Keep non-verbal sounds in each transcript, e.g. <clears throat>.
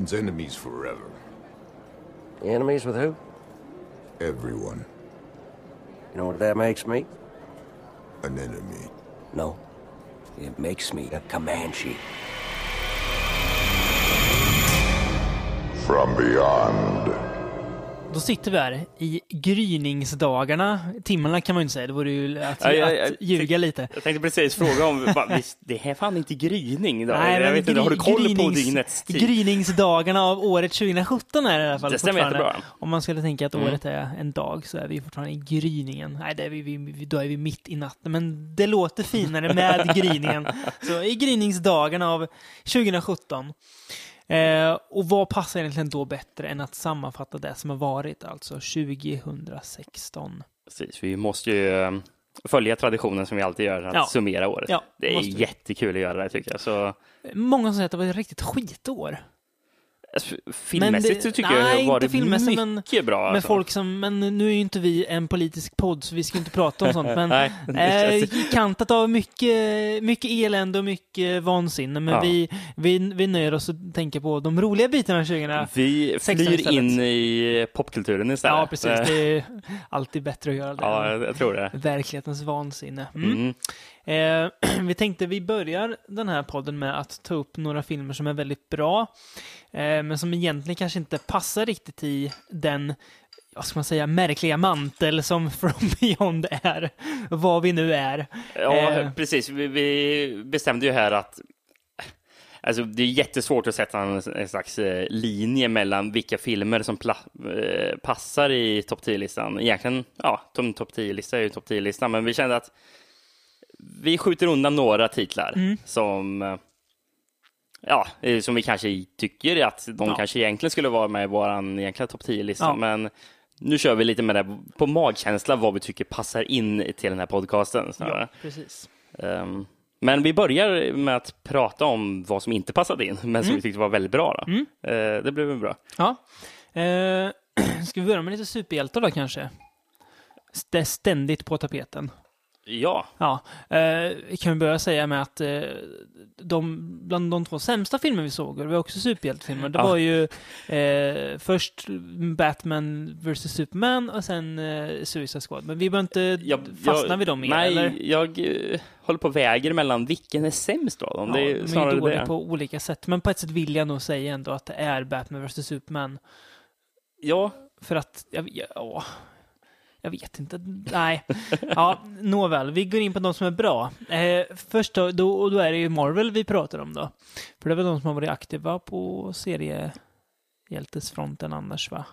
means enemies forever. Enemies with who? Everyone. You know what that makes me? An enemy. No. It makes me a Comanche. From beyond. Då sitter vi här i gryningsdagarna. Timmarna kan man ju inte säga, det vore ju att, Ja, ja, ja, att ljuga lite. Jag tänkte precis fråga om, va, <laughs> visst, det här är fan inte gryning idag. Nej, jag vet inte, har du koll på grynings- dygnets tid? Gryningsdagarna av året 2017 är det i alla fall Det stämmer jättebra. Om man skulle tänka att Mm. året är en dag så är vi fortfarande i gryningen. Nej, det är vi, vi, då är vi mitt i natten, men det låter finare med <laughs> gryningen. Så i gryningsdagarna av 2017. Eh, och vad passar egentligen då bättre än att sammanfatta det som har varit, alltså 2016? Precis, vi måste ju eh, följa traditionen som vi alltid gör, att Ja. summera året. Ja, det är jättekul att göra det tycker jag. Så, Många som säger att det var ett riktigt skitår. Alltså, filmmässigt så tycker nej, jag det har varit filmmässigt, men- mycket bra. Med alltså. folk som, men nu är ju inte vi en politisk podd så vi ska inte prata om sånt. Men <laughs> Nej, det eh, känns- kantat av mycket, mycket elände och mycket vansinne. Men Ja. vi, vi, vi nöjer oss att tänka på de roliga bitarna 2000. Vi 16 flyr istället. in i popkulturen istället. Ja, precis. Det är alltid bättre att göra det. Ja, jag tror det. Verklighetens vansinne. Mm. Mm. Eh, <clears throat> vi tänkte vi börjar den här podden med att ta upp några filmer som är väldigt bra, eh, men som egentligen kanske inte passar riktigt i den vad ska man säga, märkliga mantel som <laughs> From Beyond är, vad vi nu är. Ja, Eh. precis. Vi, vi bestämde ju här att Alltså, det är jättesvårt att sätta en, slags eh, linje mellan vilka filmer som eh, passar i topp 10-listan. Egentligen, ja, topp 10-lista är ju topp 10-listan, men vi kände att vi skjuter undan några titlar Mm. som eh, Ja, eh, som vi kanske tycker att de Ja. kanske egentligen skulle vara med i våran egentliga topp 10-lista, Ja. men nu kör vi lite med det på magkänsla vad vi tycker passar in till den här podcasten. snarare. Ja, precis. Ehm, men vi börjar med att prata om vad som inte passade in, men som vi tyckte var väldigt bra. Mm. Eh, det blev väl bra. Ja. Eh, <clears throat> ska vi börja med lite superhjältar då kanske? St- ständigt på tapeten. Ja, Ja, eh, kan vi börja säga med att eh, de, bland de två sämsta filmer vi såg, och det var också superhjältefilmer, det Ja. var ju eh, först Batman vs Superman och sen eh, Suicide Squad. Men vi behöver inte jag, fastna jag, vid dem mer, Nej, eller? jag eh, håller på och väger mellan vilken är sämst av dem. Ja, det är de är snarare ju dåliga det. på olika sätt, men på ett sätt vill jag nog säga ändå att det är Batman vs Superman. Ja, För att, jag, åh, jag vet inte. Nej. Ja, nåväl. Vi går in på de som är bra. Eh, först då, då, och då är det ju Marvel vi pratar om då. För det är väl de som har varit aktiva på seriehjältesfronten annars, va?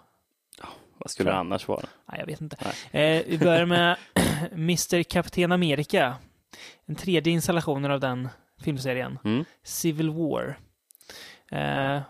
vad skulle det annars vara? Nej, jag vet inte. Eh, vi börjar med <clears throat> Mr. Kapten Amerika. Den tredje installationen av den filmserien. Mm. Civil War. Eh,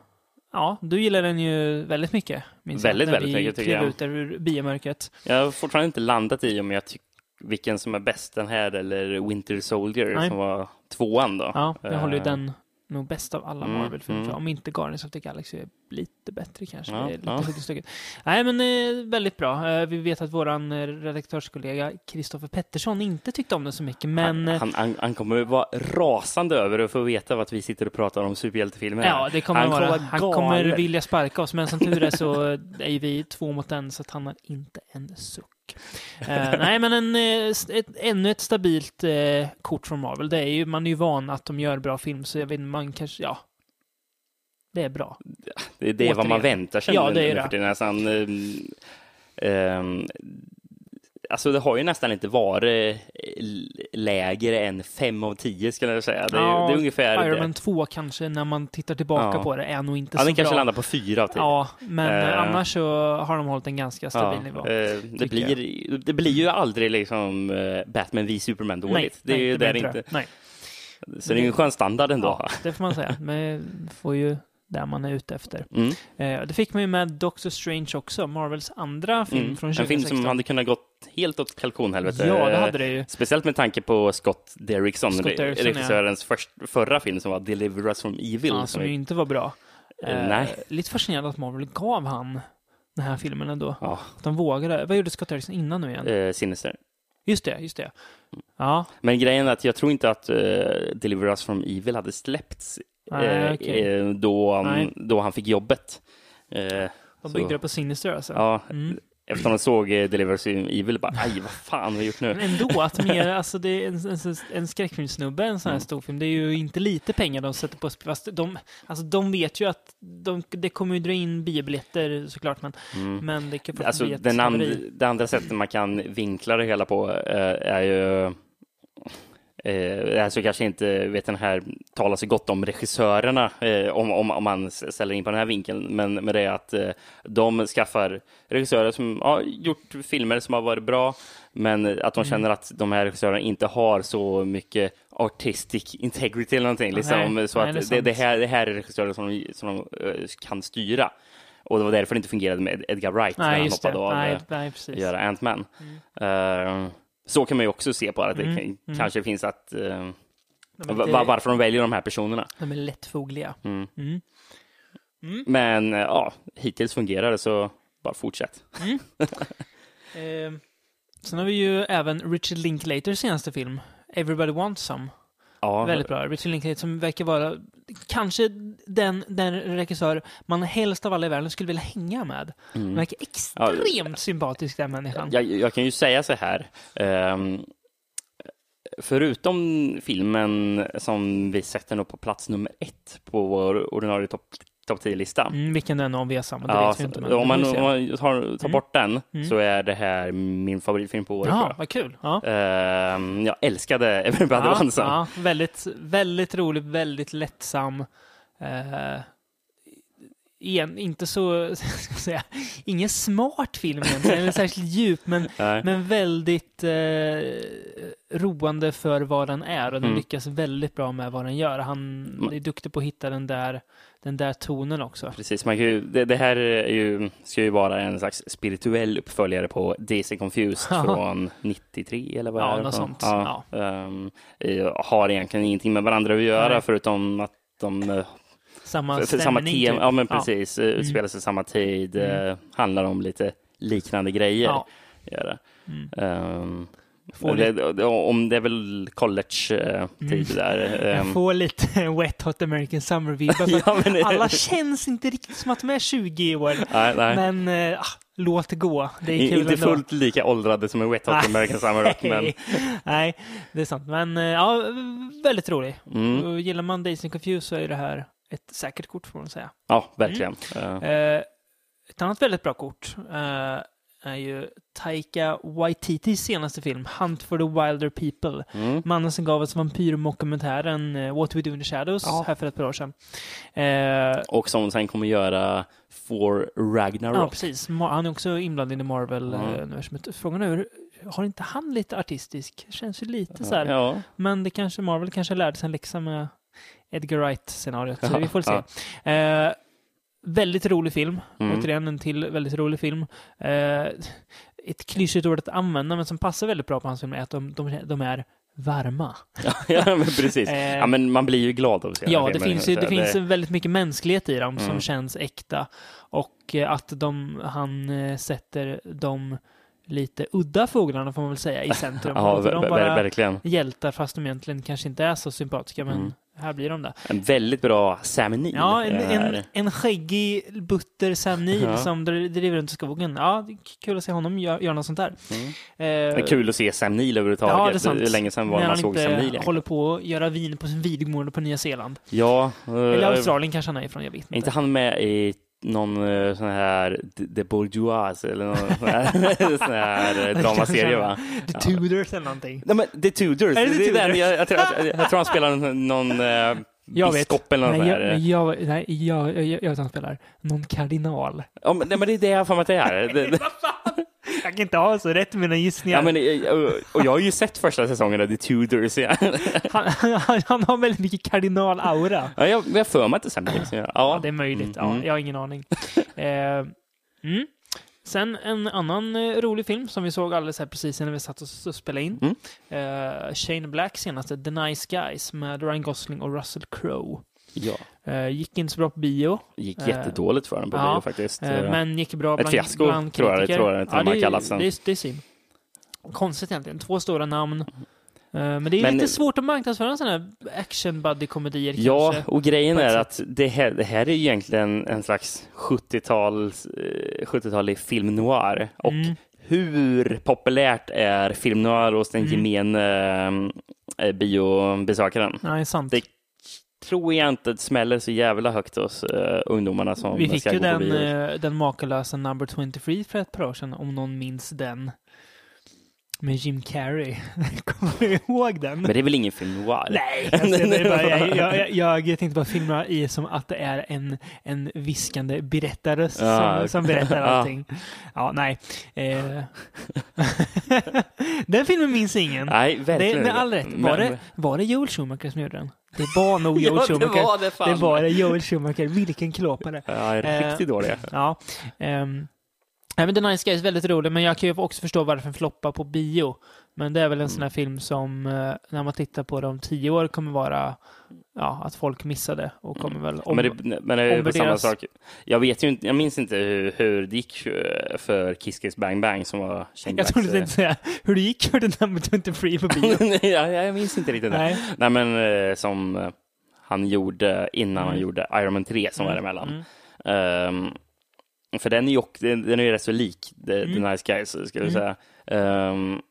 ja, du gillar den ju väldigt mycket. minns Väldigt, väldigt mycket, tycker jag. ut ur biomörkret. Jag har fortfarande inte landat i om jag tycker vilken som är bäst, den här eller Winter Soldier Nej. som var tvåan då. Ja, jag håller ju Eh, den nog bäst av alla Mm, Marvel-filmer. mm. Om inte Guardians of the Galaxy är lite bättre kanske. Ja, lite ja. Nej, men eh, väldigt bra. Eh, vi vet att våran eh, redaktörskollega Kristoffer Pettersson inte tyckte om den så mycket, men... eh, han, han, han kommer vara rasande över att få veta att vi sitter och pratar om superhjältefilmer. Ja, det kommer han vara. vara Han kommer vilja sparka oss, men som tur är så <laughs> är vi två mot en, så att han har inte en suck. Eh, nej, men en, eh, ett, ännu ett stabilt eh, kort från Marvel. Det är ju, man är ju van att de gör bra film, så jag vet inte, man kanske, ja. Det är bra. Det, det är vad man Återigen. väntar sig Ja, det är det. Alltså det har ju nästan inte varit eh, lägre än fem av tio skulle jag säga. Det är, Ja, det är ungefär Iron det. Man 2 kanske, när man tittar tillbaka Ja. på det, är nog inte Ja, så den kanske bra. landar på fyra av tio. Ja, men Eh. annars så har de hållit en ganska stabil nivå. eh, det, blir, det blir ju aldrig liksom Batman v Superman dåligt. Nej, det är nej, ju blir där inte det. Nej. Så det är ju en skön standard ändå. Ja, det får man säga. Men får ju där man är ute efter. Mm. Eh, det fick man ju med Doctor Strange också, Marvels andra film Mm. från En 2016. film som hade kunnat gått helt åt kalkonhelvete. Ja, det Eh, hade det ju. Speciellt med tanke på Scott Derrickson, Scott Derrickson, ja. regissörens först, förra film som var Deliver Us From Evil. Ja, som ju inte var bra. Eh, nej. Lite fascinerande att Marvel gav han den här filmen ändå. Ja, Att de vågade. Vad gjorde Scott Derrickson innan nu igen? eh, Sinister. Just det, just det. Ja, Men grejen är att jag tror inte att uh, Deliver Us From Evil hade släppts Nej, eh, okej. eh, då, Nej. då han fick jobbet. Eh, De byggde det på Sinister alltså. Ja, Mm. efter de såg eh, Deliverance Evil, bara aj, vad fan har vi gjort nu? Men ändå, att <laughs> mer, alltså det är en, en, en skräckfilmssnubbe, en Mm. sån här stor film, det är ju inte lite pengar de sätter på. Fast de, alltså de vet ju att de, det kommer ju dra in biobiljetter såklart, men, men det kan fortfarande Alltså, bli ett den and, det andra sättet man kan vinkla det hela på eh, är ju Eh, alltså kanske inte vet den här talar så gott om regissörerna eh, om, om, om man ställer in på den här vinkeln, men, men det att eh, de skaffar regissörer som har gjort filmer som har varit bra, men att de känner att de här regissörerna inte har så mycket artistic integrity eller någonting. Liksom, Nej, så nej, att det det, här, det här är regissörer som de, som de eh, kan styra. Och det var därför det inte fungerade med Edgar Wright när Nej, han just det. hoppade av Nej, eh, nej, precis. göra Ant-Man. Eh, så kan man ju också se på att det Mm, kan- kanske finns att eh, De lite, varför de väljer de här personerna. de är lättfogliga. Mm. Mm. Men eh, ja, hittills fungerar det så bara fortsätt. <laughs> Eh, sen har vi ju även Richard Linklaters senaste film, Everybody Wants Some. Ja, Väldigt bra. Richard Linklater som verkar vara kanske den, den regissör man helst av alla i världen skulle vilja hänga med. Han verkar extremt sympatisk den människan. jag, jag kan ju säga så här. ehm, förutom filmen som vi sätter nog på plats nummer ett på vår ordinarie topp top 10-lista. Mm, vilken den vi har samma, det Ja, vet vi inte. Men om, man, om man tar, tar bort den Mm. så är det här min favoritfilm på året. Ja, vad kul. Ja. Ehm, jag älskade <laughs> Everybody ja, Wants ja, väldigt, väldigt rolig, väldigt lättsam. Eh, igen, inte så, <laughs> ska jag säga, ingen smart film egentligen, eller särskilt djup, men, <laughs> Nej. men väldigt eh, roande för vad den är och den Mm. lyckas väldigt bra med vad den gör. Han är duktig på att hitta den där, den där tonen också. Precis, man kan ju, det, det här är ju, ska ju vara en slags spirituell uppföljare på and Confused <laughs> Ja. från 93 eller vad Ja, är det? något sånt. Ja, ehm, eh, har egentligen ingenting med varandra att göra Nej. förutom att de eh, Samma för, för samma tema, typ. ja men precis, mm. utspelar sig samma tid, Mm. eh, handlar om lite liknande grejer. Ja. Gör det. Mm. Ehm, Får det, det, om det är väl college-tid där. Jag ehm. får lite <laughs> Wet Hot American Summer-vibbar. <laughs> Ja, Alla känns inte riktigt som att de är 20 år. nej, nej. Men äh, låt gå. Det är kul inte ändå. fullt lika åldrade som i Wet Hot. American Summer <laughs> men Nej, det är sant. Men äh, ja, väldigt rolig. mm, Gillar man Days and Confused så är det här ett säkert kort får man säga. ja, verkligen. Eh, Eh, ett annat väldigt bra kort eh, är ju Taika Waititis senaste film, Hunt for the Wilder People. mm. Mannen som gav oss vampyrmockumentären eh, What We Do in the Shadows Ja. här för ett par år sedan. Eh, Och som sen kommer göra For Ragnarok. ja, precis. Han är också inblandad i Ja. Marvel-universumet. Frågan är, har inte han lite artistisk? Känns ju lite så här. Ja, Men det kanske Marvel kanske lärde sig en läxa med Edgar Wright-scenariot, så <laughs> vi får se. Eh, väldigt rolig film. Mm. Återigen en till väldigt rolig film. Eh, ett klyschigt ord att använda, men som passar väldigt bra på hans film är att de, de, de är varma. <laughs> ja men precis. Eh, Ja, men man blir ju glad av den Ja, här det finns, ju, så det finns väldigt mycket mänsklighet i dem som Mm. känns äkta. Och eh, att de, han eh, sätter de lite udda fåglarna, får man väl säga, i centrum. <laughs> Ja, de bara verkligen. hjältar, fast de egentligen kanske inte är så sympatiska, men Mm. Här blir de det. En väldigt bra Sam Neill. Ja, en, är en, en skäggig butter Sam Neill Ja. som dr- driver runt i skogen. Ja, är kul att se honom göra gör något sånt där. Mm. Eh, är kul att se Sam Neill överhuvudtaget. Ja, det är sant. Hur länge sedan var när man såg Sam Neill håller på att göra vin på sin vidgård på Nya Zeeland. Ja, eh, Eller Australien kanske han är ifrån, jag vet Är inte. inte han med i någon eh, sån här The- Bourgeois eller någon sån här, <laughs> sån här eh, dramaserie va? The Tudors eller någonting. Nej men The Tudors, Är det det, Tudors? jag, jag, tror, jag, jag tror han spelar någon, någon eh, Jag vet. biskop eller något Nej, sånt jag, jag, nej, jag, jag, jag vet att han spelar någon kardinal. Ja, men, nej, men det är det jag har för mig att det är. <laughs> Jag kan inte ha så rätt med mina gissningar. ja, men, eh, och, och jag har ju sett första säsongen av The Tudors. Ja. han, han, han har väldigt mycket kardinal-aura. Ja, jag har för mig att det är Sam Neill som gör det. Ja, Ja, det är möjligt. Ja, Mm. jag har ingen aning. <laughs> eh, mm. Sen en annan eh, rolig film som vi såg alldeles här precis innan vi satt och s- spelade in. Mm. Eh, Shane Black senaste, The Nice Guys med Ryan Gosling och Russell Crowe. Ja. Eh, gick inte så bra på bio, gick Eh, jättedåligt för den på ja, bio faktiskt. eh, men gick bra Ett bland, fiasko, bland tror jag- kritiker. tror jag att de har det, kallat den. det, det är synd. Konstigt egentligen. Två stora namn. Men det är Men- lite svårt att marknadsföra sån här action buddy komedier Ja, kanske. och grejen ett är att det här, det här är egentligen en slags 70-tals, eh, 70-talig film noir. Och Mm. hur populärt är film noir hos den Mm. gemene biobesökaren? Ja, det är sant. Det tror jag inte det smäller så jävla högt hos eh, ungdomarna som Vi fick ju den, eh, den makalösa Number 23 för ett par år sedan, om någon minns den. Med Jim Carrey. <laughs> Kommer du ihåg den? Men det är väl ingen film noir? Nej, alltså, det bara, jag, <laughs> jag, jag, jag tänkte bara filma i som att det är en, en viskande berättarröst Ja, som, som berättar allting. Ja, nej. Eh. <laughs> den filmen minns ingen. Nej, Det verkligen med inte. all rätt. Men- Var det, var det Joel Schumacher som gjorde den? Det var nog Joel Ja, det Schumacher. var det fan. det var det, Joel Schumacher. Vilken klåpare. Ja, Eh, riktigt dåliga. Ja. Um, nej, men The Nice Guys är väldigt rolig, men jag kan ju också förstå varför den floppar på bio. Men det är väl en sån här film som, eh, när man tittar på det om tio år, kommer vara ja, att folk missade och kommer väl om... men det, men det är på samma sak. Jag vet ju inte, jag minns inte hur, hur det gick eh, för Kiss Kiss Bang Bang som var jag trodde du tänkte säga hur det gick för den number 23 på bio. <laughs> ja, jag minns inte riktigt det. Nej. Nej, men eh, som eh, han gjorde innan han Mm. gjorde Iron Man 3 som var Mm, emellan. mm. Ehm, för den är ju också- den, är ju rätt så lik The, The Mm. Nice Guys, skulle jag Mm. säga. Ehm,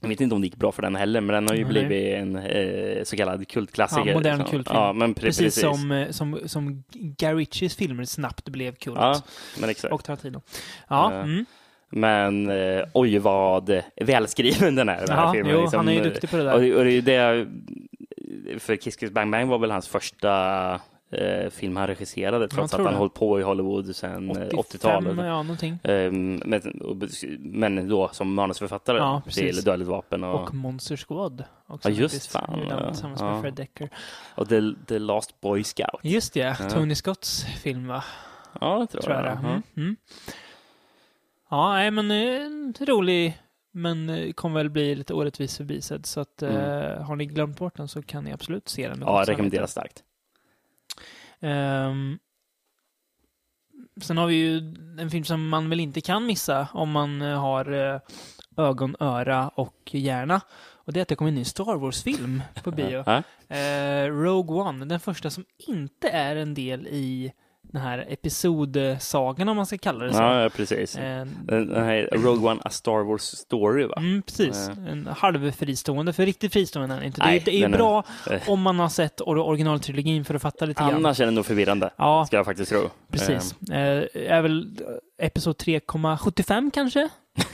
jag vet inte om det gick bra för den heller, men den har ju Nej. blivit en eh, så kallad kultklassiker. Ja, modern kultfilm. Ja, men pre- Precis, precis. som, eh, som, som Guy Ritchies filmer snabbt blev kult. Ja, men exakt. Och Tarantino. Ja, Eh, mm. Men eh, oj vad välskriven den är. Den här ja filmen, jo, liksom. han är ju duktig på det Och, där. och det ju det, för Kiss Kiss Bang Bang var väl hans första eh, film han regisserade, trots att han hållit på i Hollywood sedan eh, 85, 80-talet. ja, någonting. Ehm, men, men då som manusförfattare Ja, till Dödligt vapen och, Och Monster Squad. Också, Ja, just fan, ja. Tillsammans Ja. med Fred Decker. och The, The Last Boy Scout. Just det, Ja. Tony Scotts film va? Ja, det tror, Tror jag jag. Mm. Mm. Ja, nej, men eh, rolig, men eh, kommer väl bli lite orättvis förbisedd. Så att, eh, har ni glömt bort den så kan ni absolut se den. Ja, gott rekommenderas starkt. Ehm, sen har vi ju en film som man väl inte kan missa om man eh, har eh, ögon, öra och hjärna. Och det är att det kommer en ny Star Wars-film på bio. <laughs> Eh, Rogue One, den första som inte är en del i den här episodsagan om man ska kalla det så. Ja, precis. Eh, Den, här Rogue One, A Star Wars Story, va? Mm, precis. Eh. En halv fristående, för riktigt fristående är den inte. Nej, det, är- det är den är- bra eh. om man har sett or- originaltrilogin för att fatta lite grann. Annars är den nog förvirrande, Ja, ska jag faktiskt tro. precis. Eh, är väl episod 3,75 kanske?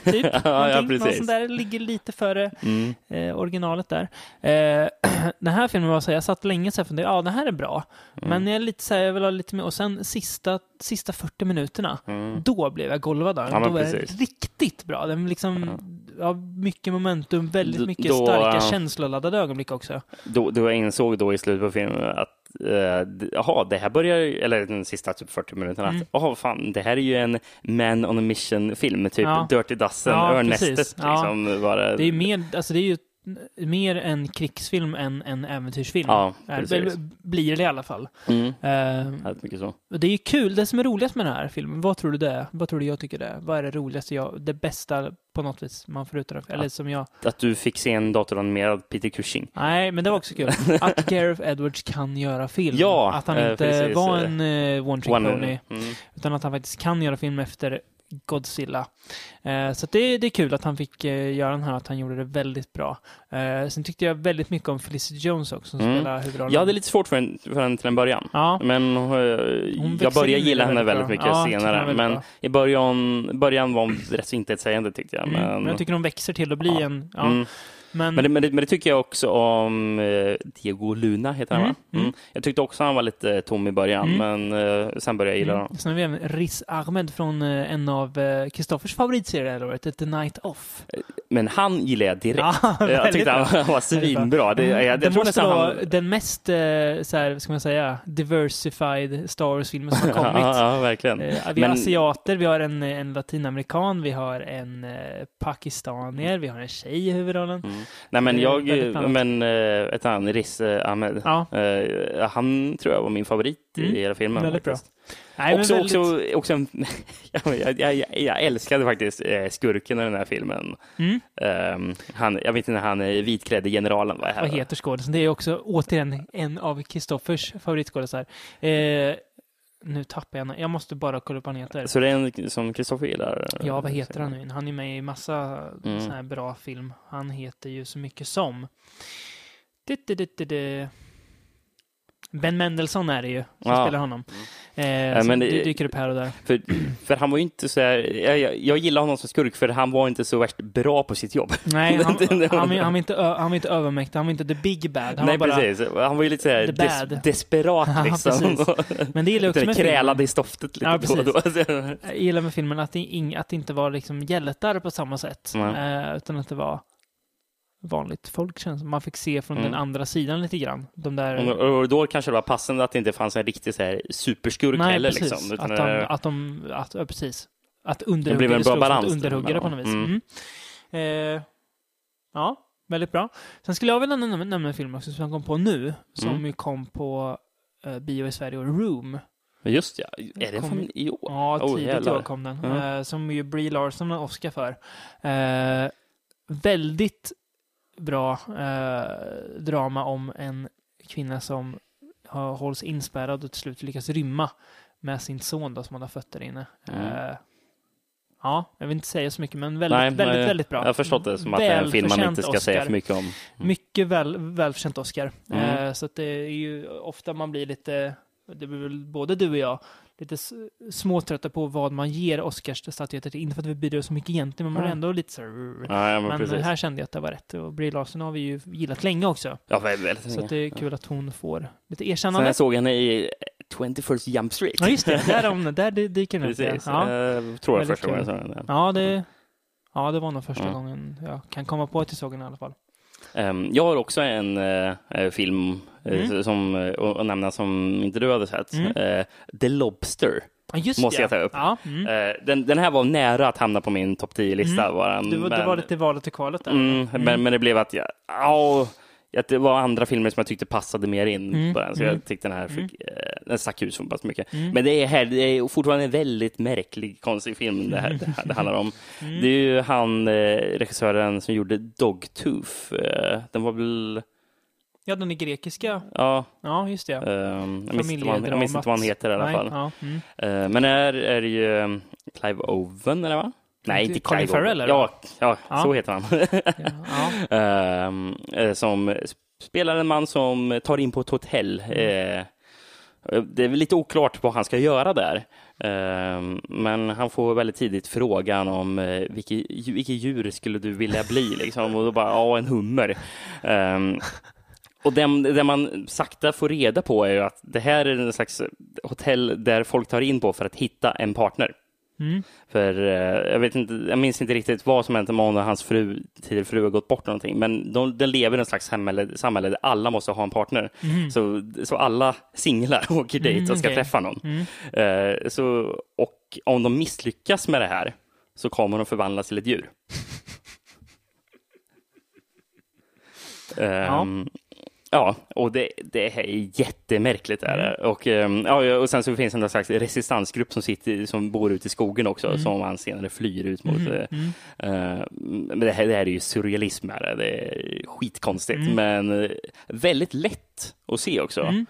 Typ. <laughs> Ja, ja. Någon sån där ligger lite före Mm. eh, originalet där. Eh, <clears throat> den här filmen var så här, jag satt länge så här och funderade, ja den här är bra. Mm. Men jag är lite så här, jag vill ha lite mer. Och sen sista, sista 40 minuterna, Mm. då blev jag golvad av den. Ja, Då var det riktigt bra. Den liksom, ja, mycket momentum, väldigt mycket då, starka känsloladdade ögonblick också. Då, då jag insåg då i slutet på filmen att eh, jaha, det här börjar, eller den sista typ 40 minuterna, Mm. att jaha, fan, det här är ju en Man on a Mission-film, typ Ja. Dirty Dozen, Ja, Örnnästet. Ja. liksom. Var det, Det är mer, alltså det är ju mer en krigsfilm än en äventyrsfilm. Ja, precis. Blir det i alla fall. Mm, väldigt mycket så. det är ju kul, det som är roligast med den här filmen, vad tror du det är? Vad tror du jag tycker det är? Vad är det roligaste jag, det bästa på något vis man får ut av? Eller som jag, Att du fick se en datoranimerad Peter Cushing. nej men det var också kul. <laughs> Att Gareth Edwards kan göra film. Ja, Att han eh, inte precis. var en uh, one trick pony. mm. Utan att han faktiskt kan göra film efter Godzilla. Eh, så det, det är kul att han fick eh, göra den här, att han gjorde det väldigt bra. Eh, sen tyckte jag väldigt mycket om Felicity Jones också, som Mm. spelar huvudrollen. Jag hade lite svårt för den, för den till en början. Ja, Men jag började gilla henne väldigt bra. mycket Ja, senare. Men bra. i början, början var hon rätt så intetsägande tyckte jag. mm. Men, men jag tycker de växer till att bli Ja. en... Ja. mm. Men, Men, det, men, det, men det tycker jag också om eh, Diego Luna, heter han Mm, va? Mm. mm. Jag tyckte också han var lite eh, tom i början, men eh, sen började jag gilla mm. honom. Sen har vi även Riz Ahmed från eh, en av eh, Kristoffers favoritserier det här året, The Night Off. Men han gillar jag direkt. Ja, <laughs> jag tyckte han bra. var svinbra. Det, jag, jag det måste vara han... den mest, eh, så här, ska man säga, diversified Star Wars-filmen som har <laughs> kommit. ja, ja, verkligen. Eh, vi har asiater, vi har en, en latinamerikan, vi har en eh, pakistanier, vi har en tjej i huvudrollen. Nej, men jag, men eh, ett han, Riz eh, Ahmed, Ja. eh, han tror jag var min favorit Mm. i hela filmen. Väldigt bra. faktiskt. Nej, men också, väldigt- också, också en, <laughs> jag, jag, jag, älskade faktiskt skurken i den här filmen. Mm. Ehm, han, jag vet inte när han är vitklädde generalen var här. Vad heter skådisen? Det är också återigen en av Kristoffers favoritskådisar. Eh, nu tappar jag Jag måste bara kolla upp vad han heter. Så det är en som Kristoffer gillar? Ja, vad heter han nu? Han är med i massa Mm. sån här bra film. Han heter ju så mycket som... Du, du, du, du. Ben Mendelsohn är det ju, som Ja. spelar honom. Eh, Ja, så men det dyker upp här och där. För, för han var ju inte så här, jag, jag, gillar honom som skurk för han var inte så värst bra på sitt jobb. Nej, <laughs> han, han, han, var inte, han var inte övermäktig, han var inte the big bad. Han Nej, var bara, precis. Han var ju lite så här des, desperat <laughs> liksom. Men det gillar också med filmen. krälade i stoftet lite Ja, då och då. Jag gillar med filmen att det, att det inte var liksom hjältar på samma sätt. Eh, utan att det var vanligt folk känns. Man fick se från Mm. den andra sidan lite grann. De där... Och, då kanske det var passande att det inte fanns en riktig så här superskurk Nej, heller. precis. Liksom, att, de, det- att de... Att, ja, precis. Att underhuggare bra slåss mot underhuggare på något vis. emellan. Mm. Eh, ja, väldigt bra. Sen skulle jag vilja nämna, nämna en film också som jag kom på nu. Som Mm. ju kom på eh, bio i Sverige och Room. Just ja, är det Kom- från i år? Ja, tidigt i år kom den. Eh, som ju Brie Larson har Oscar för. Eh, väldigt bra eh, drama om en kvinna som har, hålls inspärrad och till slut lyckas rymma med sin son då, som hon har fött där inne. Mm. Eh, ja, jag vill inte säga så mycket, men väldigt, Nej, väldigt, men väldigt bra. Jag har förstått det som att det är en film man inte ska säga Oscar. för mycket om. Mycket väl, välförtjänt Oscar. Mm. Eh, så att det är ju ofta man blir lite, det blir väl både du och jag, lite småtrötta på vad man ger Oscarsstatyetter till. Inte för att vi bidrar så mycket egentligen, men man är Mm. ändå lite så här, Ja, ja, men, Men här kände jag att det var rätt. Och Brie Larson har vi ju gillat länge också. Ja, väldigt, väldigt Så det är kul att hon får lite Sen erkännande. jag såg henne i 21st Jump Street. Ja, just det. Där, om, där dy- dyker den upp. Precis. Ja. Eh, tror jag Väldigt första gången jag såg. Ja, det, ja, det var nog första Mm. gången jag kan komma på att jag såg den i alla fall. Ehm, Jag har också en eh, eh, film eh, Mm. som, att nämna som inte du hade sett. Mm. The Lobster. Just Måste det. jag ta upp. Ja, mm. Den, den här var nära att hamna på min topp 10-lista. Mm. Var den, Du, var- det var lite valet och kvalet där. Mm, Men, men det blev att jag, ja, att det var andra filmer som jag tyckte passade mer in Mm, på den. Så mm. jag tyckte den här fick, eh, den stack ut så pass mycket. Mm. Men det är, här, det är fortfarande en väldigt märklig, konstig film det här, det, här, det handlar om. <laughs> Mm. Det är ju han, eh, regissören som gjorde Dogtooth. Eh, den var väl, Ja, den är grekiska. ja, Ja, just det. eh, jag, minns inte vad han, heter i alla Nej, fall. Ja, mm. Eh, men här är det ju Clive Owen, eller va? Nej, inte Colin Farrell, eller? Ja, ja, Ja. så heter han. Ja. <laughs> Eh, som spelar en man som tar in på ett hotell. Mm. Eh, det är lite oklart vad han ska göra där. Ehm, men han får väldigt tidigt frågan om eh, vilket, vilket djur skulle du vilja bli? Liksom. Och då bara, ja, en hummer. Ehm, och det, det man sakta får reda på är ju att det här är en slags hotell där folk tar in på för att hitta en partner. Mm. För eh, jag, vet inte, jag minns inte riktigt vad som hänt med honom och hans fru, tidigare fru har gått bort någonting. Men de, de lever i en slags samhälle, samhälle där alla måste ha en partner. Så, så alla singlar <laughs> åker dit Mm, och ska träffa någon. Mm. Eh, så, och om de misslyckas med det här så kommer de förvandlas till ett djur. <laughs> Ehm, ja. Och det, det är jättemärkligt. Är det. Och, ehm, ja, och sen så finns det en slags resistansgrupp som, sitter, som bor ute i skogen också, som han senare flyr ut mot. Mm. eh, Mm. Eh, men det här, det här är ju surrealism, här. det är skitkonstigt, Mm. men eh, väldigt lätt att se också. Mm.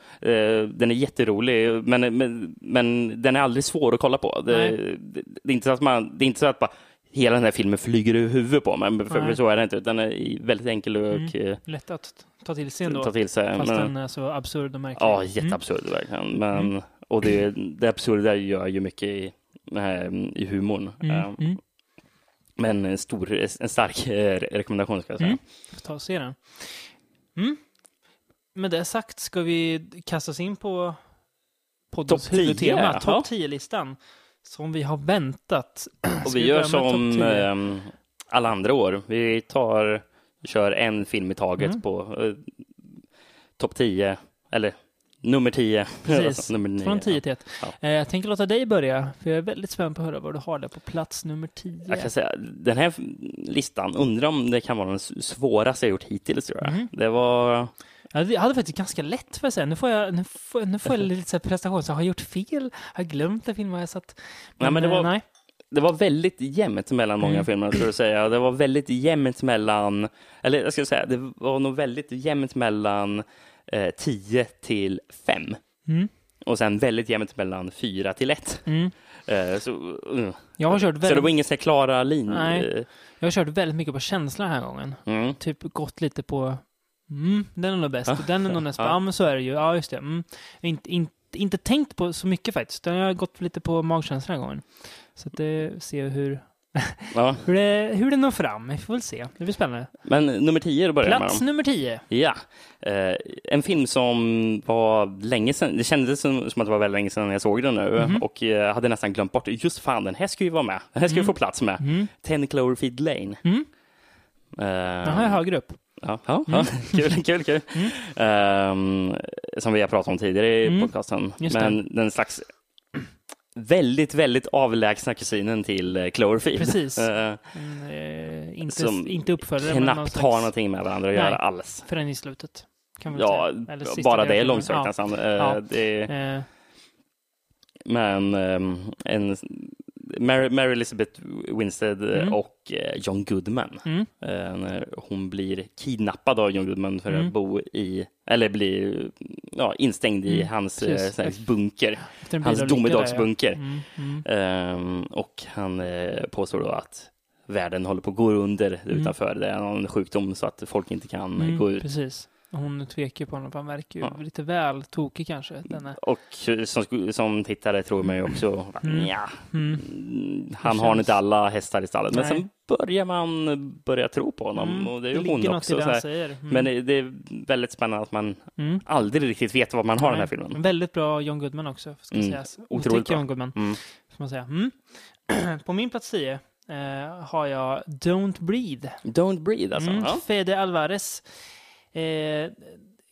Den är jätterolig, men, men, men den är aldrig svår att kolla på. Det, det, det är inte så att man, det är inte så att bara hela den här filmen flyger över huvudet på mig, för, för så är det inte. Den är väldigt enkel och Mm. Lätt att ta till sig ändå. ta till sig. Fast Men, den är så absurd och märklig. ja, Mm. jätteabsurd verkligen. Men, Och det, det absurda gör ju mycket i, eh, i humorn. Mm. Eh, Mm. Men en, stor, en stark eh, rekommendation ska jag säga. Mm. Får ta och se den. Mm. Med det sagt ska vi kasta oss in på poddens Topp 10, huvudtema, topp 10-listan. Som vi har väntat. Och vi gör som topp 10? alla andra år. Vi tar, kör en film i taget Mm. på eh, topp 10, eller Nummer 10. <laughs> Precis, nummer nio, från 10 ja. till 1. Ja. Eh, jag tänker låta dig börja, för jag är väldigt spänd på att höra vad du har där på plats nummer 10. Jag kan säga, den här listan, undrar om det kan vara den svåraste jag gjort hittills tror jag. Mhm. Det var, Ja, Jag hade faktiskt ganska lätt för att säga. Nu får jag, nu får, nu får jag <laughs> lite så här prestation. Så har jag gjort fel? Har jag glömt en film? Har jag satt... Nej, men det eh, var- Nej. Det var väldigt jämnt mellan många Mm. filmer, skulle jag säga. Det var väldigt jämnt mellan, eller jag ska säga, det var nog väldigt jämnt mellan eh, 10 till 5. Mm. Och sen väldigt jämnt mellan 4 till 1. Mm. Eh, så, uh. Jag, har kört så det väldigt, var ingen så klara linje. Nej. jag har kört väldigt mycket på känsla den här gången. Mm. Typ gått lite på mm, den är nog bäst, och den är nog näst Ja. Ja, men så är det ju. Ja, just det. Inte, inte, inte tänkt på så mycket faktiskt, utan jag har gått lite på magkänsla den här gången. Så att ser vi hur, <laughs> Ja. hur, det, hur det når fram. Vi får väl se. Det blir spännande. Men nummer 10 då börjar jag med. Plats nummer 10. Ja, eh, en film som var länge sedan. Det kändes som, som att det var väldigt länge sedan jag såg den nu Mhm. och jag hade nästan glömt bort. Just fan, den här ska ju vara med. Den här ska ju få plats med. Mm. 10 Cloverfield Lane. Mm. Eh, Den har jag högre upp. Ja, ja, ja. <laughs> kul, kul, kul. Ehm, som vi har pratat om tidigare i Mm. podcasten. Men den slags väldigt, väldigt avlägsna kusinen till eh, Cloverfield. Precis. <laughs> Eh, Mm, eh, inte, Som inte uppföljare, men någon knappt slags- har någonting med varandra att Nej. göra alls. Förrän i slutet. Kan Ja, bara det är långsökt Ja. nästan. Eh, Ja. Det, Eh, men ehm, en, Mary, Mary Elizabeth Winstead eh, Mm. och eh, John Goodman. Mm. Eh, när hon blir kidnappad av John Goodman för Mm. att bo i, eller blir ja, instängd i Mm, hans här bunker. Hans domedagsbunker. ja. Ehm, och han påstår då att världen håller på att gå under utanför. Det är någon sjukdom så att folk inte kan gå ut. Precis. Hon tvekar på honom, för han verkar ju Ja. lite väl tokig kanske. Denna. Och som, som tittare tror man ju också, Mm. ja, Mm. Mm, han Det har inte alla hästar i stallet. Men Nej. sen börjar man börja tro på honom. Mm. Och det är ju hon också. det Så. Mm. Men det, är väldigt spännande att man Mm. aldrig riktigt vet vad man har i den här filmen. Väldigt bra John Goodman också, ska Mm. sägas. Otroligt bra. John Goodman, Mm. man säga. Mm. <clears throat> på min plats 10 eh, har jag Don't Breathe. Don't breathe alltså. Ja. Fede Alvarez. Eh,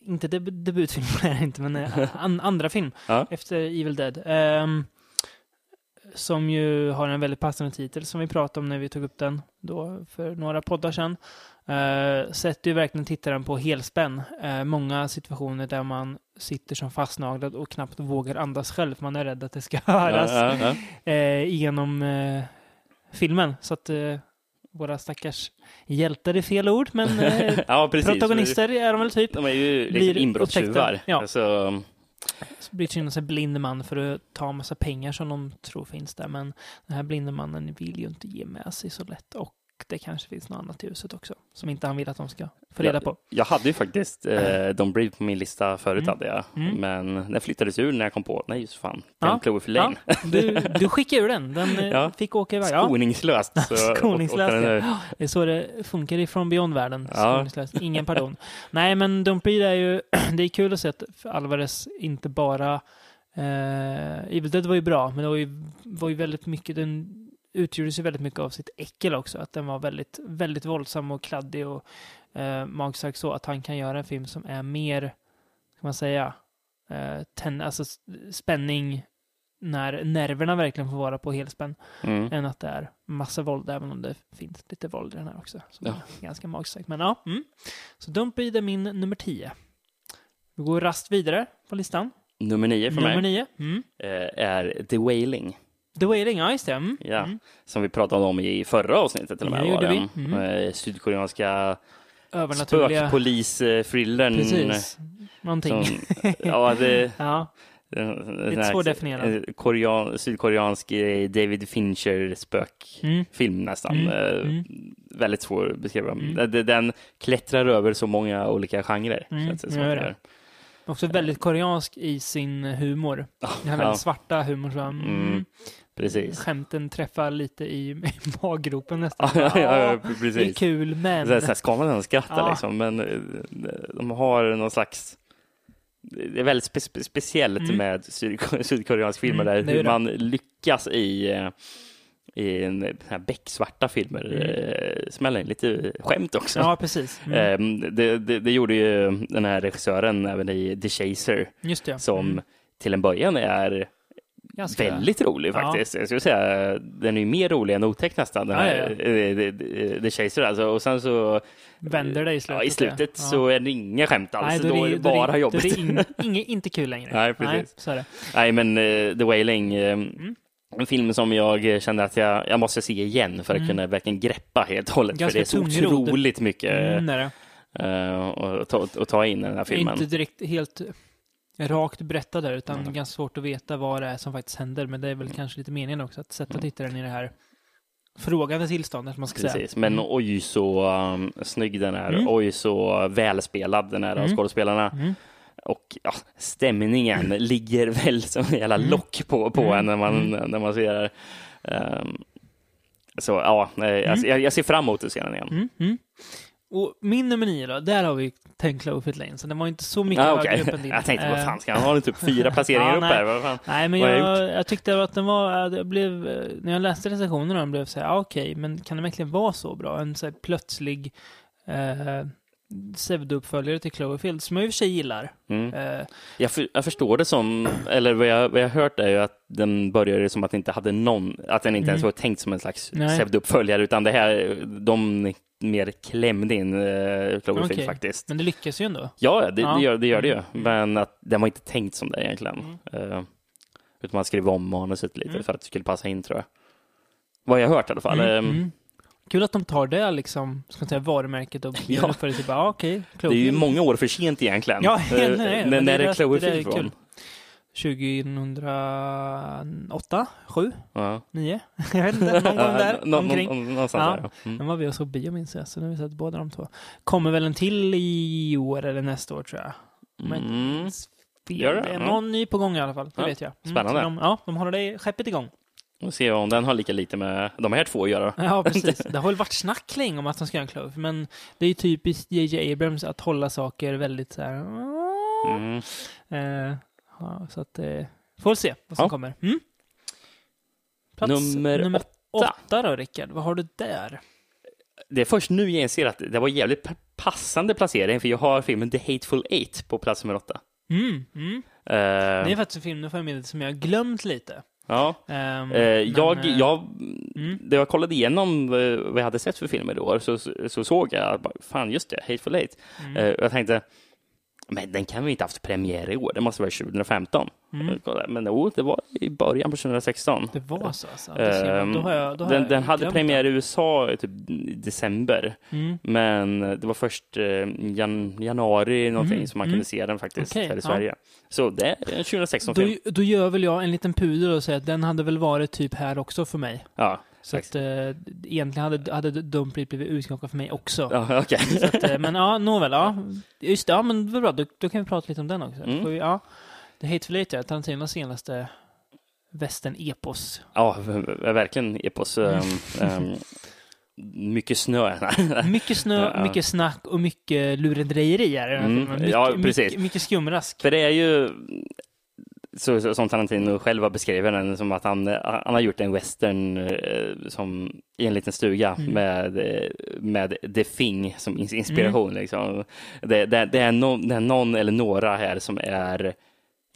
inte deb debutfilm <laughs> är inte, men eh, an andra film Ja. efter Evil Dead. Ehm, som ju har en väldigt passande titel som vi pratade om när vi tog upp den då för några poddar sedan. Uh, sätter ju verkligen tittaren på helspänn. Eh, många situationer där man sitter som fastnaglad och knappt vågar andas själv. Man är rädd att det ska <laughs> höras Ja, ja, ja. eh, genom eh, filmen. Så att eh, våra stackars hjältar är fel ord, men eh, <laughs> ja, protagonister är de väl typ. De är ju riktigt inbrottstjuvar. Ja. Alltså, Så blir en blind man för att ta en massa pengar som de tror finns där. Men den här blinde mannen vill ju inte ge med sig så lätt. Och det kanske finns något annat i huset också. Som inte han vill att de ska få reda på. Jag hade ju faktiskt eh, Don't Breathe på min lista förut, Mm. hade jag. Mm. Men den flyttades ur när jag kom på, nej just fan, Ja. den Cloverfield Lane. Ja, du, du skickade ur den. Den eh, <laughs> Ja. fick åka iväg. Ja, Skoningslöst. Så Skoningslöst, åkte den ur. ja. det är så det funkar ifrån Beyond-världen. Ja. Skoningslöst. Ingen pardon. Nej, men Don't Breathe är ju... <clears throat> Det är kul att se att Alvarez inte bara... Eh, Evil Dead var ju bra, men det var ju, var ju väldigt mycket... Den utgjordes ju väldigt mycket av sitt äckel också. Att den var väldigt, väldigt våldsam och kladdig och eh, magstark så. Att han kan göra en film som är mer, ska man säga, eh, ten, alltså spänning när nerverna verkligen får vara på helspänn Mm. än att det är massa våld, även om det finns lite våld i den här också. Som Ja. är ganska magstarkt. Men ja, mm. Så Don't Breathe är min nummer 10. Vi går rast vidare på listan. Nummer nio för nummer mig 9. Mm. eh, är The Wailing. The Wailing, ja just det. Mm. Ja. Mm. Som vi pratade om i förra avsnittet till och med. Ja, var det. vi. Mm. Eh, Sydkoreanska spökpolis-thrillern. Precis. Någonting. Som, <laughs> ja, det, ja, Lite svårdefinierad. Korean, sydkoreansk eh, David Fincher spökfilm Mm. nästan. Mm. Eh, Mm. Väldigt svår att beskriva. Mm. Den- klättrar över så många olika genrer. Mm, känns det också väldigt koreansk i sin humor. Den här Ja. väldigt svarta humorn. Så, mm. Precis. Skämten träffar lite i, i maggropen nästan. Ja, ja, ja, Ja, Det är precis. kul, men... Så här, så här ska man ens skratta Ja. liksom, men eh, de har någon slags det är väldigt spe spe speciellt Mm. med sydko- sydkoreansk film Mm, där hur man lyckas i eh, i en, den här becksvarta filmer mm. smäller in lite skämt också. Ja, precis. Mm. Eh, det, det, det, gjorde ju den här regissören även i The Chaser. Som mm. till en början är Ganska. väldigt rolig faktiskt. Ja. Jag skulle säga den är mer rolig än otäck nästan. Den här, ja, ja. The Chaser alltså. Och sen så vänder det i slutet. Ja, i slutet så är det inga skämt alls. Nej, då, då är det bara då jobbigt. Då är det in, <laughs> inget, inte kul längre. Nej, precis. Nej. Nej, men uh, The Wailing, uh, mm. en film som jag kände att jag, jag måste se igen för att mm. kunna verkligen greppa helt och hållet. Ganska för det är så otroligt mycket mm, uh, att, ta, att ta in den här filmen. Inte direkt helt rakt berättad där, utan mm. ganska svårt att veta vad det är som faktiskt händer. Men det är väl kanske lite meningen också, att sätta mm. tittaren i det här frågande tillståndet, man ska Precis, säga. men mm. oj så um, snygg den är, mm. oj så välspelad den är av mm. skådespelarna. Mm. Och ja, stämningen <clears throat> ligger väl som en jävla mm. lock på, på en när man, när man ser det. Um, så ja, jag, jag, ser fram emot att se den igen. Och min nummer nio då, där har vi Ten Cloverfield Lane, så den var inte så mycket ah, okay. högre upp än din. Jag tänkte, vad fan ska han ha? Typ fyra <laughs> placeringar ja, upp här? Vad fan? Nej, men jag, jag, jag, tyckte att den var, jag blev, när jag läste recensionerna, blev jag så här, ah, okej, okay, men kan den verkligen vara så bra? En så här plötslig eh, pseudouppföljare till Cloverfield, som jag i och för sig gillar. Mm. Uh, jag, för, jag, förstår det som, eller vad jag, vad jag hört är ju att den började som att den inte hade någon, att den inte mm. ens var tänkt som en slags pseudouppföljare, utan det här, de mer klämde in uh, Cloverfield okay. faktiskt. Men det lyckas ju ändå. Ja, det, ja. det, gör, det gör det ju. Mm. Men att den var inte tänkt som det egentligen. Mm. Uh, utan man skrev om manuset lite mm. för att det skulle passa in tror jag. Vad jag hört i alla fall. Um, Kul att de tar det liksom, ska man säga, varumärket och ja. för det typ, ah, okay, Det är ju många år för sent egentligen. Ja, <laughs> nej, nej, när, när är Cloverfield från? 2008, 7, ja. 9? <laughs> jag vet inte, någon gång <laughs> där Nå, omkring. Någonstans ja. där. Mm. Den var vi och såg bio minns jag, så nu har vi sett båda de två. Kommer väl en till i år eller nästa år tror jag. Men mm. Gör det? det är någon ny på gång i alla fall, det ja. vet jag. Mm. Spännande. De, ja, de håller det skeppet igång. Och se om den har lika lite med de här två att göra. Ja, <laughs> precis. Det har väl varit snack länge om att de ska göra en Clove, men det är ju typiskt JJ Abrams att hålla saker väldigt så här... Mm. Eh, ja, så att, eh, får se vad som ja. kommer. Mm? Plats nummer, nummer åtta. åtta då, Rickard. Vad har du där? Det är först nu jag inser att det var jävligt passande placering, för jag har filmen The Hateful Eight på plats nummer åtta. Mm, mm. Uh, det är faktiskt en film, nu får jag med som jag har glömt lite. Ja. Um, eh, jag, men, jag, mm. När jag kollade igenom eh, vad jag hade sett för filmer då så, så såg jag, fan just det, Hateful Eight. Mm. Eh, jag tänkte, men den kan vi inte haft premiär i år, det måste vara 2015. Mm. Men oh, det var i början på 2016. Det var så alltså? Um, då har jag, då har den, den hade premiär i USA i typ december, mm. men det var först uh, jan, januari någonting mm. som man kunde mm. se den faktiskt okay, här i Sverige. Ja. Så det är en 2016 då, film. Då gör väl jag en liten pudel och säger att den hade väl varit typ här också för mig. Ja. Så att, äh, egentligen hade, hade Dumpley blivit utknockad för mig också. Ja, <laughs> okay. att, äh, men ja, nåväl, ja. Just det, ja men vad bra, då, då, kan vi prata lite om den också. Mm. Vi, ja. The Hateful Eight, ja, Tarantinos senaste västern-epos. Ja, verkligen epos. Um, um, mycket snö. <laughs> mycket snö, ja. mycket snack och mycket lurendrejeri är det. Mm, mycket, ja, precis. Mycket, mycket skumrask. För det är ju så, så, som Tarantino själv har beskrivit den, som att han, han har gjort en western eh, som, i en liten stuga mm. med, eh, med The Thing som inspiration. Mm. Liksom. Det, det, det, är no, det är någon eller några här som är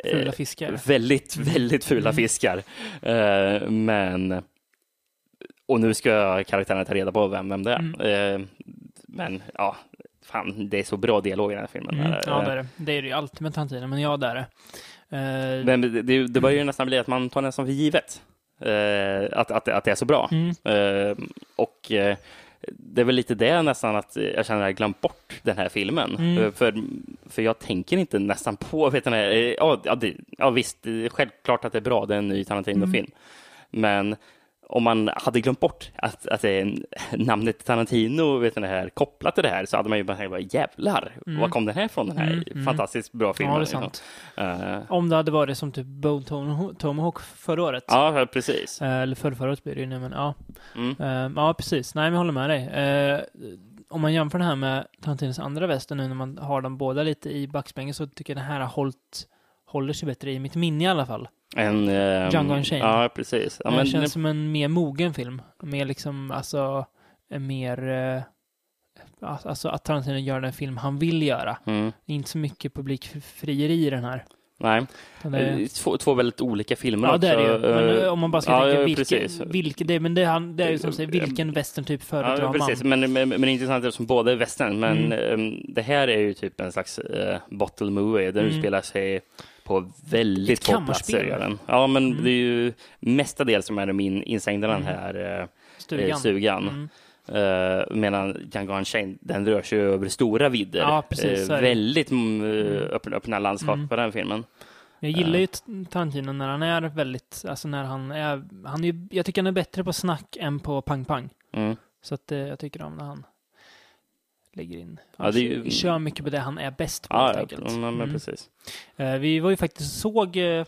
eh, Fula fiskar. Väldigt, väldigt fula mm. fiskar. Eh, men och nu ska karaktärerna ta reda på vem, vem det är. Mm. Eh, men ja, fan, det är så bra dialog i den här filmen. Mm, ja, det är det. Det är det ju alltid med Tarantino, men ja, det är det. Uh, men det, det, det börjar ju nästan bli att man tar nästan för givet uh, att, att, att det är så bra. Mm. Uh, och det är väl lite det nästan att jag känner att jag glömt bort den här filmen. Mm. För, för jag tänker inte nästan på, vet du, ja, ja, det, ja visst, självklart att det är bra, det är en ny Tarantino-film. Mm. Men om man hade glömt bort att, att namnet Tarantino vet ni, här, kopplat till det här så hade man ju bara tänkt, jävlar, mm. var kom den här ifrån, den här mm, mm. fantastiskt bra filmen? Ja, det är liksom. sant. Uh, om det hade varit som typ Bone Tomahawk förra året. Ja, precis. Uh, eller förra, förra året blir det ju nu, men ja. Uh, ja, precis. Nej, men jag håller med dig. om man jämför det här med Tarantinos andra väster nu när man har dem båda lite i backspegeln så tycker jag den här har hållit håller sig bättre i mitt minne i alla fall. En, ehm, Django Unchained. Ja, precis. Ja, det men, känns som en mer mogen film. Mer liksom, alltså, mer... Eh, alltså att Tarantino gör den film han vill göra. mm, Inte så mycket publikfrieri i den här. nej. Det- Eh, Två, två väldigt olika filmer Ja, också. det är det ju. Men Eh, om man bara ska ja, tänka ja, vilken, precis. vilken det, men det, han, det är ju som säger, vilken western typ föredrar Ja, precis. man? Men, men, är intressant eftersom båda är western. Men Mm. ehm, det här är ju typ en slags uh, bottle movie. Den Mm. utspelar sig på väldigt få platser. gör den. Ja, men Mm. det är ju mestadels som är de in, instängda den Mm. här eh, Stugan. stugan. Mm. Uh, medan Django Unchained, den rör sig över stora vidder. Ja, precis, Eh, det. väldigt Mm. öppna, öppna landskap Mm. på den filmen. Jag gillar ju Tarantino när han är väldigt, alltså när han är, han är, jag tycker han är bättre på snack än på pang-pang. Mm. Så att eh, jag tycker om när han lägger in, Ja, ju- kör mycket på det han är bäst på Ja, helt enkelt. ja, men Mm. precis. Eh, Vi var ju faktiskt såg eh,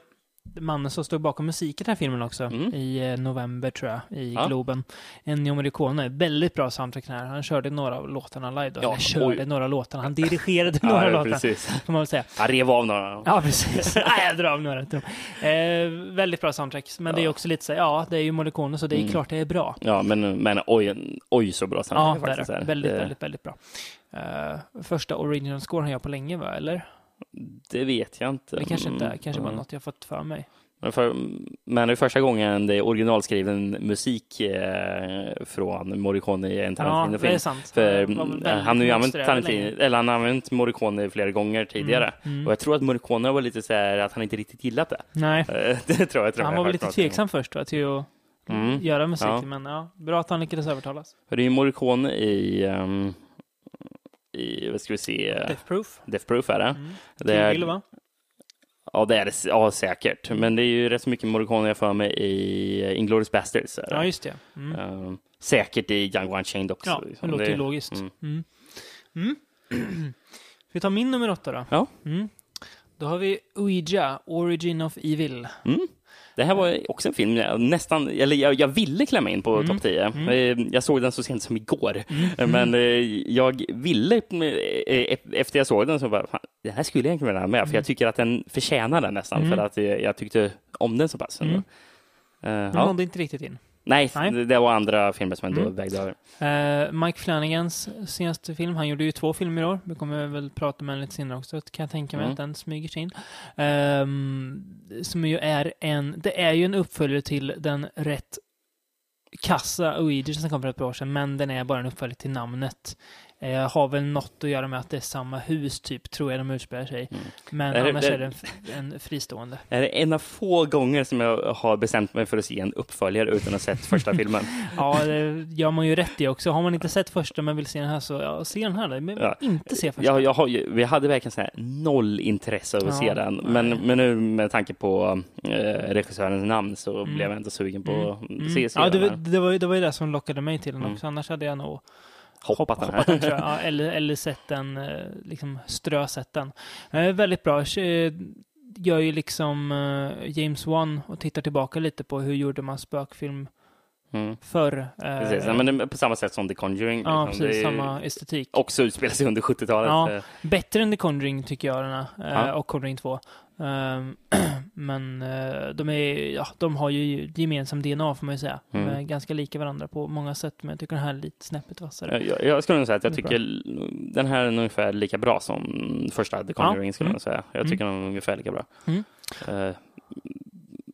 mannen som stod bakom musiken i den här filmen också Mm. i eh, november tror jag, i Ja. Globen. Ennio Morricone, väldigt bra soundtrack här. Han körde några av låtarna live då. Ja, Eller körde oj. några låtar, han dirigerade <laughs> några Ja, ja, låtar. precis. Kan man väl säga. Han rev av några. Ja, precis. <laughs> Nej, jag drar av några. Eh, väldigt bra soundtrack. Men det är Ja. också lite så ja, det är ju Morricone, så det är Mm. klart det är bra. Ja, men, men oj, oj så bra Ja, soundtrack är faktiskt. är. Väldigt, väldigt, väldigt bra. Eh, första original score han gör på länge, va? Eller? Det vet jag inte. Det kanske inte är, kanske bara mm. något jag fått för mig. Men, för, men det är första gången det är originalskriven musik eh, från Morricone i en Ja, det Tarantino-film. är sant. För Han väldigt han har ju använt Tarantino, eller han har använt Morricone flera gånger tidigare. Mm, mm. Och jag tror att Morricone var lite så här att han inte riktigt gillat det. Nej, Eh, <laughs> det tror jag. Tror han var väl lite tveksam först va, till att Mm. göra musik, Ja. men ja, bra att han lyckades övertalas. För det är ju Morricone i, ehm, i vad ska vi se, Death Proof. Death Proof är det. Mm. det Kill är, Bill, va? Ja, det är det ja, säkert. Men det är ju rätt så mycket Morricone jag för mig i Inglourious Basterds. det. Ja, just det. Mm. Ehm, säkert i Django Unchained också. Ja, det liksom. låter ju Det- logiskt. mm. Mm. Mm. <clears throat> Vi ta min nummer åtta då? Ja. Mm. Då har vi Ouija, Origin of Evil. Mm. Det här var också en film jag nästan, eller jag, jag ville klämma in på Mm. topp 10. Mm. Eh, Jag såg den så sent som igår. Eh, Men eh, jag ville, eh, efter jag såg den så bara, fan, den här skulle jag egentligen ha med, för jag tycker att den förtjänar den nästan, Mm. för att jag, tyckte om den så pass. Mm. Eh, Den ja. nådde inte riktigt in. Nej, Nej. Det, var andra filmer som ändå Mm. vägde över. Eh, Mike Flanagans senaste film, han gjorde ju två filmer i år. Vi kommer väl prata med honom lite senare också, kan jag tänka mig Mm. att den smyger sig in. Ehm, som ju är en, det är ju en uppföljare till den rätt kassa Ouija som kom för ett par år sedan, men den är bara en uppföljare till namnet. Eh, har väl något att göra med att det är samma hus, typ, tror jag de utspelar sig. Mm. Men Är det- annars det- är det en, fristående. Det är en av få gånger som jag har bestämt mig för att se en uppföljare utan att ha sett första <laughs> filmen. Ja, det gör man ju rätt i också. Har man inte sett första men vill se den här så, ja, se den här då. Men Ja. inte se första. Jag, jag har, ju- vi hade verkligen så här noll intresse av att Ja, se den, men, men nu med tanke på eh, regissörens namn så Mm. blev jag ändå sugen på att Mm. se, se ja, den det, det, var, det var ju det som lockade mig till den Mm. också. Annars hade jag nog Hoppat den hoppat den, tror här. jag. <laughs> Ja, eller, eller sett den, eh, liksom strösett den. Eh, väldigt bra. Eh, Gör ju liksom James Wan och tittar tillbaka lite på hur gjorde man spökfilm Mm. förr. Precis, ja, men på samma sätt som The Conjuring. ja, liksom. precis. Samma estetik. Också utspelar sig under 70-talet. Ja. Bättre än The Conjuring tycker jag, den här, Ja. och Conjuring 2. Ehm, <clears throat> men eh, de, är, ja, de har ju gemensam DNA får man ju säga. De Mm. är ganska lika varandra på många sätt, men jag tycker den här är lite snäppet vassare. Jag, jag skulle nog säga att jag tycker den här är ungefär lika bra som första The Conjuring skulle Mm. jag säga. Jag Mm. tycker den är ungefär lika bra. Mm. Eh,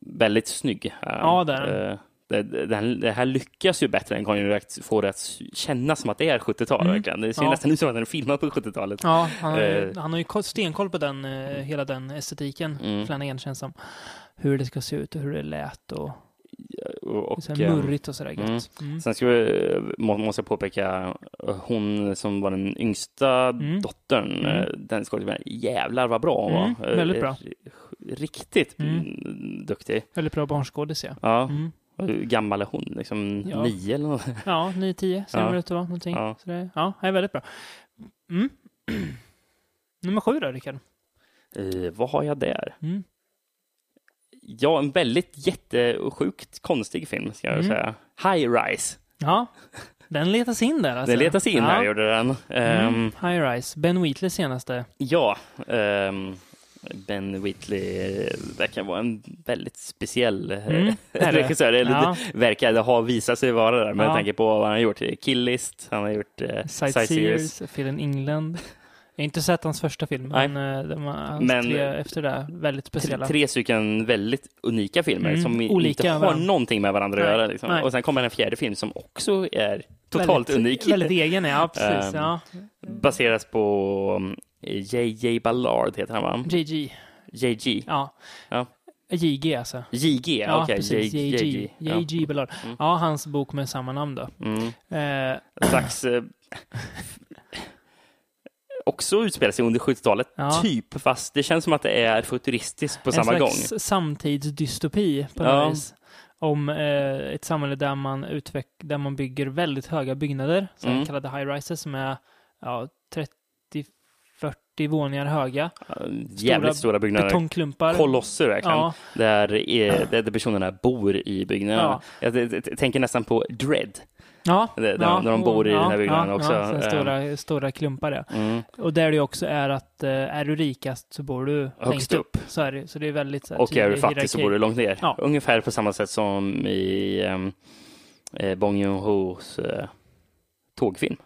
väldigt snygg. eh, Ja, det är den. eh, det, det, det, här, lyckas ju bättre än Conjuring att få det att kännas som att det är 70-tal Mm. verkligen. Det ser Ja. nästan ut som att den är filmad på 70-talet. Ja, han, har ju- Eh. han har ju ko- stenkoll på den, eh, hela den estetiken, Mm. Flanagan känns som. Hur det ska se ut och hur det lät och, Och, och, så eh, murrigt och sådär mm. gött. Mm. Sen ska vi, må- måste jag påpeka, hon som var den yngsta Mm. dottern, Mm. den skådespelaren, jävlar vad bra hon Mm, var. Eh, väldigt bra. Riktigt Mm. mm. duktig. Väldigt bra barnskådis, ja. Ja. Hur gammal är hon? Liksom Ja. nio eller något? Ja, 9-10 <laughs> ser Ja. det ut att vara. Någonting. Ja. Så det, ja, det är väldigt bra. Mm. <clears throat> Nummer sju då, Rickard. Eh, vad har jag där? Mm. Ja, en väldigt jättesjukt konstig film, ska jag Mm. säga. High Rise. Ja, den letas in där alltså. Den letas in ja. här, gjorde den. Mm. High Rise, Ben Wheatleys senaste. Ja, ehm, Ben Whitley eh, verkar vara en väldigt speciell eh, Mm, det. <laughs> regissör. Eller Ja. det verkar det ha visat sig vara det. Men Ja. tänker på vad han har gjort. Killist, han har gjort eh, Sightseers. In England. Jag har inte sett hans första film, men, eh, de hans Men- tre efter det väldigt Tre, speciella. tre stycken väldigt unika filmer Mm, som olika inte har varandra. någonting med varandra att Nej, göra. Liksom. Och sen kommer en fjärde film som också är totalt väldigt, unik. Väldigt egen, ja precis. <laughs> Ehm, ja. Baseras på um, JJ Ballard heter han va? JG, JG. ja. Ja. JG alltså. JG, Ja, okej. J- JG. Ja. JG Ballard. Mm. Ja, hans bok med samma namn då. Mm. Eh, En slags... Eh, också utspelar sig under 70-talet, Ja. typ. Fast det känns som att det är futuristiskt på en samma gång. slags samtidsdystopi på Ja. något vis. Om eh, ett samhälle där man, utveck- där man bygger väldigt höga byggnader, så Mm. kallade high-rises, som är ja, 30-40 våningar höga. Jävligt stora byggnader. Betongklumpar. Kolosser verkligen. Ja, Där, är, där personerna bor i byggnaderna. Jag, jag, tänker nästan på Dread. ja, Där- ja, de bor i ja, den här byggnaden ja, också. Ja, Eh. stora, stora klumpar, ja. Mm. Och där det också är att eh, är du rikast så bor du längst upp. upp. Så, är det, så det är väldigt så här, Och är du fattig så hierarki. bor du långt ner. Ja. Ungefär på samma sätt som i um, eh, Bong Joon-Hos eh, tågfilm.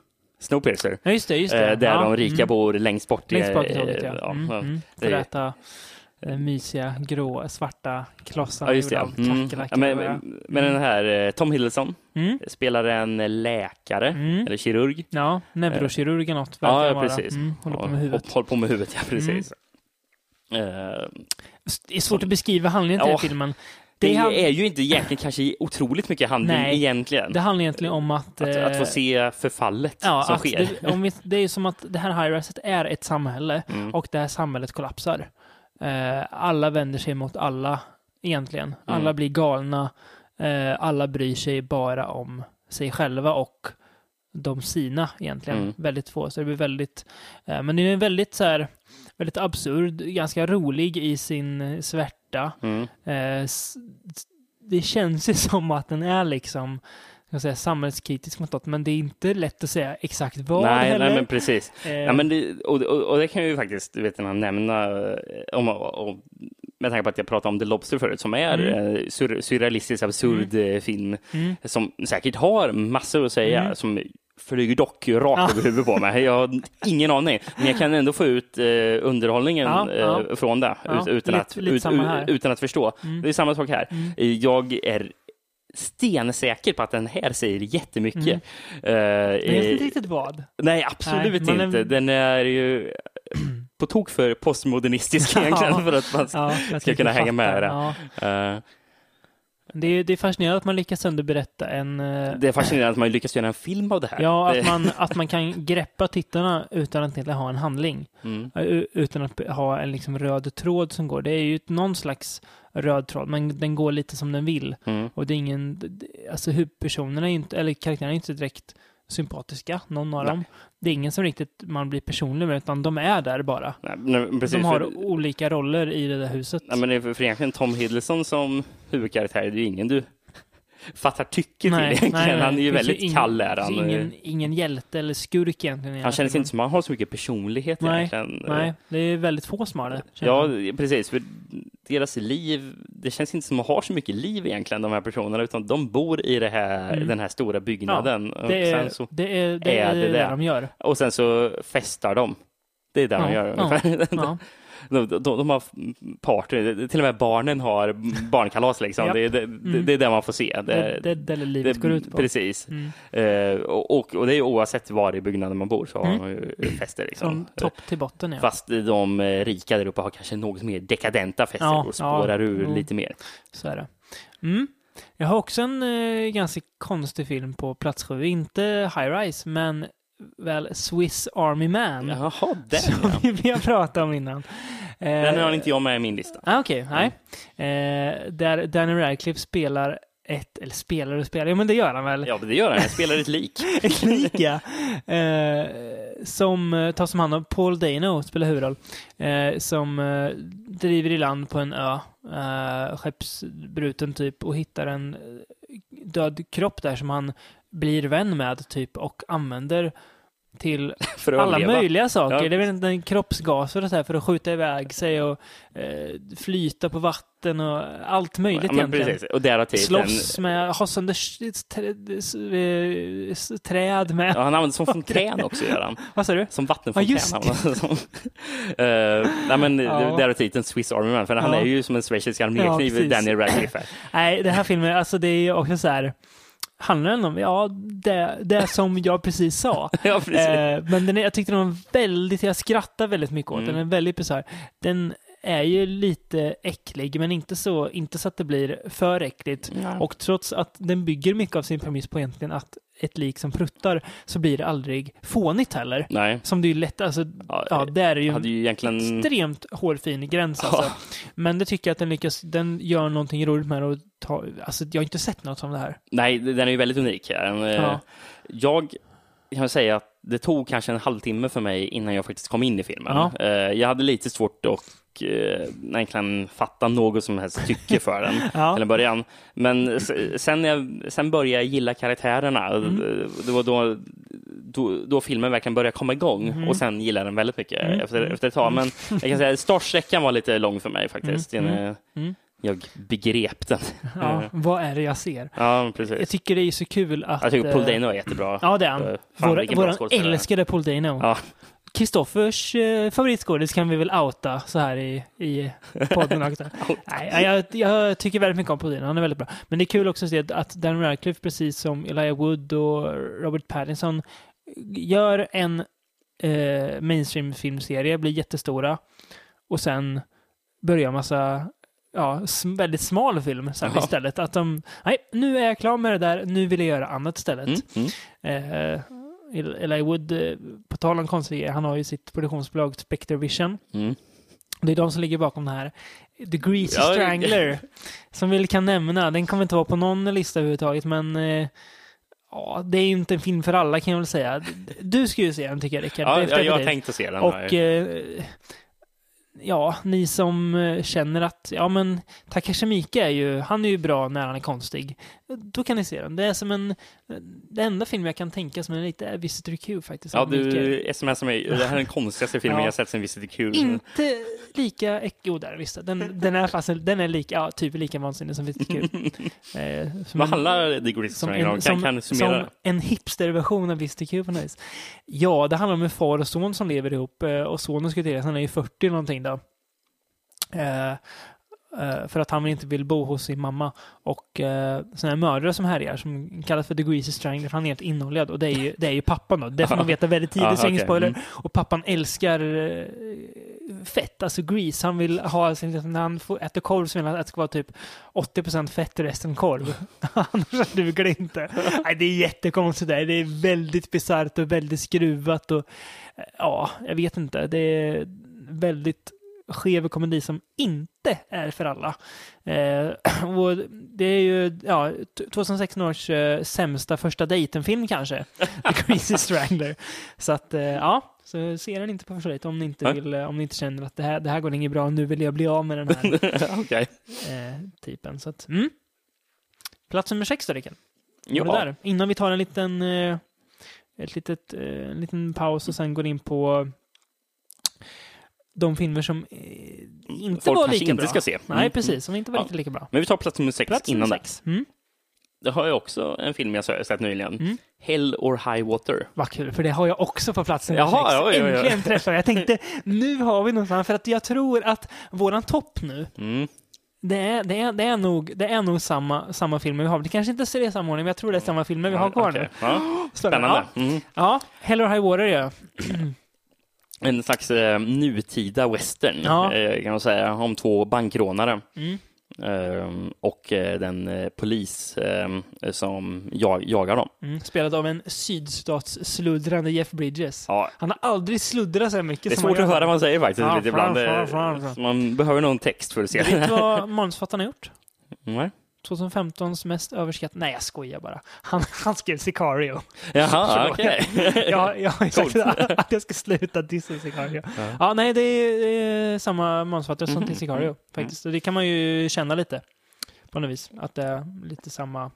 Snowpiercer. Ja, just det. Just det. Eh, där ja. de rika mm. bor längst bort. i- Längst bak i tåget, ja. ja, Mm, ja. mm. Det För att äta eh, mysiga, grå, svarta klossar Ja, just det. av Mm. Ja, men, men den här eh, Tom Hiddleston Mm. spelar en läkare, Mm. eller kirurg. Ja, neurokirurg eller något. verkar Ja, vara. precis. Mm, håller på med huvudet. Håll, håll på med huvudet, ja precis. Eh, Det är svårt att beskriva handlingen till Ja, filmen. Det han- är ju inte egentligen kanske otroligt mycket handling Nej, egentligen. det handlar egentligen om att... att, att få eh, se förfallet Ja, som sker. det, om vi, det är som att det här high-riset är ett samhälle Mm. och det här samhället kollapsar. Eh, alla vänder sig mot alla egentligen. Alla Mm. blir galna. Eh, alla bryr sig bara om sig själva och de sina egentligen. Mm. Väldigt få. Så det blir väldigt, eh, men det är en väldigt så här, väldigt absurd, ganska rolig i sin eh, svärta. Mm. Eh, det känns ju <laughs> som att den är liksom jag säga, samhällskritisk mot något, men det är inte lätt att säga exakt vad Nej, heller. nej, men precis. Eh, Ja, men det, och, och, och det kan jag ju faktiskt vet, nämna eh, om, om, med tanke på att jag pratade om The Lobster förut, som är Mm. mm. sur, surrealistisk, absurd eh, film, mm. som säkert har massor att säga, Mm. som flyger dock rakt Ja. över huvudet på mig. Jag har ingen aning, men jag kan ändå få ut eh, underhållningen Ja, ja. eh, från det, ut, utan, lite- att, lite ut, utan att förstå. Mm. Det är samma sak här. Mm. Eh, Jag är stensäker på att den här säger jättemycket. Mm. Eh, Men jag vet eh, inte riktigt vad. Nej, absolut Nej, man är- inte. Den är ju på tok för postmodernistisk <laughs> egentligen för att man ska kunna hänga med fattar. det. Det, är, det är fascinerande att man lyckas underberätta en... eh, det är fascinerande att man lyckas göra en film av det här. Ja, att man, att man kan <laughs> greppa tittarna utan att ha en handling. mm, Eh, Utan att ha en liksom röd tråd som går. Det är ju någon slags röd tråd, men den går lite som den vill. mm. Och det är ingen... Alltså huvudpersonerna är inte, eller karaktärerna är inte direkt sympatiska, någon av Nej. dem. Det är ingen som riktigt man blir personlig med, utan de är där bara. Nej, precis, de har för, olika roller i det där huset. nej, men det är för, för egentligen Tom Hiddleston som huvudkaraktär, det är ju ingen du fattar tycke till egentligen. Han är ju väldigt ingen- kall är han. Ingen, ingen hjälte eller skurk egentligen. Han känns inte som att han har så mycket personlighet Nej, egentligen. Nej, det är väldigt få som har det. Ja, jag. precis. För deras liv, det känns inte som att de har så mycket liv egentligen, de här personerna, utan de bor i här, Mm. den här stora byggnaden. och, det, är, så, det är det, är det det, de gör. och sen så festar de. Det är det de Ja, gör ja, ungefär. Ja. <laughs> De, de, de har party, till och med barnen har barnkalas liksom. Det, är det, det, det är det man får se. Det det, det där livet går ut på. Precis. Mm. Eh, och, och, det är oavsett var i byggnaden man bor så har Mm. man ju fester. Liksom. Från topp till botten, ja. Fast de eh, rika där uppe har kanske något mer dekadenta fester Ja, och spårar ja, ur lite mer. Så är det. Mm. Jag har också en eh, ganska konstig film på plats sju. Inte High Rise, men väl Swiss Army Man. Jaha, den Som ja. <laughs> vi har pratat om innan. Eh, Den har inte jag med i min lista. Ah, Okej, nej. Eh, där Danny Radcliffe spelar ett, eller spelar och spelar, ja men det gör han väl? Ja, det gör han. Han spelar ett lik. <laughs> Ett lik, ja. Eh, som eh, tas om hand av Paul Dano, spelar huvudroll. Eh, som eh, driver i land på en ö, eh, skeppsbruten typ, och hittar en eh, död kropp där som han blir vän med typ och använder till <laughs> alla överleva. möjliga saker. Ja. Det är väl kroppsgaser och så här för att skjuta iväg sig och eh, flyta på vatten och allt möjligt Ja, egentligen. precis. Och där har titeln... Slåss med, ha sönder eh, träd med. Ja, han använder som <laughs> fontän också, gör han. Vad sa du? Som vattenfontän. Ja, just som. Eh, nej, men Ja. där har titeln Swiss Army Man, för han Ja. är ju som en schweizisk Ja, armékniv, precis. Daniel Radcliffe. Nej, den här filmen, alltså det är ju också så här. Handlar den om, ja, det, det som jag precis sa. <laughs> ja, precis. Eh, men den är, jag tyckte den var väldigt, jag skrattar väldigt mycket åt den. Mm. Den är väldigt bisarr. Den är ju lite äcklig, men inte så, inte så att det blir för äckligt. Ja. Och trots att den bygger mycket av sin premiss på egentligen att ett lik som pruttar, så blir det aldrig fånigt heller. Nej. Som det är ju lätt, alltså, Ja, ja, det är ju hade ju egentligen... extremt hårfin gräns Ja. alltså. Men det tycker jag att den lyckas, den gör någonting roligt med och ta, alltså jag har inte sett något som det här. Nej, den är ju väldigt unik. här. Eh, Ja. Jag kan säga att det tog kanske en halvtimme för mig innan jag faktiskt kom in i filmen. Ja. Eh, Jag hade lite svårt att eh, egentligen fatta något som helst tycke för den <laughs> Ja. till en början. Men sen, jag, sen började jag gilla karaktärerna. Mm. Det var då, då, då filmen verkligen började komma igång Mm. och sen gillade jag den väldigt mycket Mm. efter, efter ett tag. Men jag kan säga att startsträckan var lite lång för mig faktiskt. Mm. Mm. Jag begrep den. <laughs> Ja, vad är det jag ser? Ja, Jag precis. tycker det är så kul att... Jag tycker Paul eh, Dano är jättebra. Ja, det är han. Eh, fan, våran älskade Paul Dano. Ja. Kristoffers eh, favoritskådis kan vi väl outa så här i, i podden också. <laughs> Nej, jag, jag tycker väldigt mycket om Paul Dano, han är väldigt bra. Men det är kul också att se att Dan Radcliffe, precis som Elijah Wood och Robert Pattinson, gör en eh, mainstream-filmserie, blir jättestora och sen börjar massa ja, väldigt smal film sen Ja. istället. Att de, nej, nu är jag klar med det där, nu vill jag göra annat istället. Mm, mm. Eh, Eli Wood, eh, på tal om konstiga, han har ju sitt produktionsbolag Spectre Vision. Mm. Det är de som ligger bakom den här The Greasy Ja, Strangler. <laughs> som vi kan nämna. Den kommer inte vara på någon lista överhuvudtaget, men eh, ja, det är inte en film för alla kan jag väl säga. Du ska ju se den tycker jag, Rickard. Ja, ja, jag har tänkt att se den. Och här. eh, ja, ni som känner att ja men Takashi Miike är ju, han är ju bra när han är konstig. Då kan ni se den. Det är som en, det enda film jag kan tänka som är lite är Visitor Q faktiskt. Ja, du smsar mig. Det här är den konstigaste filmen Ja. jag sett sen Visit Kul. Inte lika, jo där visst. Den, den är fast, den är lika, ja, typ lika vansinnig som Visitor Q. <laughs> eh, Vad en- handlar The Grease som Strangler om? en, Kan, som, kan summera? som en hipsterversion av Visitor Q på något vis. Ja, det handlar om en far och son som lever ihop eh, och sonen ska till han är ju 40 någonting då. Eh, för att han inte vill bo hos sin mamma. Och uh, sådana här mördare som härjar, som kallas för The Greasy Strangler, han är helt innollad. Och det är ju, det är ju pappan då. Det får man <laughs> veta väldigt tidigt, så ingen spoiler. Mm. Och pappan älskar eh, fett, alltså grease. Han vill ha sin, när han får, äter korv så vill han att det ska vara typ 80% fett och resten korv. <laughs> Annars duger det inte. <laughs> Nej, det är jättekonstigt där. Det är väldigt bisarrt och väldigt skruvat och eh, ja, jag vet inte. Det är väldigt skev komedi som inte är för alla. Eh, <clears throat> och det är ju ja, t- 2016 års eh, sämsta första dejten-film kanske. <laughs> The Crazy Strangler. Så att, eh, ja, så se den inte på första dejt om ni inte, vill, eh, om ni inte känner att det här, det här går inget bra, nu vill jag bli av med den här <laughs> Okej. eh, typen. Så att, mm. Plats nummer sex då, Rickard. Ja. Där? Innan vi tar en liten, eh, ett litet, en liten paus och sen går in på de filmer som eh, inte Folk var lika inte bra. ska se. Nej, Mm. precis. Som inte var Ja. lika bra. Men vi tar plats nummer sex Plats innan nummer det. sex. Mm. Det har jag också en film jag sett nyligen. Mm. Hell or High Water. Vad kul, för det har jag också på plats nummer Jaha, sex. ja, ja, ja. Äntligen träffade jag. Jag tänkte, nu har vi någonstans, för att jag tror att våran topp nu, Mm. det är, det är, det är nog, det är nog samma, samma filmer vi har. Det kanske inte är i samma ordning, men jag tror det är samma filmer vi har kvar Okej. nu. Ja. <gasps> Det. Spännande. Mm. Ja, ja Hell or High Water ja. <clears throat> En slags eh, nutida western, Ja. eh, kan man säga, om två bankrånare. Mm. Ehm, och eh, den eh, polis som jag, jagar dem. Mm. Spelad av en sydstatssluddrade Jeff Bridges. Ja, Han har aldrig sluddrat så här mycket det är svårt han att höra vad man säger faktiskt Ja, lite ibland. fan, Eh, fan, fan. Man behöver någon text för att se Du vet det. vad <laughs> manusförfattaren har gjort? Nej. 2015s mest överskattade... Nej, jag skojar bara. Han, <laughs> han skrev Sicario. Jaha, <laughs> okej. <laughs> jag, jag har ju sagt att, jag ska sluta dissa Sicario. Ja. nej, det är, det är samma manusförfattare som Mhm, till Sicario faktiskt. Och det kan man ju känna lite på något vis. Att det är lite samma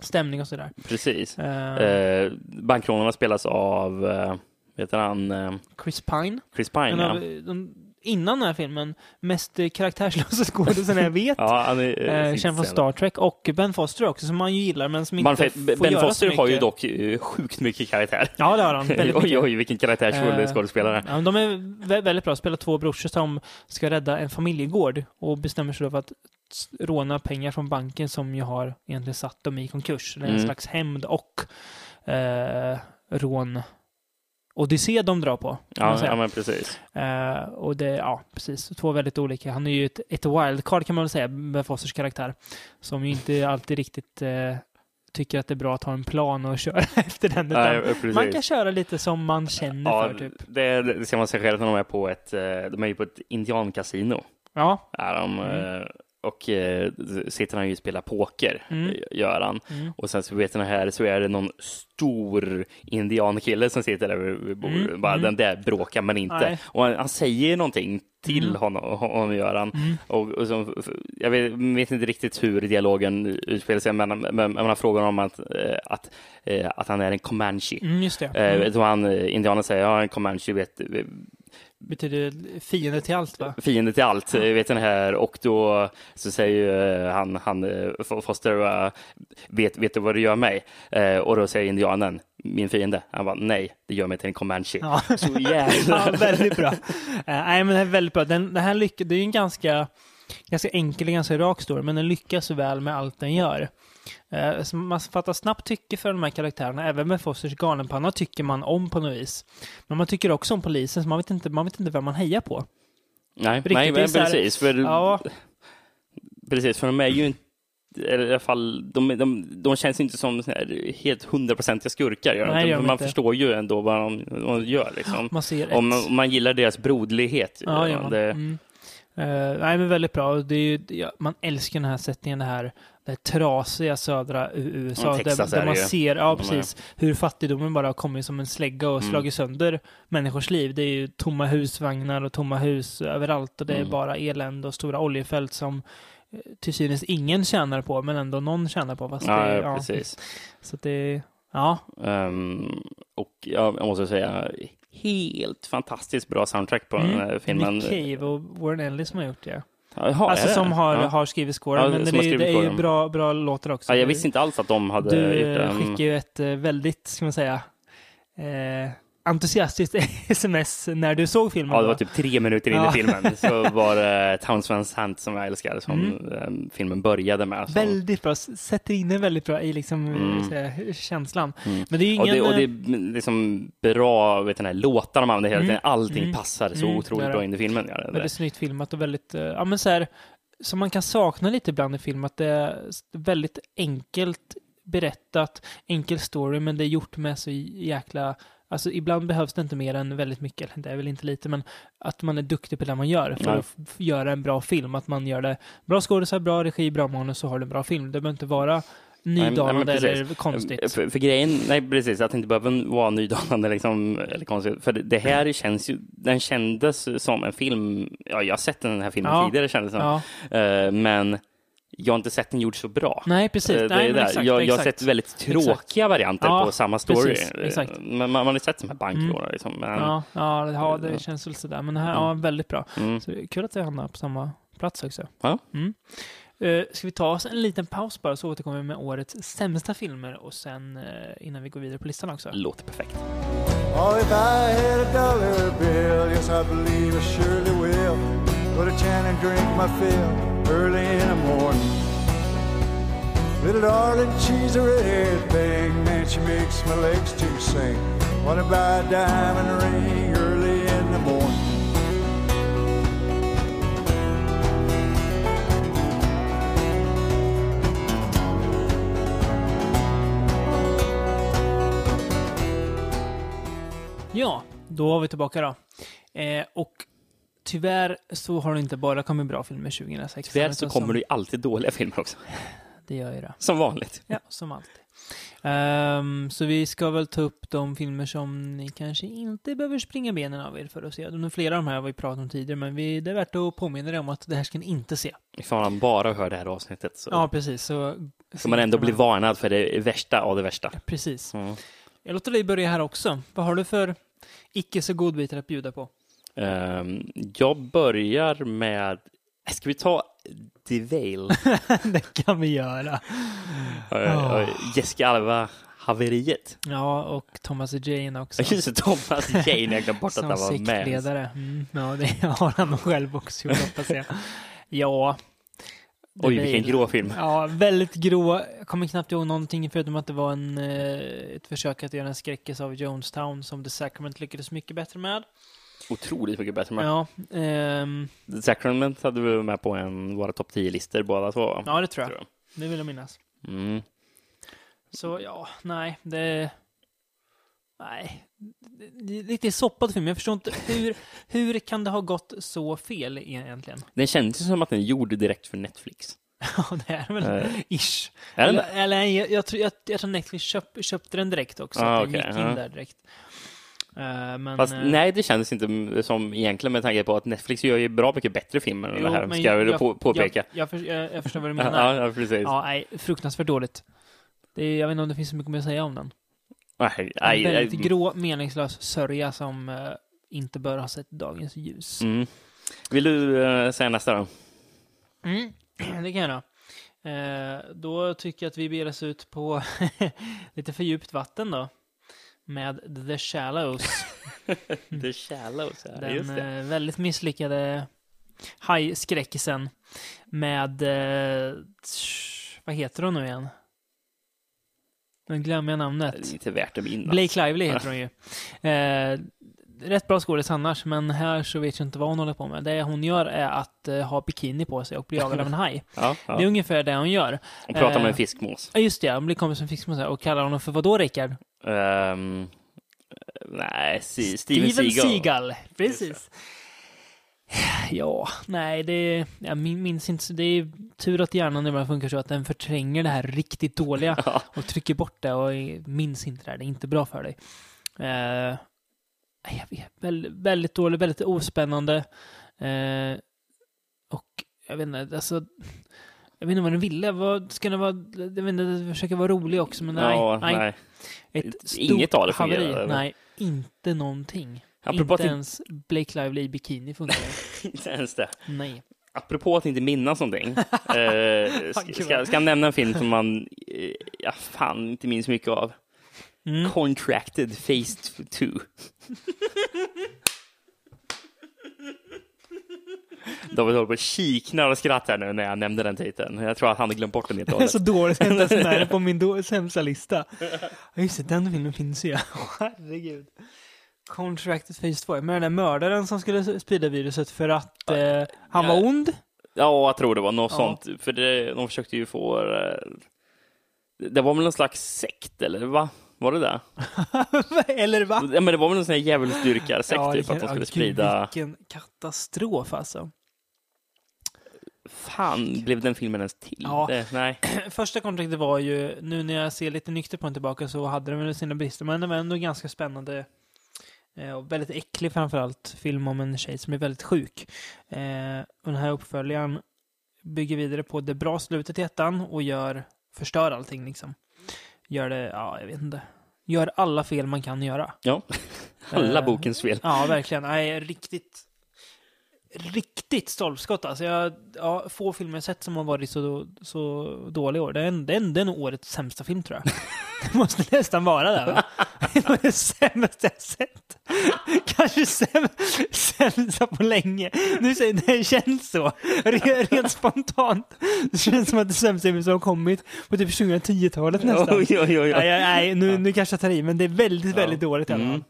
stämning och sådär. Precis. Eh, Eh, bankrånarna spelas av, eh, vet han, eh, Chris Pine. Chris Pine. Ja. av de, innan den här filmen, mest karaktärslösa <laughs> skådisen jag vet. Ja, han är, Eh, eh, känd från. Star Trek och Ben Foster också, som man ju gillar men som inte Man, får ben göra så Foster har ju mycket. dock eh, sjukt mycket karaktär. Ja, det har han. <laughs> Väldigt oj, mycket. oj, vilken karaktärsfull Eh, skådespelare. Ja, de är vä- väldigt bra. Spelar två brorsor som ska rädda en familjegård och bestämmer sig då för att råna pengar från banken som ju har egentligen satt dem i konkurs. Det är en Mm. slags hämnd och eh, rån odyssé de drar på. Ja, ja, men precis. Eh, och det, ja, precis. Två väldigt olika. Han är ju ett, ett wildcard kan man väl säga, Ben Fosters karaktär. Som ju inte alltid riktigt eh, tycker att det är bra att ha en plan och <laughs> köra efter den. Nej, man kan köra lite som man känner Ja, för, typ. det, det ser man sig själv när de är på ett, eh, de är ju på ett indiankasino. Ja. Är de, Mm. Och eh, sitter han ju och spelar poker, Mm. eh, gör han. Mm. Och sen så vet ni här så är det någon stor indiankille som sitter där vid bordet. Mm, Bara mm. den där bråkar man inte. Nej. Och han, han säger någonting till Mm. honom, honom gör han. Mm. Och, och så, jag vet, vet inte riktigt hur dialogen utspelar sig, men, men, men man frågar om att, eh, att, eh, att han är en comanche. Mm, just det. Eh, Mm. han, indianen säger? Ja, en comanche vet, Betyder fiende till allt, va? fiende till allt, eh, vet den här. Och då så säger eh, han, han eh, Foster, vet, vet du vad du gör mig? Och då säger indianen, min fiende. Han bara, nej, det gör mig till en comanche. Ja. Så <laughs> jävla... ja, väldigt bra. Nej, men det är väldigt bra. Den, den här lyck, det är ju en ganska, ganska enkel och ganska rak story, men den lyckas väl med allt den gör. Eh, så man fattar snabbt tycke för de här karaktärerna. Även med Fosters galenpanna tycker man om på något vis. Men man tycker också om polisen, så man vet inte, man vet inte vem man hejar på. Nej, Riktigt, nej men här- precis. För, Ja, precis, för de är ju inte eller i alla fall, de, de, de känns inte som helt hundraprocentiga skurkar. Gör Nej, gör man inte. förstår ju ändå vad de, vad de gör. Liksom. man ser. Om man, man gillar deras broderlighet. Ja, man. det, Mm. Nej, men väldigt bra. Det är ju, ja, man älskar den här sättningen, det här, det här trasiga södra USA. Ja, där, är där man ser, ja precis, hur fattigdomen bara har kommit som en slägga och Mm. slagit sönder människors liv. Det är ju tomma husvagnar och tomma hus överallt och det är Mm. bara elände och stora oljefält som eh, till synes ingen tjänar på, men ändå någon tjänar på. Fast ja, det, ja, precis. Så det, ja, Ehm, och ja, jag måste säga, helt fantastiskt bra soundtrack på den här mm. filmen. Nick Cave och Warren Ellis som har gjort det. Jaha, alltså som har, ja. har skrivit scoren, Ja, men det, är- det är ju bra, bra låtar också. Ja, jag visste inte alls att de hade Du gjort det. eh, skickade ju ett eh, väldigt, ska man säga, eh, entusiastiskt <laughs> sms när du såg filmen. Ja, det va? var typ tre minuter in Ja. i filmen <laughs> så var det Towns Van Sant som jag älskar som Mm. eh, filmen började med. Som, Väldigt bra, sätter in den väldigt bra i liksom, Mm. så här, känslan. Mm. Men det är ju och, ingen... det, och det eh, är liksom bra, vet den här låtarna man använder hela Mm. tiden. Allting Mm. passar så Mm, otroligt det bra in i filmen. Ja, det. väldigt snyggt filmat och väldigt, eh, ja men så här, som man kan sakna lite ibland i film, att det är väldigt enkelt berättat, enkel story, men det är gjort med så jäkla Alltså ibland behövs det inte mer än väldigt mycket, eller det är väl inte lite, men att man är duktig på det man gör för Nej. att göra en bra film. Att man gör det bra skådisar, bra regi, bra manus så har du en bra film. Det behöver inte vara nej, nydanande precis. eller konstigt. För, för grejen, nej precis, att det inte behöver vara nydanande <laughs> liksom, eller konstigt. För det, här känns ju, den kändes som en film, ja jag har sett den här filmen Ja. tidigare kändes det som. Ja. Eh, men jag har inte sett den gjord så bra. Nej, precis. Eh, det Nej, där. exakt, jag, jag har exakt. sett väldigt tråkiga varianter Ja, på samma story. precis, exakt. Eh, Men man, man har sett de här bankrånarna. Liksom, men, Ja, ja, det, ja, det känns väl sådär. Men det här, ja, väldigt bra. mm. Så det kul att det hamnar på samma plats också. Ja. Mm. Uh, ska vi ta oss en liten paus bara så återkommer vi med årets sämsta filmer och sen eh, innan vi går vidare på listan också. Låter perfekt. Oh, Go to town and drink my fill early in the morning. Little darling, she's a red thing, man, she makes my legs to sing. Wanna buy a diamond ring early in the morning. Ja, då var vi tillbaka då. Eh, och tyvärr så har det inte bara kommit bra filmer 2016. Tyvärr så kommer som, det ju alltid dåliga filmer också. Det gör ju det. Som vanligt. Ja, som alltid. Ehm, så vi ska väl ta upp de filmer som ni kanske inte behöver springa benen av er för att se. De flera av de här har vi pratat om tidigare, men vi, det är värt att påminna er om att det här ska ni inte se. Ifall man bara hör det här avsnittet så... Ja, precis. Så Så man ändå blir varnad för det värsta av det värsta. Precis. Mm. Jag låter dig börja här också. Vad har du för icke så godbitar att bjuda på? Ehm, jag börjar med... Ska vi ta The Veil? <laughs> det kan vi göra. Oh. Jessica Alba-haveriet. Ja, och Thomas Jane också. Just det, Thomas Jane. Jag glömde bort att Som han var med. sektledare. Mm, ja, det har han nog själv också gjort, hoppas jag. Ja. Oj, vilken Veil. grå film. Ja, väldigt grå. Jag kommer knappt ihåg någonting förutom att det var en, eh, ett försök att göra en skräckis av Jonestown som The Sacrament lyckades mycket bättre med. Otroligt mycket bättre. med. Ja, ehm, The Sacrament hade vi med på en våra topp 10-listor båda två. ja, det tror jag. tror jag. Det vill jag minnas. Mm. Så ja, nej, det... Nej. Det- är lite soppad film. Jag förstår inte hur, hur kan det ha gått så fel egentligen? Den kändes som att den är gjord direkt för Netflix. <laughs> Ja, det är väl Eh, ish. är Eller, eller jag, jag, tror, jag, jag tror Netflix köp, köpte den direkt också. Ah, den okej, gick in ja. där direkt. Eh, men, Fast eh, nej, det kändes inte som egentligen med tanke på att Netflix gör ju bra mycket bättre filmer än jo, det här, ska jag på, påpeka. Jag, jag, för, jag, jag förstår vad du <laughs> menar. ja, precis. Ja, nej, fruktansvärt dåligt. Det är, jag vet inte om det finns så mycket mer att säga om den. Nej, En nej, väldigt nej. grå, meningslös sörja som eh, inte bör ha sett dagens ljus. Mm. Vill du eh, säga nästa då? Mm, <clears throat> det kan jag göra. Eh, då tycker jag att vi ber oss ut på <laughs> lite för djupt vatten då. Med The Shallows. <laughs> The Shallows, ja, Den just det. eh, väldigt misslyckade hajskräckisen. Med, eh, vad heter hon nu igen? Nu glömmer jag Det namnet. är inte värt att minnas. Blake Lively heter <laughs> hon ju. Eh, rätt bra skådis annars, men här så vet jag inte vad hon håller på med. Det hon gör är att ha bikini på sig och bli jagad av en haj. <laughs> Ja, ja. Det är ungefär det hon gör. Och prata med en fiskmås. Ja, just det. Hon blir kompis med fiskmåsar och kallar honom för vad då, Rickard? Ehm, nej, si, Steven, Steven Seagal. Seagal. Precis. Ja, nej, det... Jag min- minns inte. Det är tur att hjärnan ibland funkar så att den förtränger det här riktigt dåliga <laughs> Ja. och trycker bort det och minns inte det här. Det är inte bra för dig. Eh, jag vet, väldigt, väldigt dåligt, väldigt ospännande. Eh, och jag vet inte, alltså... Jag vet inte vad den ville. Vad ska den vara? Jag vet inte, försöka vara rolig också, men nej. ja, nej. nej. Ett Inget av det fungerar, haveri. eller? Nej, inte någonting. Apropå inte ens Blake Lively i bikini funkar. <laughs> Inte ens det. Nej. Apropå att inte minnas någonting. <laughs> eh, ska, ska, ska jag nämna en film som man eh, ja, fan inte minns mycket av? Mm. Contracted Phase 2. <laughs> David håller på att kiknar och skrattar nu när jag nämnde den titeln. Jag tror att han har glömt bort den helt och Det är hållet. så dåligt ens med det på min sämsta lista. Ja, just det, den filmen finns ju. <laughs> Herregud. Contracted Phase 2. Med den där mördaren som skulle sprida viruset för att eh, han var ond. Ja, jag tror det var något Ja. sånt. För det, de försökte ju få... eh, Det var väl någon slags sekt, eller va? Var det det? <laughs> Eller va? Ja, men det var väl någon sån här djävulsdyrkarsekt, Ja, typ, att de ja, skulle gud, sprida... Vilken katastrof alltså. Fan, blev den filmen ens till? Ja. Det, nej. <clears throat> Första kontraktet var ju, nu när jag ser lite nykter på den tillbaka så hade den väl sina brister, men den var ändå ganska spännande. Eh, Och väldigt äcklig framförallt, film om en tjej som är väldigt sjuk. Eh, och den här uppföljaren bygger vidare på det bra slutet i ettan och gör, förstör allting liksom. Gör det, ja jag vet inte. Gör alla fel man kan göra. Ja. <laughs> Alla Eh, bokens fel. Ja, verkligen. Nej, riktigt, riktigt stolpskott. Alltså jag, ja, få filmer jag sett som har varit så, så dåliga i år. Det är, en- det, är, en- det är nog årets sämsta film, tror jag. <laughs> Det måste nästan vara det, va? Det är nog det sämsta jag sett. Kanske säm, sämsta på länge. Nu säger det känns så. Rent, rent spontant. Det känns som att det sämsta film som har kommit på typ 2010-talet nästan. Oj, oj, oj, oj. Nej, nej, nu, nu kanske jag tar i, men det är väldigt, väldigt dåligt alla fall. Mm.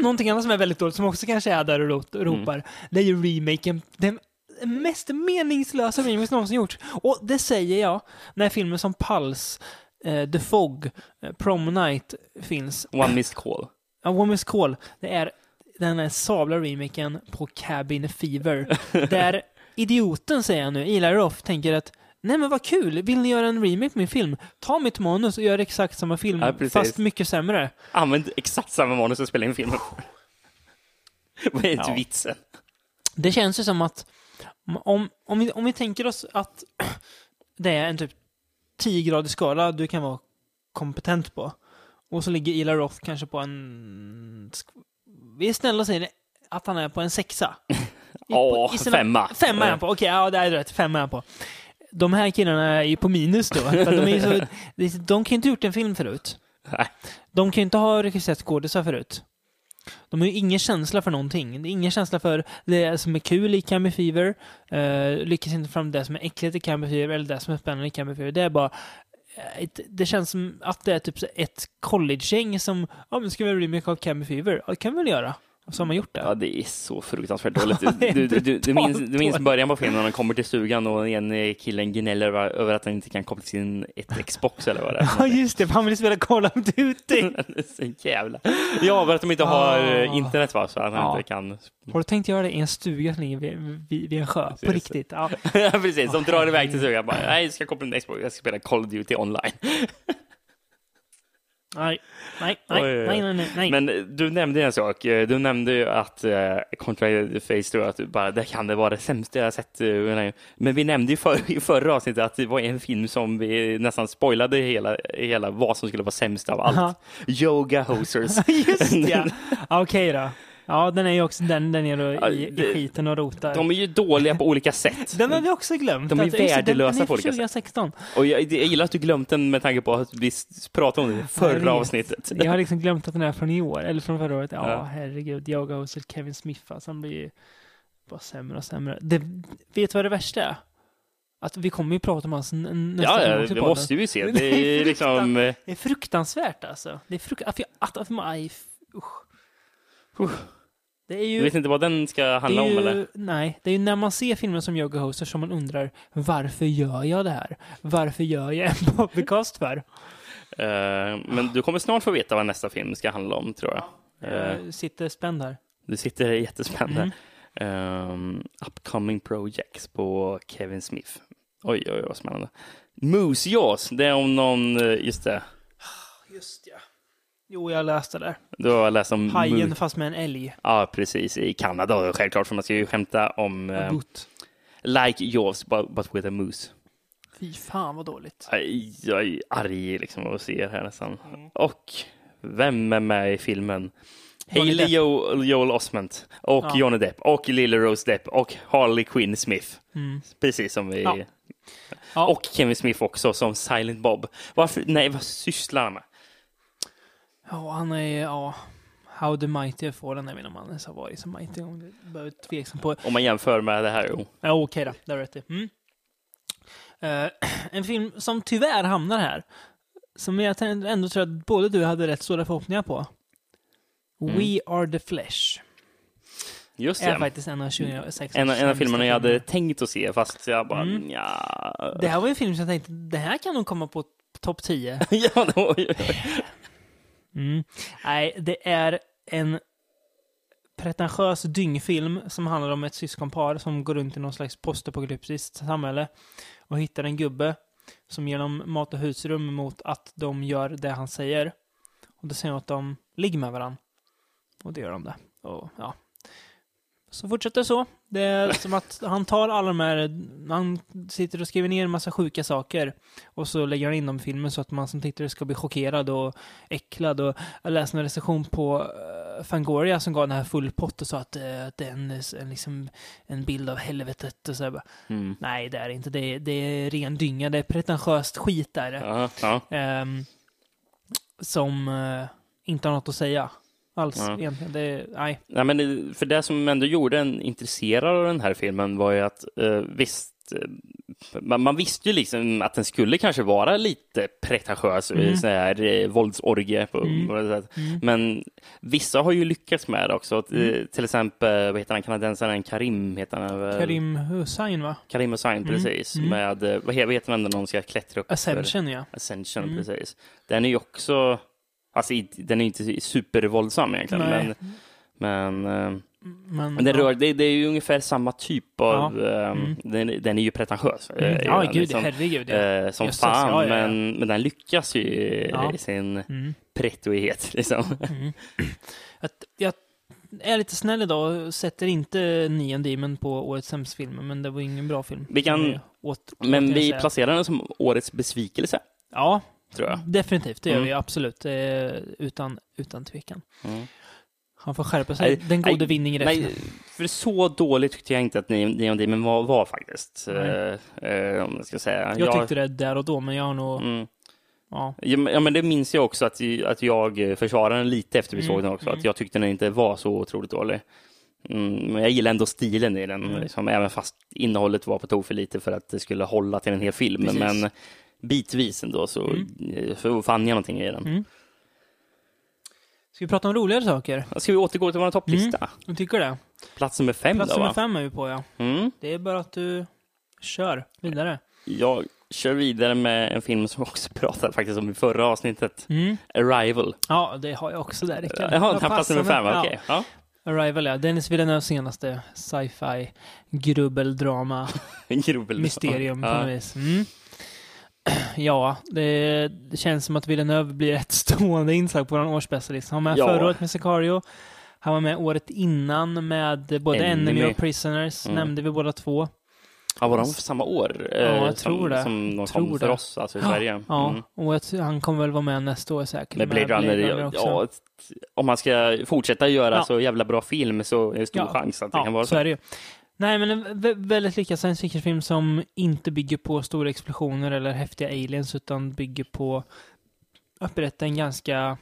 Någonting annat som är väldigt dåligt, som också kanske är där och Mm. ropar, det är ju remaken. Den mest meningslösa remake som någonsin gjorts. Och det säger jag när filmer som Pulse, eh, The Fog, eh, Prom Night finns. One missed call. A Woman's Call, det är den här sabla remaken på Cabin Fever. <laughs> där idioten, säger jag nu, Eli Roth, tänker att Nej men vad kul, vill ni göra en remake på min film? Ta mitt manus och gör exakt samma film, Ja, fast mycket sämre. Använd exakt samma manus och spela in filmen. <laughs> Vad är inte Ja. vitsen? Det känns ju som att om, om, vi, om vi tänker oss att <clears throat> det är en typ 10-gradig skala du kan vara kompetent på. Och så ligger Ila Roth kanske på en... Vi är snälla och säger att han är på en sexa. <laughs> Ja, sina- femma. Femma är han på, okej, ja det är rätt. Femma är han på. De här killarna är ju på minus då. För de, <laughs> är så, de kan ju inte gjort en film förut. Nej. De kan ju inte ha regisserat skådisar förut. De har ju ingen känsla för någonting. Det är ingen känsla för det som är kul i Cammy Fever. Uh, lyckas inte fram det som är äckligt i Cammy Fever eller det som är spännande i Cammy Fever. Det är bara eh, det känns som att det är typ ett collegegäng som, ja men ska vi göra remake av Cammy Fever? Ja, det kan vi väl göra. Och så har man gjort det. Ja, det är så fruktansvärt dåligt. <laughs> Du, du, du, du, minns, minns början på filmen när de kommer till stugan och en killen gnäller över, att han inte kan koppla sin ett Xbox eller vad det är. <laughs> Ja, just det. Han vill spela Call of Duty. <laughs> Så jävla... Ja, för att de inte har Ah. internet va, så han Ja. inte kan... Har du tänkt göra det i en stuga som ligger vid, vid, vid en sjö? På Precis. riktigt? Ja. Ja, precis. De drar iväg till stugan bara, nej, jag ska koppla min Xbox, jag ska spela Call of Duty online. Nej, nej, nej, Oj, nej, nej, nej. Men eh, du nämnde en sak. Eh, Du nämnde ju att eh, Contra the Face, då, att bara, det kan det vara det sämsta jag sett. eh, länge." Men vi nämnde ju för, <laughs> i förra avsnittet att det var en film som vi nästan spoilade hela, hela vad som skulle vara sämst av allt. Aha. Yoga Hosers. <laughs> Just ja. <laughs> Okej då. Ja, den är ju också den, den är då i, i skiten och rotar. De är ju dåliga på olika sätt. Den har vi också glömt. De är Att- just det, den- värdelösa den är på olika sätt. 2016. Och jag, jag gillar att du glömt den med tanke på att vi pratade om det i förra avsnittet. Jag har liksom glömt att den är från i år, eller från förra året. Ja, Ja. herregud. Jag och Kevin Smith, alltså, han blir bara sämre och sämre. Det, vet du vad det värsta är? Att vi kommer ju prata om hans nästa Ja, ja, <laughs> det måste vi se. Det är liksom... eh, Det är fruktansvärt alltså. Det är frukt... Att, att, att, f- usch. Är Du ju... vet inte vad den ska handla om ju, eller? Nej, det är ju när man ser filmer som Yoga Hoster som man undrar varför gör jag det här? Varför gör jag en <laughs> podcast för? Eh, men du kommer snart få veta vad nästa film ska handla om, tror jag. Eh, Jag sitter spänd här. Du sitter jättespännande. Mm. Um, upcoming projects på Kevin Smith. Oj, oj, oj, vad spännande. Moose Jaws, det är om någon, eh, just det, Just ja. Jo, jag läste det. du har läst om Hajen fast med en älg. Ja, precis, i Kanada självklart, för man ska ju skämta om eh. Like Jaws, but, but with a moose. Fy fan vad dåligt. Aj, Jag är arg liksom att se här nästan. Och vem är med i filmen? Depp. jo Joel Osment och Ja. Johnny Depp och Lily Rose Depp och Harley Quinn Smith. Mm. Precis som vi... Ja. Ja. Och Kevin Smith också som Silent Bob. Varför? Nej, vad sysslar han med? Ja, han är ja. How the Mighty får den, jag vet inte om han ens har varit så mighty. Om tveksam på. Om man jämför med det här. Jo. Ja, okej då. Det är rätt i. mm. Eh, <clears throat> En film som tyvärr hamnar här. Som jag ändå tror att både du hade rätt stora förhoppningar på. Mm. We Are The Flesh. Just Är det. faktiskt en av 2006 En, en av filmerna jag hade tänkt att se, fast jag bara, Mm. ja. Det här var en film som jag tänkte, det här kan nog komma på topp 10. <laughs> ja, det var ju... <laughs> Mm. Nej, det är en pretentiös dyngfilm som handlar om ett syskonpar som går runt i någon slags postapokalyptiskt samhälle och hittar en gubbe som ger dem mat och husrum mot att de gör det han säger. Och då säger han att de ligger med varandra. Och det gör de det. Och ja. Så fortsätter det så. Det är som att han tar alla de här, han sitter och skriver ner en massa sjuka saker och så lägger han in dem i filmen så att man som tittare ska bli chockerad och äcklad. Och jag läste en recension på uh, Fangoria som gav den här full pott och sa att, eh, att det är en, en, liksom, en bild av helvetet. Och så bara, Mm. Nej, det är inte. Det är, det är ren dynga. Det är pretentiöst skit där. Ja, ja. Ehm, som eh, inte har något att säga alls Ja. egentligen. Det nej. Nej, men det- för det som ändå gjorde en intresserad av den här filmen var ju att eh, visst, eh, man, man visste ju liksom att den skulle kanske vara lite pretentiös, Mm. sån här eh, våldsorgie på, Mm. på sätt. Mm. Men vissa har ju lyckats med det också. Eh, Mm. Till exempel, vad heter han, kanadensaren Karim heter han? Karim Hussein va? Karim Hussein, Mm. precis. Mm. Med, eh, vad heter, den när någon ska klättra upp? för- Ascension ja. Ascension, Mm. precis. Den är ju också, alltså den är inte supervåldsam egentligen, Nej. men, men eh, Men, men den rör, det, det är ju ungefär samma typ av... Ja. ehm, Mm. den, den är ju pretentiös. eh, Mm. är Ja, gud, liksom, herregud. Ja. eh, som Jösses, fan, ja, ja. Men, men den lyckas ju i sin Mm. prettoighet. <laughs> Liksom. Mm. Att, jag är lite snäll idag och sätter inte Neon Demon på årets sämsta film, men det var ingen bra film. Vi kan- Åt, Men vi placerar den som årets besvikelse, Ja, tror jag. definitivt. Det gör Mm. vi absolut. Eh, utan, utan tvekan. Mm. Han får skärpa sig. Nej, Den gode nej, vinning Nej, räknar. för så dåligt tyckte jag inte att Neon Demon var, var faktiskt. Nej. Eh, eh, om jag ska säga. Jag tyckte det där och då, men jag har nog... Mm. Ja. Ja, men- det minns jag också att, att jag försvarade den lite efter vi Mm, såg den också. mm. Att jag tyckte den inte var så otroligt dålig. Mm, men jag gillar ändå stilen i den, Mm. liksom, även fast innehållet var på tok för lite för att det skulle hålla till en hel film. Precis. Men bitvis ändå så, Mm. så fann jag någonting i den. Mm. Ska vi prata om roligare saker? Ska vi återgå till vår topplista? Jag tycker det. Plats nummer fem Plats då, nummer va? fem är vi på, ja. Mm. Det är bara att du kör vidare. Jag kör vidare med en film som vi också <laughs> pratade faktiskt om i förra avsnittet. Mm. Arrival. Ja, det har jag också där, Rickard. Jaha, den plats nummer fem, Ja. okej. Ja. Arrival, ja. Dennis Villeneuves senaste sci-fi grubbeldrama <laughs> En grubbel. mysterium på Ja. något vis. Mm. <clears throat> Ja, det, det känns som att Villeneuve blir ett <laughs> stående inslag på vår årsbästarlista. Han var med Ja. förra året med Sicario. Han var med året innan med både Enemy. Enemy och Prisoners, Mm. nämnde vi båda två. Ja, var de för samma år? eh, jag som, tror det. Som de Tror kom för det. oss, alltså i Sverige. Ja, Mm. och jag, tror- han kommer väl vara med nästa år säkert. Med Blade Runner, ja, också. ja, om man ska fortsätta göra Ja. så jävla bra film så är det stor Ja. chans att det ja, kan vara så så. Nej, men en vä- väldigt lyckad science fiction-film som inte bygger på stora explosioner eller häftiga aliens, utan bygger på att berätta en ganska,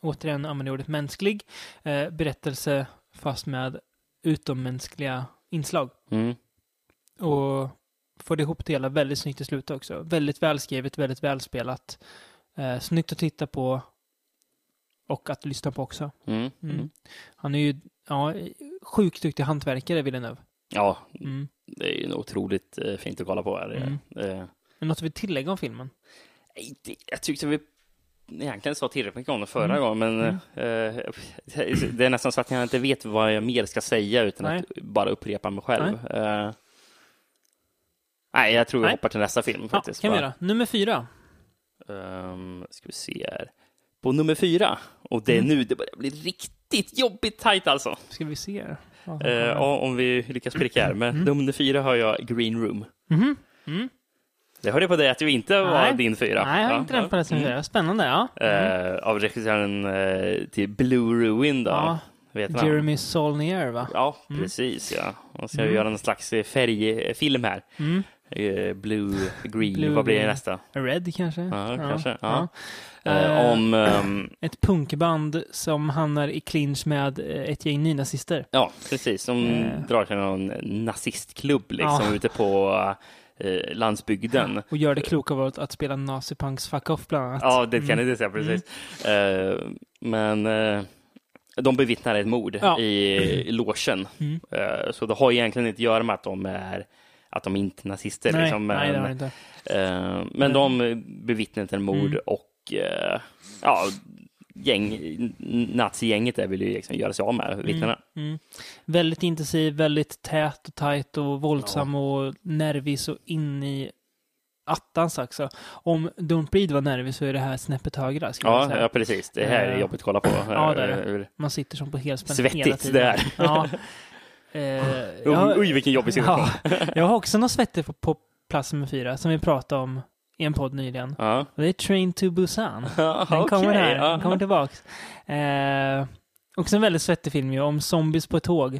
återigen använder ordet mänsklig, eh, berättelse fast med utommänskliga inslag. Mm. Och får det ihop det hela väldigt snyggt i slutet också. Väldigt välskrivet, väldigt välspelat. Eh, snyggt att titta på och att lyssna på också. Mm. Mm. Han är ju ja, sjukt duktig hantverkare, Villeneuve. Ja, Mm. det är ju otroligt eh, fint att kolla på. Här. Mm. Eh, Men något du vill tillägga om filmen? det- jag tyckte vi egentligen sa tillräckligt mycket om det förra Mm. gången, men eh, det är nästan så att jag inte vet vad jag mer ska säga utan Nej. att bara upprepa mig själv. Eh, nej, jag tror vi hoppar till nästa film Ja, faktiskt. kan vi göra. Nummer fyra. Um, ska vi se här. På nummer fyra, och det är Mm. nu det börjar bli riktigt jobbigt tajt alltså. Ska vi se. här Eh, om vi lyckas pricka här. Men nummer fyra har jag Green Room. Mhm. Mm. Det hörde jag på dig att du inte var Nej. din fyra. Nej, jag har Ja, inte den på det som Mm. fyra. Spännande, ja. Eh, av regissören eh, till Blue Ruin då. ja. Vet? Jeremy Saulnier, va? Ja, precis ja. Och ska Mm. göra en slags eh, färgfilm här. Mm. Eh, Blue, Green, Blue, vad blir det nästa? Red, kanske? Ja, kanske. Ja. Eh, Eh, om, ehm, <clears throat> Ett punkband som hamnar i clinch med eh, ett gäng nynazister. ja, precis. Som Eh. drar till någon nazistklubb liksom Ja. ute på eh, landsbygden. Och gör det kloka valet att spela nazipunks fuck off, bland annat. Ja, det kan jag inte säga precis. Eh, men de bevittnar ett mord Ja. i logen. Mm. Så det har egentligen inte att göra med att de är att de inte är nazister. Nej, liksom, nej, det men, har det inte. eh, men de bevittnar ett mord Mm. och eh, ja, gäng, nazigänget där vill ju liksom göra sig av med vittnena. Mm. Väldigt intensiv, väldigt tät och tajt och våldsam och nervis och in i attans också. Om Don't Breathe var nervig så är det här snäppet högre, Ja, ja, precis. Det här är Eh, jobbigt att kolla på. ja, det är det. Man sitter som på helspänn Svettigt hela tiden. det är. Ja. <laughs> Eh, jag, Oj, vilken jobbig <laughs> situation. ja, jag har också något svettigt på, på plats nummer fyra som vi pratade om i en podd nyligen. Ja. Det är Train to Busan. <laughs> Den kommer okej, här, ja. den kommer tillbaks. Eh, också en väldigt svettig film ju, om zombies på ett tåg.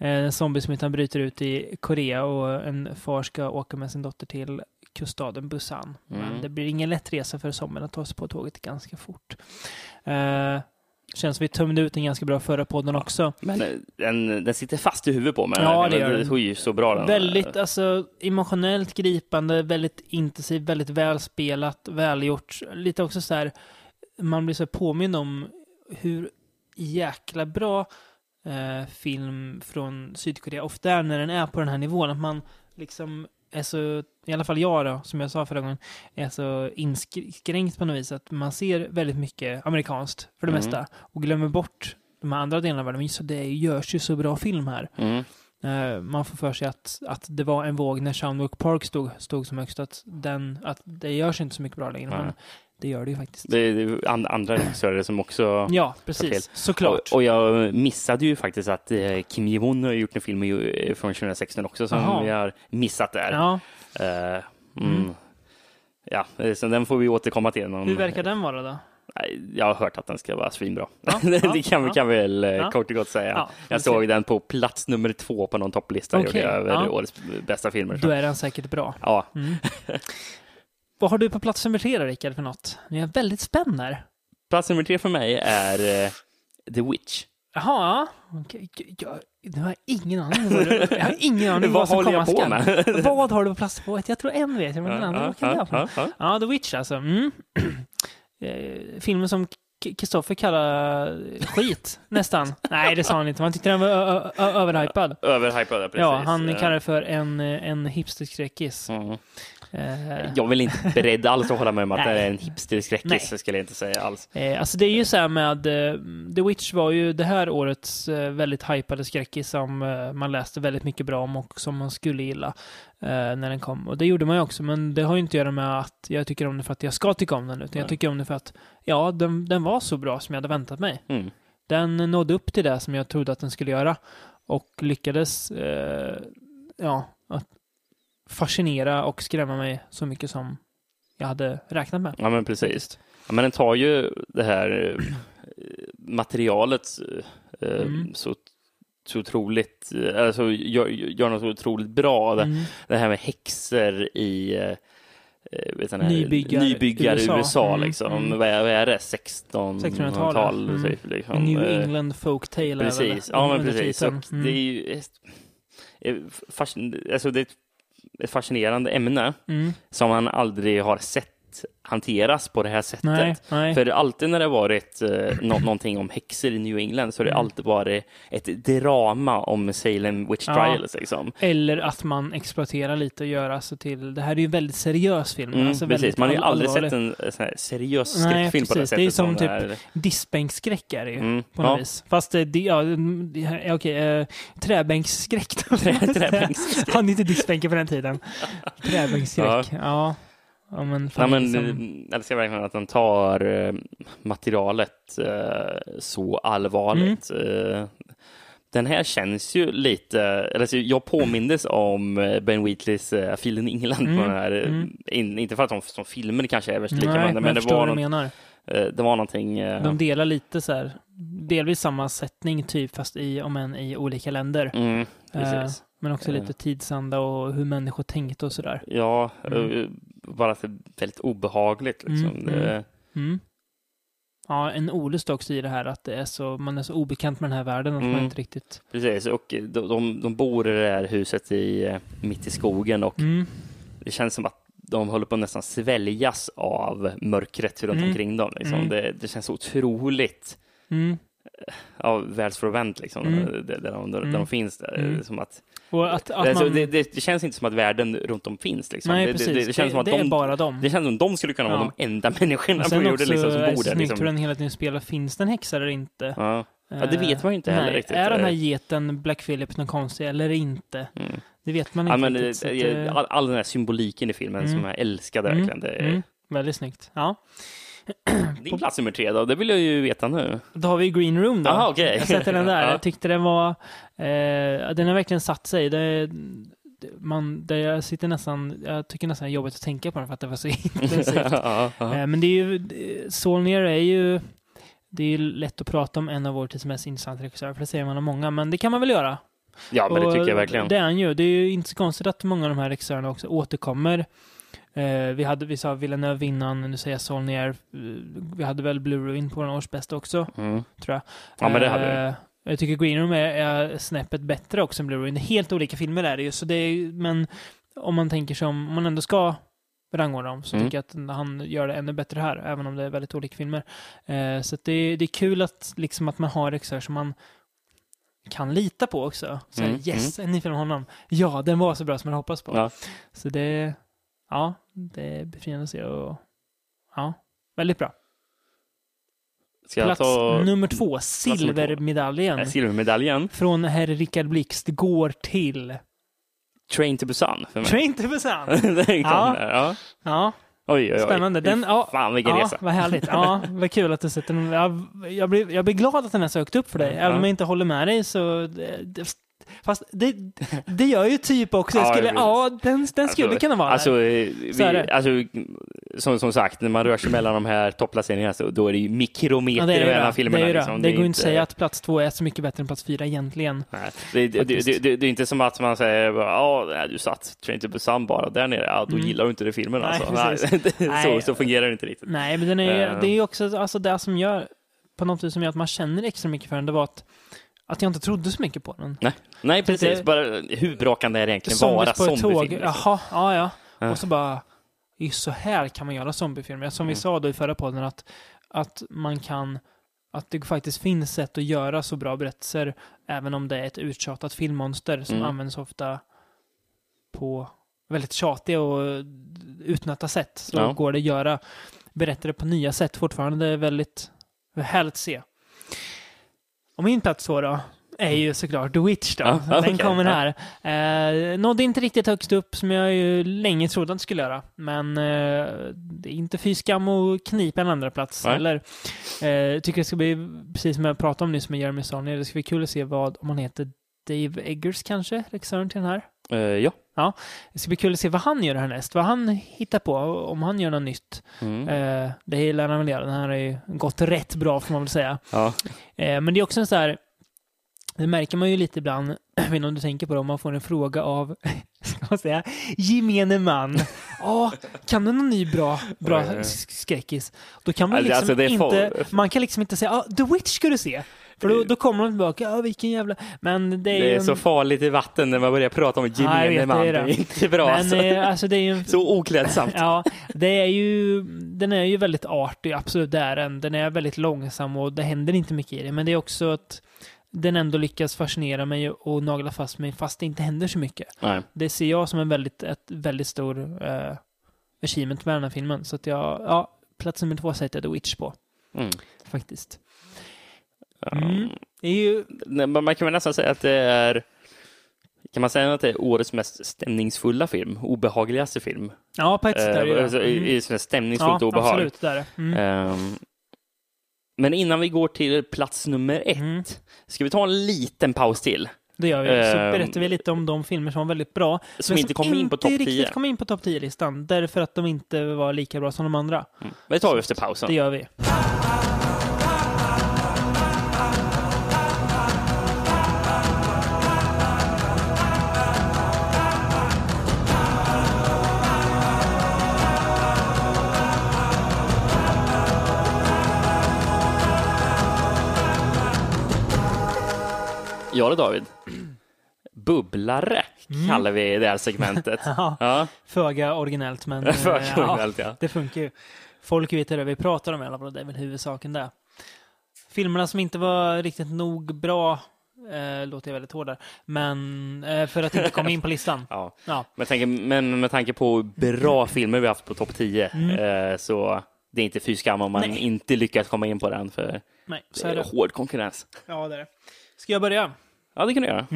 Eh, en zombiesmittan bryter ut i Korea och en far ska åka med sin dotter till kuststaden Busan. Men Mm. det blir ingen lätt resa för zombien att ta sig på tåget ganska fort. Eh, känns som vi tömde ut en ganska bra förra podden också. Men eh, den, den sitter fast i huvudet på mig. Ja, det gör den. Oj, så bra den. Väldigt alltså, emotionellt gripande, väldigt intensivt, väldigt välspelat, välgjort. Lite också så här, man blir så påminn om hur jäkla bra eh, film från Sydkorea ofta är när den är på den här nivån. Att man liksom är så, i alla fall jag då, som jag sa förra gången, är så inskränkt på något vis att man ser väldigt mycket amerikanskt för det Mm. mesta och glömmer bort de andra delarna av världen. Men just det görs ju så bra film här. Mm. Eh, man får för sig att, att det var en våg när Shamrock Park stod, stod som högst, att, den, att det görs inte så mycket bra längre. Nej. Men det gör det ju faktiskt. Det är andra regissörer som också... Ja, precis. Såklart. Och, och jag missade ju faktiskt att eh, Kim Ji-Won har gjort en film i- från 2016 också som Jaha. vi har missat där. Ja, Eh, mm. Ja, eh, så den får vi återkomma till. Någon, hur verkar den vara då? Jag har hört att den ska vara svinbra. Ja, <laughs> det ja, kan vi ja. kan väl eh, Ja. kort och gott säga. Ja, jag se. såg den på plats nummer två på någon topplista jag över årets bästa filmer. Då är den säkert bra. Ja, <laughs> Vad har du på plats nummer tre då, Rickard, för något? Jag är väldigt spänd här. plats nummer tre för mig är eh, The Witch. Jaha, ja. Jag, jag har ingen <laughs> aning. Jag har ingen aning Vad vad som komma jag på skall. Vad har du på plats på ett? Jag tror en vet jag, men den andra vad kan för ja, The Witch alltså. Mm. <clears throat> Eh, Filmen som Kristoffer kallar skit, <laughs> nästan. Nej, det sa han inte. Han tyckte den var överhypad. Överhypade, precis. Ja, han kallar det för en, en hipsterskräckis. mm. Eh, Jag vill inte beredd alls att hålla med om att det är en <laughs> hipsterskräckis, det skulle jag inte säga alls. Eh, alltså det är ju så här med eh, The Witch var ju det här årets eh, väldigt hypade skräckis som man läste väldigt mycket bra om och som man skulle gilla när den kom. Och det gjorde man ju också, men det har ju inte att göra med att jag tycker om den för att jag ska tycka om den, utan jag Nej. tycker om den för att ja, den, den var så bra som jag hade väntat mig. Mm. Den nådde upp till det som jag trodde att den skulle göra och lyckades eh, ja, att fascinera och skrämma mig så mycket som jag hade räknat med. Ja, men precis. Ja, men den tar ju det här eh, materialet eh, Mm. så, så otroligt, eh, alltså gör, gör något så otroligt bra. Det, Mm. det här med häxor i eh, eh, vet här, Nybyggar- nybyggar USA, USA. Mm, liksom. mm. Vad, är, vad är det? 1600-tal? 1600-tal, mm. typ, liksom. New England Folktale Precis, ja men precis. Och undertiteln. det är Mm. ju alltså det är ett- ett fascinerande ämne Mm. som man aldrig har sett hanteras på det här sättet. Nej, nej. För alltid när det har varit eh, nå- någonting om häxor i New England så har det Mm. alltid varit ett drama om Salem Witch Ja. Trials. Liksom. Eller att man exploaterar lite och gör alltså till... Det här är ju en väldigt seriös film. Mm, alltså precis. Man har ju aldrig allvarlig. sett en eh, sån här seriös Nej, skräckfilm på det precis. sättet. Det är som typ- här. Diskbänksskräck är det ju, Mm, på något ja. vis. Fast det, det, ja, här- okej, äh, träbänksskräck då. träbänksskräck. <laughs> Han inte diskbänkar på den tiden. <laughs> Träbänksskräck, ja. ja. Men, Nej, men liksom, jag älskar verkligen att de tar eh, materialet eh, så allvarligt. Mm. Eh, den här känns ju lite, eller så jag påmindes om Ben Wheatleys uh, Filen England på Mm, den här, mm. in, inte för att de som filmer kanske är värst lika, Nej, men, men det var, något, menar. det var någonting, De delar lite så här, delvis samma sättning typ, fast i, om än i olika länder. mm, men också lite tidsanda och hur människor tänkte och sådär. Ja, Mm. Eh, bara att det är väldigt obehagligt liksom. Mm, Det, Mm. Ja, en olust också i det här att det är så, man är så obekant med den här världen att man Mm. inte riktigt... Precis, och de, de, de bor i det här huset i, eh, mitt i skogen och Mm. det känns som att de håller på att nästan sväljas av mörkret runt Mm. omkring dem. Liksom. Mm. Det, det känns otroligt Mm. ja, världsfrånvänt liksom, Mm. där, de, där Mm. de finns. Där. Mm. Som att, att, att alltså, man... det, det, det känns inte som att världen runt om finns. Liksom. nej, det, precis. det, det, känns som att de, bara dem. det känns som att de skulle kunna vara Ja. de enda <laughs> människorna på sen jorden också liksom, som bor där. snyggt hur Liksom. den hela tiden spelar. Finns det en häxa eller inte? Ja. Ja, det vet man ju inte heller Nej, riktigt. Är den här geten Black Phillip någon konstig eller inte? Mm. Det vet man Ja, inte men, riktigt. eh, eh, all, all den här symboliken i filmen Mm. som jag älskade Mm. verkligen. Mm, väldigt snyggt. Ja. Din plats nummer tre då, det vill jag ju veta nu. Då har vi Green Room då. Aha, okej. Jag sätter den där. <laughs> Ja. Jag tyckte den var... Eh, den har verkligen satt sig. Det, det- man, det jag sitter nästan... Jag tycker nästan det är jobbigt att tänka på den för att det var så <laughs> intensivt. <laughs> ja. Eh, men det är ju... Solnier är ju... Det är ju lätt att prata om en av vår tids mest intressanta regissörer, för det säger man om många, men det kan man väl göra. ja, men det Och tycker jag verkligen. Det är han ju. Det är ju inte så konstigt att många av de här regissörerna också återkommer. Eh, vi, hade, vi sa Villeneuve innan, nu säger jag Solnier. Eh, vi hade väl Blue Ruin på den årsbästa också, Mm. tror jag. Ja, men det hade. Eh, Jag tycker Green Room är, är snäppet bättre också än Blue Ruin. Helt olika filmer är det ju, så det är, men om man tänker som, om man ändå ska rangordna dem, så Mm. tycker jag att han gör det ännu bättre här, även om det är väldigt olika filmer. Eh, så det, det är kul att, liksom, att man har regissörer som man kan lita på också. Så Mm, yes, en ny film om honom. Ja, den var så bra som man hoppas på. Ja. Så det, ja, det är befriande att se och ja, väldigt bra. Ska Plats ta nummer två, silvermedaljen. äh, silvermedaljen? Från herr Rickard Blixt går till Train to Busan för mig. Train to Busan. <laughs> Den Ja. där, ja. Ja, Oj, oj, oj. Spännande. Den, ja, Fan, vilken ja, resa. Vad härligt. Ja, vad kul att du sätter den. Jag, jag, blir, jag blir glad att den är så högt upp för dig. Även om jag inte håller med dig så... Det, det, fast det, det gör ju typ också. Ja, skulle, ja, den, den skulle kunna vara alltså, vi, det. alltså, som, som sagt, när man rör sig mellan de här topplaceringarna så då är det ju mikrometer Ja, det är mellan det. filmerna. Det, är det. liksom. det är går ju inte att säga att plats två är så mycket bättre än plats fyra egentligen. Nej, det, det, det, det, det, det är inte som att man säger ja, du satt Train to Busan bara där nere, ja, då gillar du inte det filmen Mm. Nej, alltså. Nej, <laughs> så, så fungerar det inte riktigt. Nej, men den är, Eh. det är ju också alltså, det som gör, på något vis som gör att man känner extra mycket för den, det var att, att jag inte trodde så mycket på den. Nej, nej precis. Det- Bara, hur bra kan det här egentligen vara? På ett tåg, liksom? jaha, ja ja. Ja. Och så bara, just så här kan man göra zombiefilmer. Som vi Mm. sa då i förra podden, att, att man kan, att det faktiskt finns sätt att göra så bra berättelser, även om det är ett uttjatat filmmonster som Mm. används ofta på väldigt tjatiga och utnötta sätt. Så Ja. går det att göra berättare på nya sätt fortfarande. Det är väldigt härligt att se. Och min plats två då, är ju såklart The Witch då. Ja, Den kommer ja. här. Eh, nådde inte riktigt högst upp som jag ju länge trodde att den skulle göra. Men eh, det är inte fy skam att knipa en andra plats Nej. Eller, eh, tycker det ska bli, precis som jag pratade om nyss med Jeremy Saulnier, det ska bli kul att se vad, om han heter Dave Eggers kanske, regissören till den här. Eh, ja. Det ska bli kul att se vad han gör härnäst, vad han hittar på, om han gör något nytt. Mm. Eh, det lär han väl göra, den här har ju gått rätt bra får man väl säga. ja. Eh, men det är också en så här, det märker man ju lite ibland, <clears throat> jag vet inte om du tänker på det, om man får en fråga av, <laughs> ska man säga, gemene man. <laughs> Ja, kan du någon ny bra, bra skräckis? Då kan man Alltså, liksom alltså, inte, man kan liksom inte säga, ah, The Witch ska du se. För då, då kommer de tillbaka, ja vilken jävla, men det är, Det är en- så farligt i vatten när man börjar prata om Ja, gemene vet, man. det är inte bra. men alltså. eh, alltså det är en Så oklädsamt. Ja, det är ju, den är ju väldigt artig, absolut det är den. Den är väldigt långsam och det händer inte mycket i den. Men det är också att den ändå lyckas fascinera mig och nagla fast mig fast det inte händer så mycket. Nej. Det ser jag som en väldigt, ett väldigt stor eh, achievement med den här filmen. Så att jag, ja, plats nummer två sätter jag The Witch på, Mm. faktiskt. Mm. Ju, Man kan väl nästan säga att det är kan man säga att det är årets mest stämningsfulla film? Obehagligaste film? ja på ett sätt är det ju Eh, det. alltså, Mm. stämningsfullt Ja, obehag. absolut, det. Mm. Ehm, men innan vi går till plats nummer ett, Mm. ska vi ta en liten paus till? Det gör vi. Så Ehm, berättar vi lite om de filmer som var väldigt bra. Som men inte kom in på topp inte 10. riktigt kom in på topp 10-listan. Därför att de inte var lika bra som de andra. Mm. Det tar vi efter pausen. Det gör vi. Ja det David. Bubblare kallar vi det här segmentet. Mm. <laughs> Ja, ja, föga originellt, men <laughs> eh, för ja, ja. ja. det funkar ju. Folk vet det vi pratar om i alla fall, det är väl huvudsaken där. Filmerna som inte var riktigt nog bra, eh, låter jag väldigt hård där, men eh, för att inte komma in på <laughs> listan. ja. Ja, Men, tänker, men med tanke på bra filmer vi haft på topp 10 Mm. eh, så det är inte fy skam om man Nej. inte lyckas komma in på den för nej, så det är är det. hård konkurrens. Ja, det är det. Ska jag börja? Ja, det kan du göra.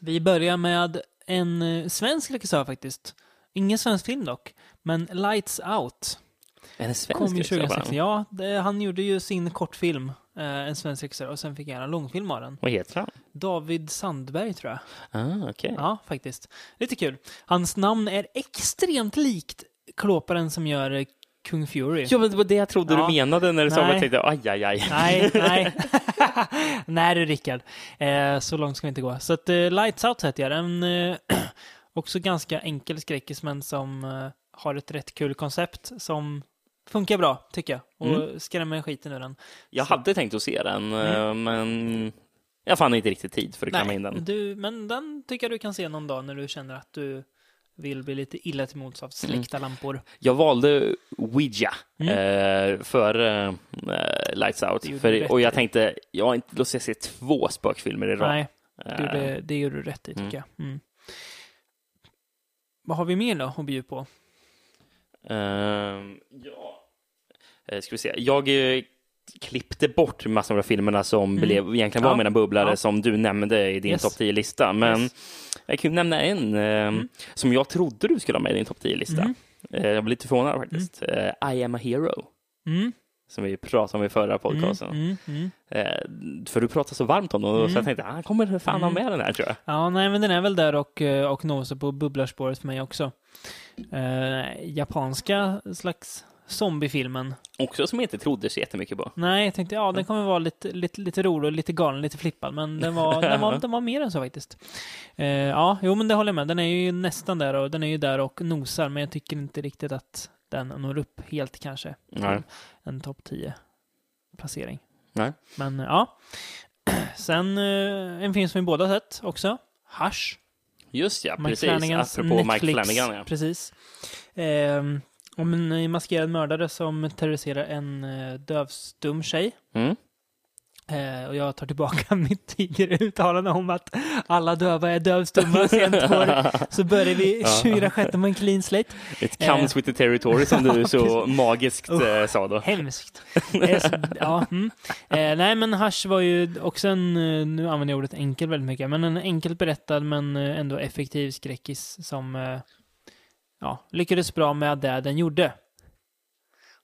Vi börjar med en eh, svensk regissör faktiskt. Ingen svensk film dock, men Lights Out. Det svensk Kom ju regissör på 2016. den? Ja, det, han gjorde ju sin kortfilm, eh, en svensk regissör, och sen fick jag en långfilm av den. Vad heter han? David Sandberg tror jag. Ah, okej. Ja, faktiskt. Lite kul. Hans namn är extremt likt klåparen som gör eh, Kung Fury. Ja, men det var det jag trodde Ja. du menade när du sa det. Jag tänkte, aj, aj, aj. Nej, nej. <laughs> <laughs> nej du Rickard. Eh, så långt ska vi inte gå. Så att eh, Lights Out heter jag. En eh, <clears throat> också ganska enkel skräckis men som eh, har ett rätt kul koncept som funkar bra, tycker jag. Och Mm. skrämmer skiten ur den. Jag Så- hade tänkt att se den, Mm. eh, men jag fann inte riktigt tid för att klämma in den. du, men den tycker jag du kan se någon dag när du känner att du vill bli lite illa till mods av släckta lampor. Jag valde Ouija Mm. eh, för eh, Lights Out. För, och jag tänkte, jag har inte lust att se två spökfilmer i rad. Nej, det Eh, det gjorde du rätt i tycker jag. Mm. Vad har vi mer då att bjuda på? Ehm, ja, Eh, ska vi se. Jag eh, klippte bort massor av filmerna som blev, egentligen var Mm. Ja. mina bubblare Ja. som du nämnde i din Yes. topp 10-lista. Men Yes. jag kan nämna en eh, som jag trodde du skulle ha med i din topp 10-lista. Mm. Eh, jag blev lite förvånad faktiskt. Eh, I am a hero. Mm. Som vi pratade om i förra podcasten. Mm, mm. Eh, för du pratade så varmt om den och så jag tänkte, han kommer fan ha med den här tror jag. Ja, nej, men den är väl där och, eh, och nosar på bubblarspåret för mig också. Japanska slags zombiefilmen. Också som jag inte trodde så jättemycket på. Nej, jag tänkte ja, den kommer vara lite, lite, lite rolig, lite galen, lite flippad, men den var, den var, <laughs> den var mer än så faktiskt. Eh, ja, jo, men det håller jag med. Den är ju nästan där och den är ju där och nosar, men jag tycker inte riktigt att den når upp helt kanske. Nej. En topp 10 placering. Nej. Men ja. <clears throat> Sen eh, en film som vi båda sett också. Hush. Just ja, Mike precis. Flanagans Apropå Mike Netflix. Flanagan ja. Precis. Ehm, om en eh, maskerad mördare som terroriserar en eh, dövstum tjej. Mm. Eh, och jag tar tillbaka <laughs> mitt tidigare uttalande om att alla döva är dövstumma sent år. <laughs> Så börjar vi 2016 med en clean slate. It comes with the territory som du <laughs> så magiskt eh, sa då. Hemskt. Eh, så, ja, mm. eh, nej, men Hush var ju också en, eh, nu använder jag ordet enkel väldigt mycket, men en enkelt berättad men eh, ändå effektiv skräckis som eh, ja, lyckades bra med det den gjorde.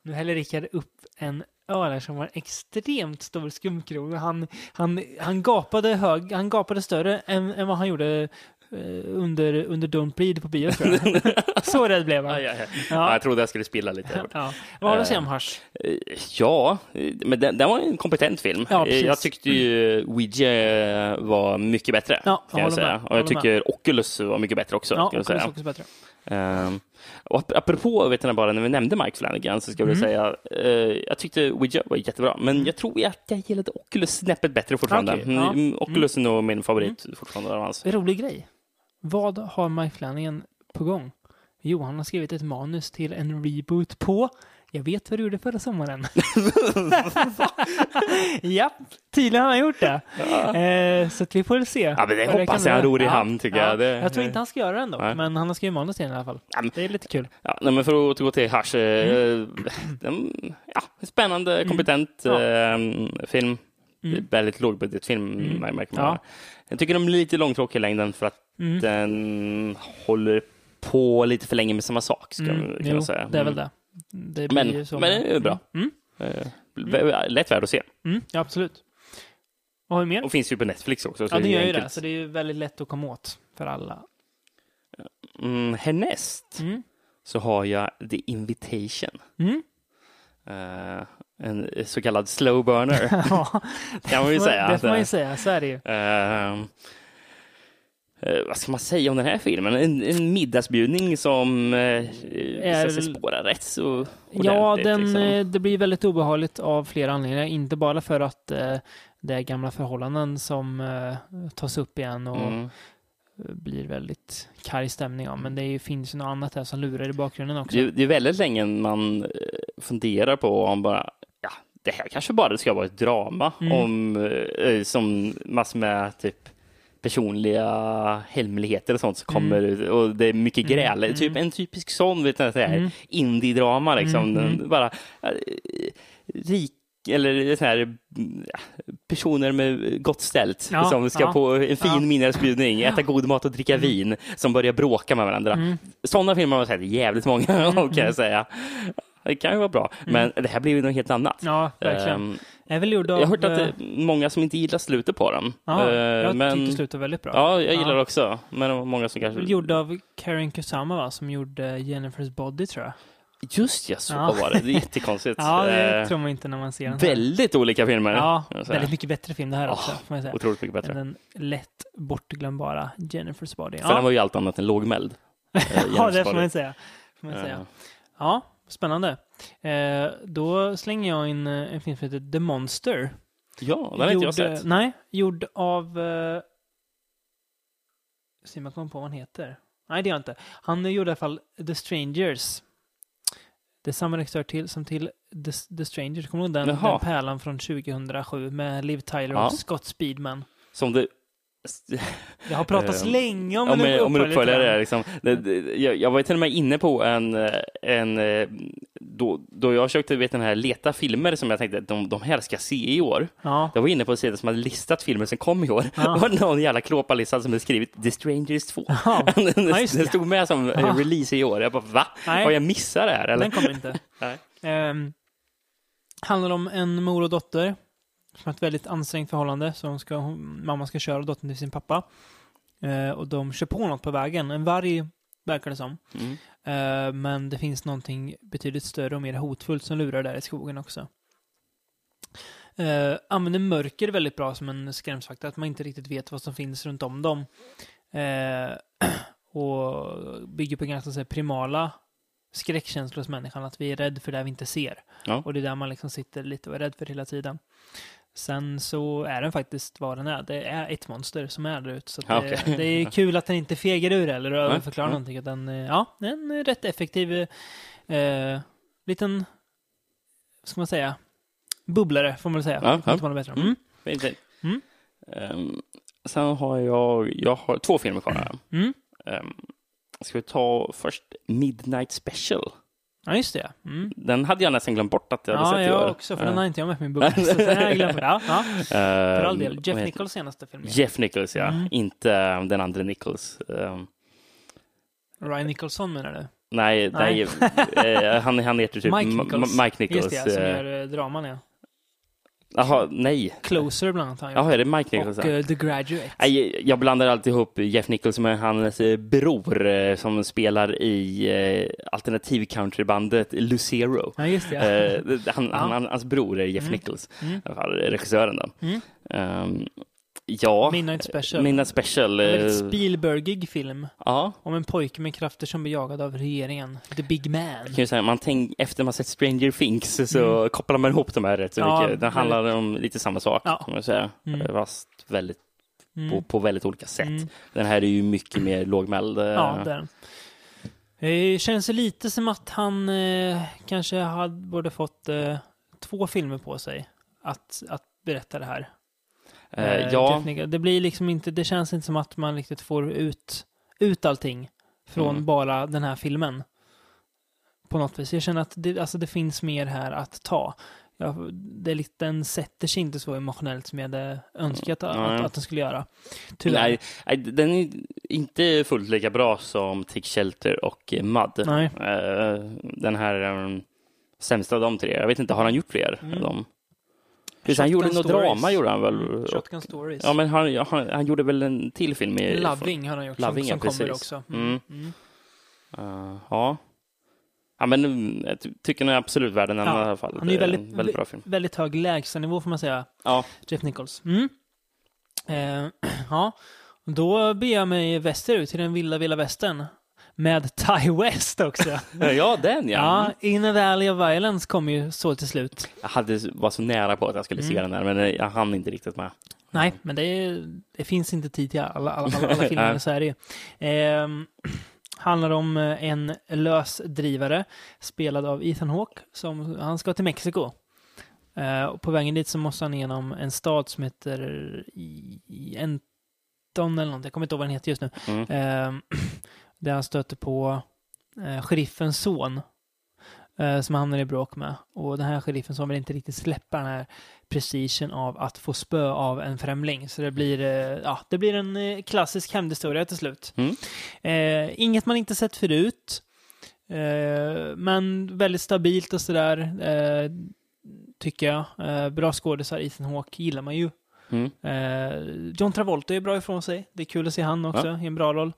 Nu häller Rickard upp en öl som var en extremt stor skumkrog. Han, han, han, gapade hög, han gapade större än, än vad han gjorde under, under Don't Bleed på bio tror jag. <laughs> Så rädd blev han. Aj. Ja. Ja, jag trodde jag skulle spilla lite. Ja. Vad har du att säga om Hush? Eh, Ja, eh, men den, den var en kompetent film. Ja, Eh, jag tyckte ju Ouija var mycket bättre. Ja, jag kan jag säga. med. Och jag Håller med. tycker Oculus var mycket bättre också. Ja, kan Oculus säga. också bättre. Um, och ap- apropå, vet ni bara, när vi nämnde Mike Flanagan så ska jag Mm. säga, eh, jag tyckte Ouija var jättebra, men jag tror att jag gillade Oculus snäppet bättre fortfarande. Okej, ja. Mm, Oculus är nog min favorit fortfarande av hans. En rolig grej. Vad har Mike Flanagan på gång? Jo, han har skrivit ett manus till en reboot på Jag vet vad du gjorde förra sommaren. <laughs> ja, tydligen har han gjort det. Eh, så att vi får väl se. Ja, men det hoppas kan jag han ror i Ja, hamn, tycker ja. jag. Det- Jag tror inte han ska göra det ändå, Nej. men han har skrivit manus till den i alla fall. Ja, men- Det är lite kul. Ja, nej, men för att återgå till Hush. eh, Mm. <clears throat> ja, spännande, kompetent Ja. eh, film. Mm. Väldigt lågbudgetfilm, Mm. märker man. Ja. Jag tycker de är lite långtråkiga i längden för att Mm. den håller på lite för länge med samma sak, ska Mm. kan Jo, säga. det är väl Mm. det. Det Men, men det är bra. Mm. Eh, vä- Lätt värd att se. Mm. Ja, absolut. Vad har vi mer? Och finns ju på Netflix också. Så Ja, det är gör ju det. Så det är ju väldigt lätt att komma åt för alla. Mm, härnäst Mm. så har jag The Invitation. Mm. En så kallad slow burner, <laughs> Ja, kan man ju säga. det får man ju säga. Så är det ju. eh, eh, vad ska man säga om den här filmen? En, en middagsbjudning som uh, visar sig spåra rätt så Ja, den, liksom. eh, det blir väldigt obehagligt av flera anledningar. Inte bara för att eh, det är gamla förhållanden som tas upp igen och Mm. blir väldigt karg stämning av. Men det är, finns ju något annat här som lurar i bakgrunden också. Det, det är väldigt länge man funderar på om bara, det här kanske bara ska vara ett drama Mm. om, eh, som massor med typ personliga hemligheter och sånt som Mm. kommer och det är mycket Mm, gräl. mm. Typ en typisk sån, vet du, så här, Mm. indie-drama liksom. Mm, Den mm. Bara eh, rik eller så här, mm, personer med gott ställt Ja, som ska ja, på en fin ja. middagsbjudning, äta god mat och dricka vin som börjar bråka med varandra. Mm. Sådana filmer har jag sett jävligt många av <laughs> kan jag säga. Det kan ju vara bra, men det här blir ju något helt annat. Mm. Ja, verkligen. Ehm, väl gjord av... jag har hört att det eh, är många som inte gillar slutet på den. Ja, Eh, jag men, tyckte slutet var väldigt bra. Ja, jag gillar Ja. det också. Men det var många som kanske... Gjord av Karen Kusama va, som gjorde Jennifer's Body tror jag. Just ja, så Ja. var det. Det är jättekonstigt. <laughs> Ja, det Eh, tror man inte när man ser den. här. Väldigt olika filmer. Ja, väldigt mycket bättre film det här också, Ja, får man säga. Otroligt mycket bättre. Än den lätt bortglömbara Jennifer's Body. För den var ju allt annat än lågmäld. Eh, <laughs> ja, det får man säga. Får man Eh, säga. Ja, spännande. Eh, då slänger jag in eh, en film som heter The Monster. Ja, den har inte jag sett. Nej, gjord av... Eh, se om jag kommer på vad han heter. Nej, det gör jag inte. Han gjorde i alla fall The Strangers. Det är samma regissör till, som till The, The Strangers. Kommer du ihåg den, den pärlan från 2007 med Liv Tyler Ja. och Scott Speedman? Som det... Det har pratats Eh, länge om, Om, en om en uppföljare uppföljare. Liksom. Jag, jag var till och med inne på en, en eh, då, då jag försökte vet, den här, leta filmer som jag tänkte att de, de här ska jag se i år. Ja. Jag var inne på en sida som hade listat filmer som kom i år. Ja. <laughs> Det var någon jävla klåparlista som hade skrivit The Strangers 2. Ja. <laughs> den, Ja, den stod med som Ja. release i år. Jag bara, va? Nej. Har jag missat det här? Eller? Den kommer inte. <laughs> Ehm, handlar om en mor och dotter som ett väldigt ansträngt förhållande. Så hon ska, hon, mamma ska köra dottern till sin pappa. Eh, och de kör på något på vägen. En varg verkar det som. Mm. Eh, men det finns någonting betydligt större och mer hotfullt som lurar där i skogen också. Uh, använder mörker väldigt bra som en skrämsfaktor, att man inte riktigt vet vad som finns runt om dem. Eh, <clears throat> och bygger på ganska så här, primala skräckkänslor hos människan, att vi är rädda för det vi inte ser. Ja. Och det är där man liksom sitter lite och är rädd för hela tiden. Sen så är den faktiskt vad den är. Det är ett monster som är där ute. Så det, okej. det är <laughs> kul att den inte fegar ur eller överförklarar ja. någonting. Den, eh, ja, det är en rätt effektiv eh, liten, vad ska man säga, bubblare får man väl säga. Ja, ja. något bättre. Mm. Fint. Mm. Ehm, sen har jag, jag har två filmer kvar här. Mm. Um, ska vi ta först Midnight Special? Ja, just det. Mm. Den hade jag nästan glömt bort att jag hade Ja, sett i jag år. också, för Eh, den har inte jag med på min bubbla. så den har jag glömt. Ja, ja. <laughs> För all del. Jeff Nichols senaste film. ja. Jeff Nichols, ja. Mm. Inte den andra Nichols. Ehm, Ryan Nicholson menar du? nej, nej. eh, han, han heter typ Mike Nichols. Mike Nichols. Just det, som eh, gör eh, draman, ja. Jaha, nej. Closer bland annat han Jaha, är det Mike Nichols? Och eh, The Graduate. Nej, jag blandar alltid ihop Jeff Nichols med hans eh, bror eh, som spelar i eh, alternativ countrybandet Lucero. Ja, just det. Ja. Eh, han, Ja. han, hans bror är Jeff Mm. Nichols, Mm. regissören då. Mm. Ehm, ja, Midnight Special. Midnight Special. En eh, väldigt Spielbergig film ja, om en pojke med krafter som blir jagad av regeringen. The Big Man. kan säga, man tänk, efter man sett Stranger Things så kopplar man ihop de här rätt så Mm. Ja, mycket. Den väldigt. handlar om lite samma sak, Ja. kan man säga. Mm. Eh, Fast väldigt, Mm. på, på väldigt olika sätt. Mm. Den här är ju mycket mer lågmäld. eh, Ja, det. Det känns lite som att han eh, kanske hade, borde fått eh, två filmer på sig att, att berätta det här. Eh, Eh, ja. Det blir liksom inte, det känns inte som att man riktigt får ut, ut allting från Mm. bara den här filmen. På något vis. Jag känner att det, alltså det finns mer här att ta. Ja, det är lite, den sätter sig inte så emotionellt som jag hade önskat att, Nej. att, att den skulle göra. Tyvärr. Nej, nej, den är inte fullt lika bra som Take Shelter och Mud. Nej. Eh, Den här um, sämsta av de tre. Jag vet inte, har han gjort fler? Mm. dem? Precis, han gjorde något drama, gjorde han väl? Mm, Shotgun Stories. Ja, men han, han, han gjorde väl en till film i... Loving har han gjort Loving, som, ja, som kommer precis. också. Mm. Mm. Eh, ja. Ja, men mm, jag ty- tycker den är absolut värd en Ja, i alla fall. han är väldigt, en väldigt bra film. väldigt hög lägstanivå får man säga. Ja, Jeff Nichols. Mm. Eh, <clears throat> ja, då beger jag mig västerut till den vilda, vilda västern. Med Ty West också. <laughs> ja den ja. ja, In a Valley of Violence kom ju så till slut. Jag hade, var så nära på att jag skulle se Mm. den där, men jag hann inte riktigt med. Nej, men det, är, det finns inte tid till alla, alla, alla, alla <laughs> filmer, så är det. Ehm, <clears throat> handlar om eh, en lösdrivare spelad av Ethan Hawke. Som, han ska till Mexiko. Eh, och på vägen dit så måste han igenom en stad som heter I- I- Enton eller någonting. Jag kommer inte ihåg vad den heter just nu. Mm. Ehm, <clears throat> där han stöter på eh, sheriffens son. Eh, som han hamnar i bråk med. Och den här sheriffen som vill inte riktigt släppa den här prestigen av att få spö av en främling. Så det blir, eh, ja, det blir en eh, klassisk hämndhistoria till slut. Mm. Eh, inget man inte sett förut. Eh, men väldigt stabilt och sådär. Eh, tycker jag. Bra skådisar. Ethan Hawke gillar man ju. Mm. Eh, John Travolta är bra ifrån sig. Det är kul att se han också i en bra roll.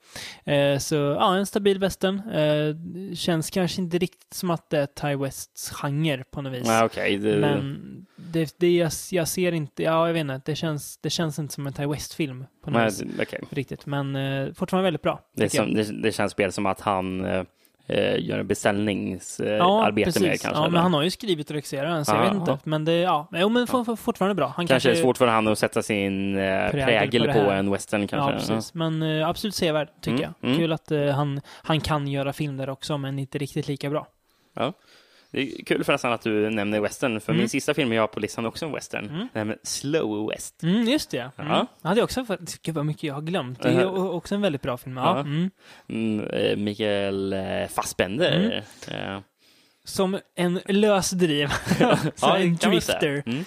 Eh, så ja, en stabil western. Eh, känns kanske inte riktigt som att det är Ty Wests genre på något vis. Nej, okej. det- Men det, det jag, jag ser inte, ja jag vet inte, det känns, det känns inte som en Ty West-film på något Nej, vis. okej. Riktigt, men eh, fortfarande väldigt bra. Det, som, det, det känns spel som att han eh, gör en beställningsarbete Ja, med kanske. ja, eller? men han har ju skrivit och regisserat den, så jag Ja, vet inte. ja. Men det, ja, jo, men for, for, fortfarande bra. Han kanske kanske är svårt för han att sätta sin eh, Prägel prägel, på på, en western Ja, kanske. precis. Men eh, absolut sevärd, tycker Mm, jag. mm. Kul att eh, han, han kan göra film där också, men inte riktigt lika bra. Ja. Det är kul förresten att du nämner western, för Mm. min sista film jag har på listan är också en western. Mm. Den Slow West. Mm, just det. Mm. Ja. Det hade jag också gud vad mycket jag har glömt. Det är o- också en väldigt bra film. Ja. Ja. Mm. Mm, eh, Mikael eh, Fassbender. Eh, som en lösdriv. <laughs> Ja, <laughs> en drifter. Mm.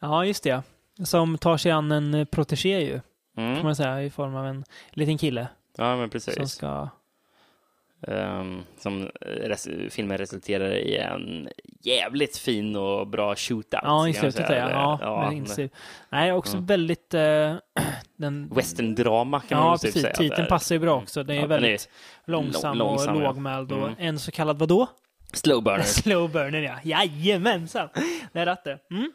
Ja, just det. Som tar sig an en protégé ju, kan Mm. man säga, i form av en liten kille Ja, men som precis. ska... Ehm, som res filmen resulterar i en jävligt fin och bra shootout. Ja, i man slutet ja. ja med men-. Nej, också Mm. väldigt... eh, <clears throat> den, Western-drama kan man Ja, väl typ precis. säga. Titeln där. passar ju bra också. Den är Ja, den är väldigt långsam, lång- långsam, och ja. lågmäld och Mm. en så kallad vadå? Slow burner. <laughs> Slow burner, ja. Jajamensan! Det är rätt det. Mm.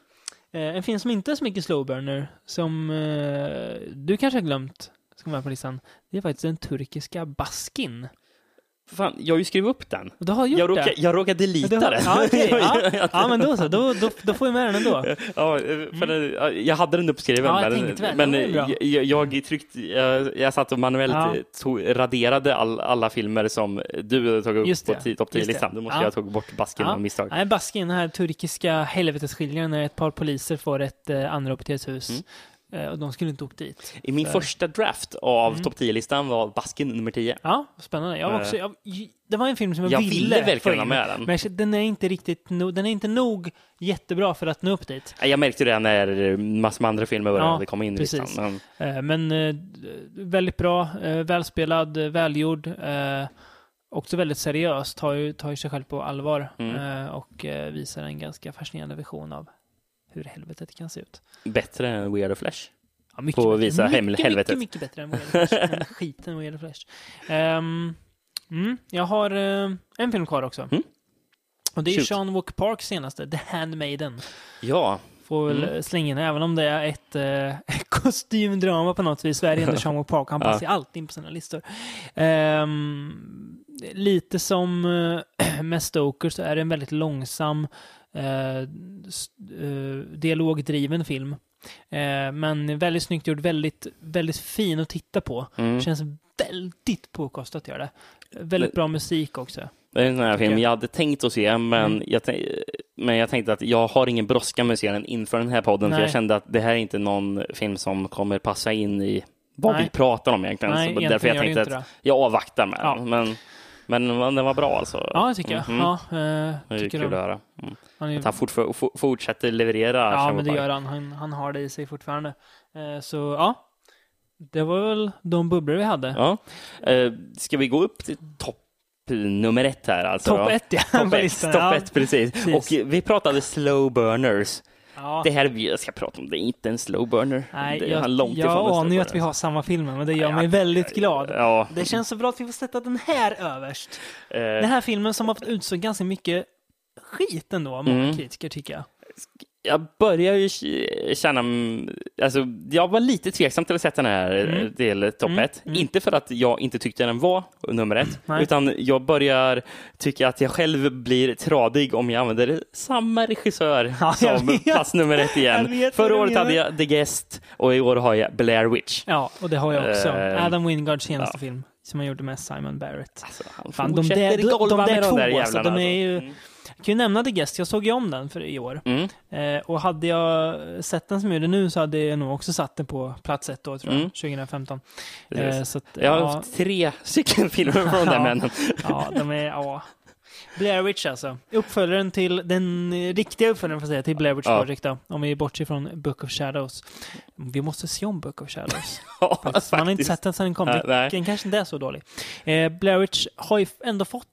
Eh, en film som inte är så mycket slow burner, som eh, du kanske har glömt, ska vara på listan, det är faktiskt den turkiska Baskin. Fan, jag har ju skrivit upp den. Du har gjort Jag det? råkade, jag råkade delita har- den. Ja, okej, <laughs> ja. ja, men då så. Då, då, då får vi med den ändå. Ja, för den, jag hade den uppskriven, Ja, jag men, väl. men Det bra. jag, jag, tryckte, jag, jag satt och manuellt Ja. tog, raderade all, alla filmer som du hade tagit upp Just på det, topp just 10-listan. det. Då måste Ja. jag ha tagit bort basken Ja. av misstag. Nej, Baskin, den här turkiska helvetesskildringen när ett par poliser får ett eh, anrop till ett hus. Mm. Eh, och de skulle inte åkt dit. I min För- första draft av Mm. topp 10-listan var basken nummer 10. Ja, spännande. Jag var också, jag, det var en film som jag, Jag ville, ville verkligen ha med den. Men den är inte riktigt den är inte nog jättebra för att nå upp dit. Jag märkte det när massor med andra filmer började Ja, komma in i precis. listan. Men, Eh, men eh, väldigt bra, eh, välspelad, eh, välgjord. Eh, också väldigt seriös, tar ju, tar ju sig själv på allvar Mm. eh, och eh, visar en ganska fascinerande vision av hur helvetet kan se ut. bättre än We Are The Flash. Ja, mycket På att visa hem- mycket, helvetet. Mycket, mycket bättre än Weird Flash. Den <laughs> skiten Weird Flash. Ehm, mm, jag har eh, en film kvar också. Mm. Och det är Shoot. Sean Walk Parks senaste, The Handmaiden. Ja, Får väl Mm. slänga in, även om det är ett eh, <laughs> kostymdrama på något vis, så är det ändå <laughs> Sean Walk Park. Han Ja. passar ju alltid in på sina listor. Ehm, lite som eh, <clears throat> med Stoker så är det en väldigt långsam, dialogdriven film. Eh, men väldigt snyggt gjord, väldigt, väldigt fin att titta på. mm. Känns väldigt påkostat gör det. Väldigt bra musik också. det är en sån här film jag. hade tänkt att se, men, Mm. jag, men jag tänkte att jag har ingen brådska med att se den inför den här podden, för Nej. jag kände att det här är inte någon film som kommer passa in i vad Nej. vi pratar om egentligen. Nej, så egentligen därför jag tänkte att det. jag avvaktar med Ja. den. Men, men den var bra alltså. Ja, det tycker jag. Mhm. Ja, eh, Det är kul att de, höra. Mm. han är, Att han fortfar- for- fortsätter leverera. Ja, men det gör han. han. Han har det i sig fortfarande. Eh, så ja, det var väl de bubblor vi hade. Ja. Eh, ska vi gå upp till topp nummer ett här alltså? Topp ett, ja. Topp <laughs> ett, ja. ett, precis. Precis. Och vi pratade slow burners. Ja. Det här vi ska prata om, det är inte en slow burner. Nej, det är jag, långt jag anar ju att vi har samma filmer, men det gör Ja, mig väldigt glad. Ja, Det känns så bra att vi får sätta den här överst. eh, Den här filmen som har fått utstå ganska mycket skit ändå av många Mm. kritiker, tycker jag. Jag börjar ju känna, alltså jag var lite tveksam till att sätta den här Mm. mm. till topp Mm. ett. Inte för att jag inte tyckte den var nummer ett, Nej. utan jag börjar tycka att jag själv blir tradig om jag använder samma regissör <laughs> Ja, som plats nummer ett igen. Förra året hade jag The Guest och i år har jag Blair Witch. Ja, och det har jag också. Eh, Adam Wingards senaste ja. film, som han gjorde med Simon Barrett. Alltså, han Fan, de där, de, de där två, där alltså, jävlarna, de är ju... alltså. Jag kan ju nämna The Guest, jag såg ju om den för i år. Mm. Eh, och hade jag sett den som jag gjorde nu så hade jag nog också satt den på plats ett då, tror jag, Mm. 2015. Precis. Eh, så att, Jag har ja, haft tre <laughs> stycken filmer från <laughs> Ja. den männen. ja, de är, ja. Blair Witch alltså. Uppföljaren till, den riktiga uppföljaren får jag säga, till Blair Witch Ja. Project då. Om vi bortser från Book of Shadows. Vi måste se om Book of Shadows. <laughs> Ja, Faktiskt. Man har inte sett den sedan den kom. Nej. Den kanske inte är så dålig. Eh, Blair Witch har ju ändå fått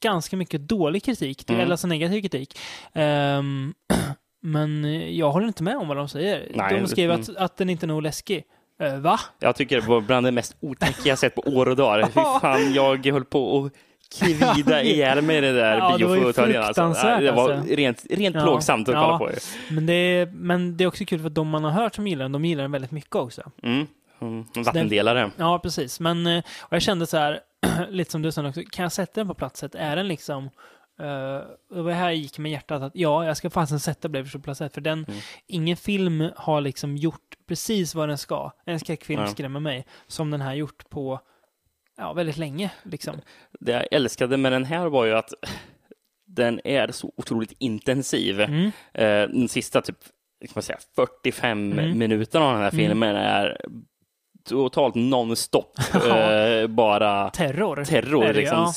ganska mycket dålig kritik, Mm. eller alltså negativ kritik. Ehm, <clears throat> men jag håller inte med om vad de säger. Nej, de skriver mm. att, att den inte är nog läskig. Eh, va? Jag tycker det var bland det mest otäcka jag sett på år och dagar. Fy <laughs> fan, jag höll på att kvida ihjäl mig i det där Ja, biofåtöljen. Alltså. Det var alltså. rent, rent Ja, plågsamt att ja. kolla på. Men det, är, men det är också kul för att de man har hört som gillar den, de gillar den väldigt mycket också. Mm. Mm. En vattendelare. Ja, precis. Men eh, och jag kände så här, <clears throat> lite som du sa också, kan jag sätta den på platset? Är den liksom... Uh, det här gick med hjärtat att ja, jag ska fasen sätta Witch på plats ett, för den, Mm. ingen film har liksom gjort precis vad den ska. En skräckfilm Ja. skrämmer mig, som den här gjort på ja, väldigt länge. Liksom. Det jag älskade med den här var ju att <sighs> den är så otroligt intensiv. Mm. Eh, Den sista typ kan man säga, 45 Mm. minuterna av den här Mm. filmen är totalt non-stop. <laughs> Eh, bara Terror. terror. liksom ja.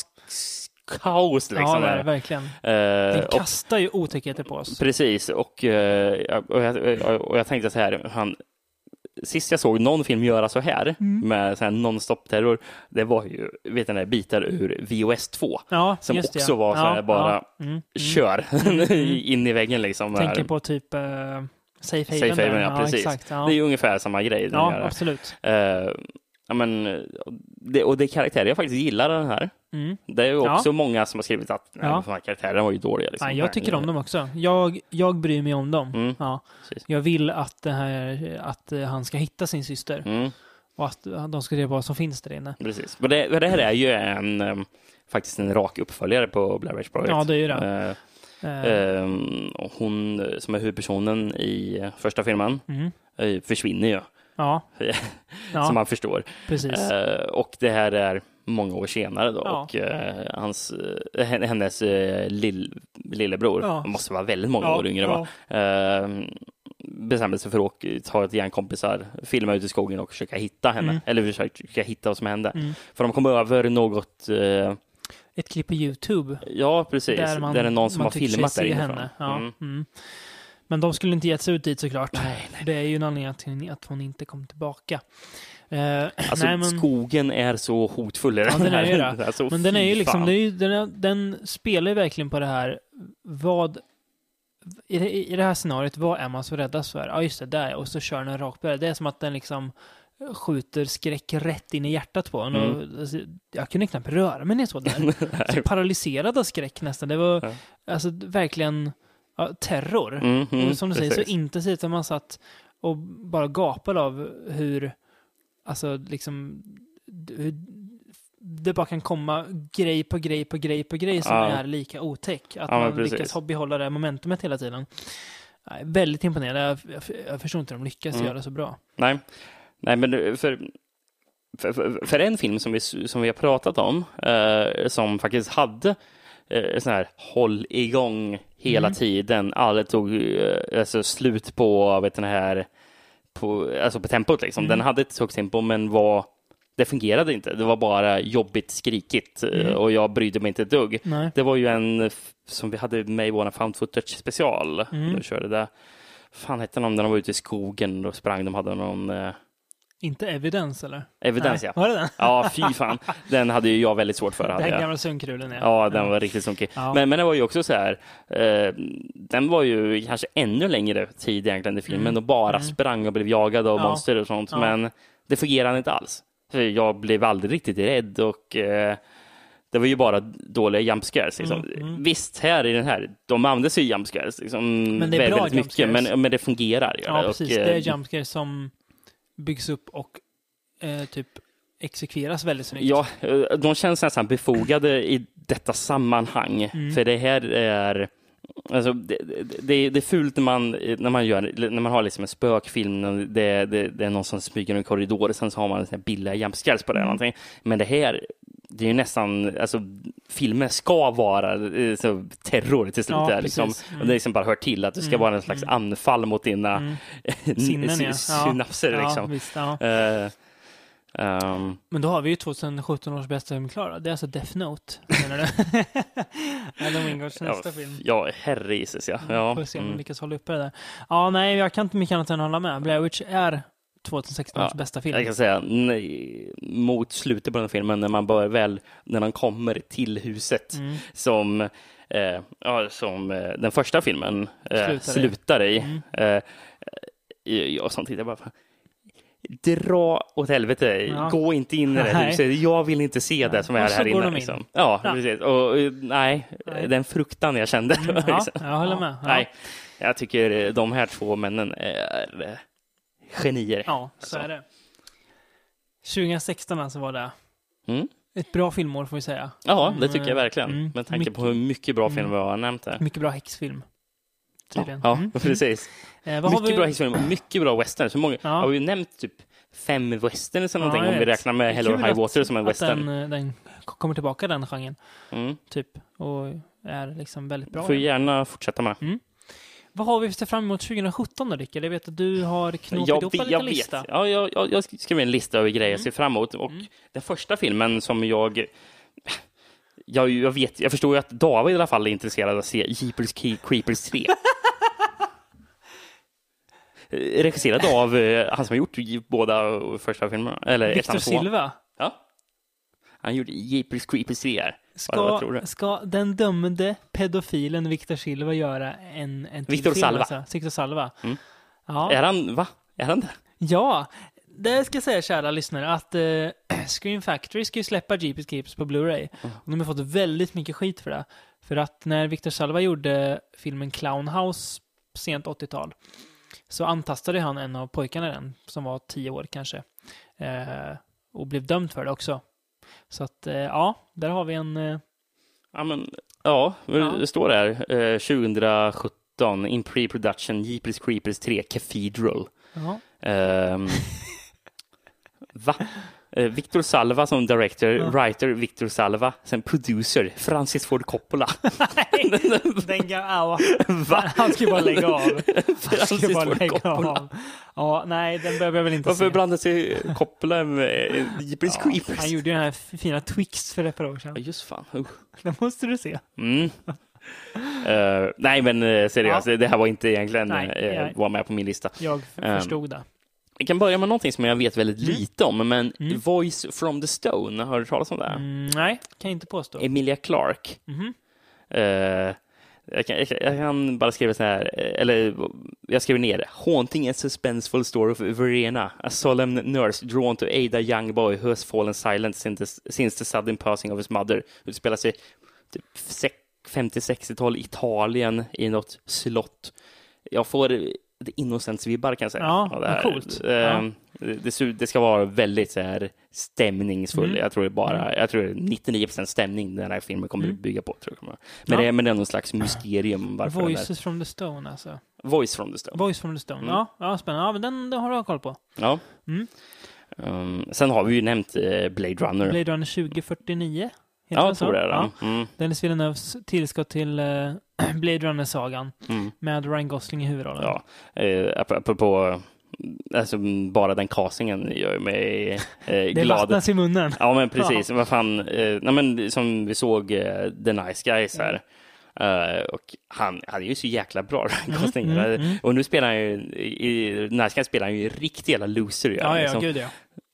kaos liksom. ja, det verkligen. Eh, Den och- kastar ju otäckheter på oss. Precis, och, eh, och, jag, och jag tänkte så här, han, sist jag såg någon film göra så här Mm. med så här non-stop terror, det var ju vet ni, bitar ur VOS 2 Ja, som det, också ja. var så här Ja, bara. Mm, mm. kör <laughs> in i väggen liksom. Tänker på typ uh, Safe Haven. Safe Haven, ja, precis. Exakt, ja. Det är ju ungefär samma grej. ja, absolut. Eh, ja, men, det, och det är karaktärer jag faktiskt gillar den här. Mm. Det är ju Ja. också många som har skrivit att nej, Ja. de här karaktärerna var ju dåliga. Liksom. Nej, jag tycker om dem också. Jag, jag bryr mig om dem. Mm. Ja. Precis. Jag vill att, det här, att eh, han ska hitta sin syster Mm, och att de ska på vad som finns där inne. precis. Och det, det här är ju en, faktiskt en rak uppföljare på Blair Witch Project. Ja, det är ju det. Eh, Eh, Ehm, hon som är huvudpersonen i första filmen mm. eh, försvinner ju, Ja, <laughs> som ja man förstår. precis. Eh, och det här är många år senare då. Ja. Och eh, hans, eh, hen- hennes eh, lill, lillebror, Ja. måste vara väldigt många år yngre, va? Eh, bestämmer sig för att ta ett gäng kompisar, filma ut i skogen och försöka hitta henne. Mm. Eller försöka hitta vad som hände. Mm. För de kom över något, Ett klipp på YouTube. ja precis, där, man, är det någon som har filmat där inifrån. henne. Ja. Mm. Mm. Men de skulle inte gett sig ut dit såklart. Nej, nej. Det är ju en anledning till att hon inte kom tillbaka. Eh, Alltså nej, men, skogen är så hotfull den Ja, den är ju det. <laughs> Alltså, men den är ju liksom, det är ju, den, är, den spelar ju verkligen på det här, vad i det, I det här scenariot, vad är man så räddas för? Ja, just det, där, och så kör den rakt på det. Det är som att den liksom skjuter skräck rätt in i hjärtat på en. Mm. Och, alltså, jag kunde knappt röra mig när jag såg den. <laughs> så paralyserad av skräck nästan. Det var Ja. alltså verkligen ja, terror. Mm, mm, och som du säger, så precis. intensivt att man satt och bara gapade av hur, alltså liksom, hur det bara kan komma grej på grej på grej på grej som Ja. är lika otäck. Att Ja, man precis. lyckas behålla det momentumet hela tiden. Nej, väldigt imponerande. Jag, jag, jag förstår inte hur de lyckas Mm. göra så bra. Nej, Nej men det- för, för, för, en film som vi, som vi har pratat om, eh, som faktiskt hade eh, sån här håll igång hela Mm. tiden, aldrig tog eh, alltså, slut på, vet den här, på, alltså på tempot liksom. Mm. Den hade ett högt tempo men var det fungerade inte. Det var bara jobbigt skrikigt eh, Mm. och jag brydde mig inte ett dugg. Nej. Det var ju en som vi hade med i våran found footage special. Mm. Då körde det. fan hette de när de var ute i skogen och sprang? De hade någon eh, Inte evidens eller? evidens, Nej. ja. Var det den? Ja, fy fan. Den hade ju jag väldigt svårt för. Den gamla sömnkrulen Ja, den var riktigt sunkig. Ja. Men, men det var ju också så här, eh, den var ju kanske ännu längre tid egentligen i filmen Mm. och bara Mm. sprang och blev jagad av Ja. monster och sånt. Ja. Men det fungerade inte alls. För jag blev aldrig riktigt rädd och eh, det var ju bara dåliga jump scares. Liksom. Mm, mm. Visst, här i den här, de använder sig jump scares liksom, Men det är bra väldigt jump mycket, scares. men, men det fungerar. Ja, det. precis. Och, det eh, är jumpscare som byggs upp och eh, typ exekveras väldigt snyggt. Ja, eh, de känns nästan befogade i detta sammanhang. Mm. För det här är... Alltså, det, det, det är fult när man, när man, gör, när man har liksom en spökfilm, det, det, det är någon som smyger i en korridor sen så har man billiga jump scares på det. Mm. Någonting. Men det här, det är ju nästan, alltså filmen ska vara eh, så, terror till slut. Ja, där, liksom. Mm. Och det liksom bara hör till att det ska Mm, vara en slags mm. anfall mot dina Mm. <laughs> Sinnen, ja. sy- Ja. synapser. Ja, Liksom. visst. Eh, ehm, Men då har vi ju 2017 års bästa film klar. Det är alltså Death Note, menar du? <laughs> Adam Wingårds nästa film. Ja, herre Jesus, ja. ja. Får se om mm. lyckas hålla uppe det där. Ja, nej, jag kan inte mycket annat än hålla med. Blair Witch är 2016 års Ja, bästa film. Jag kan säga nej, mot slutet på den filmen, när man bör väl, när man kommer till huset Mm. som, eh, ja, som eh, den första filmen eh, Slutar i. slutar i. Mm. Eh, jag som tittar bara, dra åt helvete, Ja. gå inte in i det här huset, jag vill inte se det som Och är så här går inne. de in. Liksom. Ja, Ja. precis. Och, eh, nej, Nej. den fruktan jag kände. Mm, <laughs> ja, jag håller med. Nej, jag tycker eh, de här två männen är eh, genier. Ja, så Alltså. är det. 2016 alltså var det. Mm. Ett bra filmår får vi säga. Ja, det Mm, tycker jag verkligen. mm, Med tanke mycket- på hur mycket bra film mm. vi har nämnt här. Mycket bra häxfilm. Tydligen. Ja, Mm. <laughs> precis. Eh, vad har Mycket vi... bra häxfilm och mycket bra western. Så många, Ja. Har vi nämnt typ fem westerns eller någonting Ja, om vi räknar med Det är Hell or kul High Water som en western. Den, eh, den kommer tillbaka den genren, Mm. typ. Och är liksom väldigt bra. Får gärna fortsätta med. Vad har vi att se fram emot 2017 då, Rickard? Jag vet att du har knåpat Jag, ihop en liten jag lista. Ja, jag, jag, jag skrev en lista över grejer jag Mm. ser fram emot. Och Mm. den första filmen som jag jag, jag, vet, jag förstår ju att David i alla fall är intresserad av att se Jeepers Creepers 3. Eh, <laughs> Regisserad av eh, han som har gjort båda första filmerna. Eller Victor. Silva. Ja. Han gjorde Jeepers Creepers 3 här. Ska, ska den dömde pedofilen Victor Silva göra en, en till Victor film, Salva. Alltså? Victor Salva. Mm. Ja. Är han, va? Är han det? ja, det ska jag säga kära lyssnare att eh, <clears throat> Scream Factory ska ju släppa Jeepers Creepers på Blu-ray. Mm. Och de har fått väldigt mycket skit för det. För att när Victor Salva gjorde filmen Clown House sent 80-tal så antastade han en av pojkarna den, som var tio år kanske. Eh, och blev dömd för det också. Så att, eh, ja, där har vi en... Eh, Ja, men, ja, Ja. det står där. Eh, 2017, in pre-production, Jeepers Creepers 3, Cathedral. ja. Ehm, <laughs> va? Eh, Victor Salva som director, Ja. writer Victor Salva, sen producer Francis Ford Coppola. <laughs> Den ga- ja, han ska ju bara lägga av. <laughs> Francis Ford lägga Coppola. av. Ja, nej, den behöver jag väl inte Varför se. blandar sig Coppola med eh, Jeepers Ja, Creepers? han gjorde ju den här fina Twix för ett par år Ja, sedan. just fan. Uh. Den måste du se. Mm. <laughs> Eh, nej, men uh, seriöst, det här var inte egentligen Nej, eh, nej. var med på min lista. Jag f- Ehm, förstod det. Vi kan börja med någonting som jag vet väldigt lite om, men Mm. Voice from the Stone, har du hört talas om det? Mm, nej, kan jag inte påstå. Emilia Clarke. Mhm. Eh, jag, kan, jag, kan, jag bara skriva så här, eh, eller jag skriver ner det. Haunting and suspenseful story of Verena, a solemn nurse drawn to aid a young boy who has fallen silent since the, since the sudden passing of his mother. Utspelar sig typ sex- 50-60-tal Italien i något slott. Jag får innocence-vibbar kan jag säga. Ja, vad här. coolt. Eh, Ja. det, det ska vara väldigt så här stämningsfull. Mm. Jag tror det bara, jag tror det är 99 stämning den här filmen kommer Mm. att bygga på. Tror jag. Men, Ja. det är, men det är någon slags mysterium. Varför Voices from the Stone alltså. Voice from the Stone. Voice from the Stone. Mm. Ja, ja, spännande. Ja, men den, den har du koll på. Ja. Mm. Um, sen har vi ju nämnt eh, Blade Runner. Blade Runner 2049. Heter ja, den jag tror det är Ja. den. Mm, Dennis Villeneuves tillskott till eh, <clears throat> Blade Runner-sagan mm, med Ryan Gosling i huvudrollen. ja. Eh, ap- apropå, alltså bara den castingen gör mig eh, <laughs> det glad. vattnas i munnen. Ja, men precis. Vad fan, eh, nej, men som vi såg eh, The Nice Guys här. Eh, och han hade ju så jäkla bra <laughs> casting. mm, mm. Och nu spelar han ju, i Nice Guys spelar han ju riktigt jävla loser. han, Ja, ja, liksom. gud ja.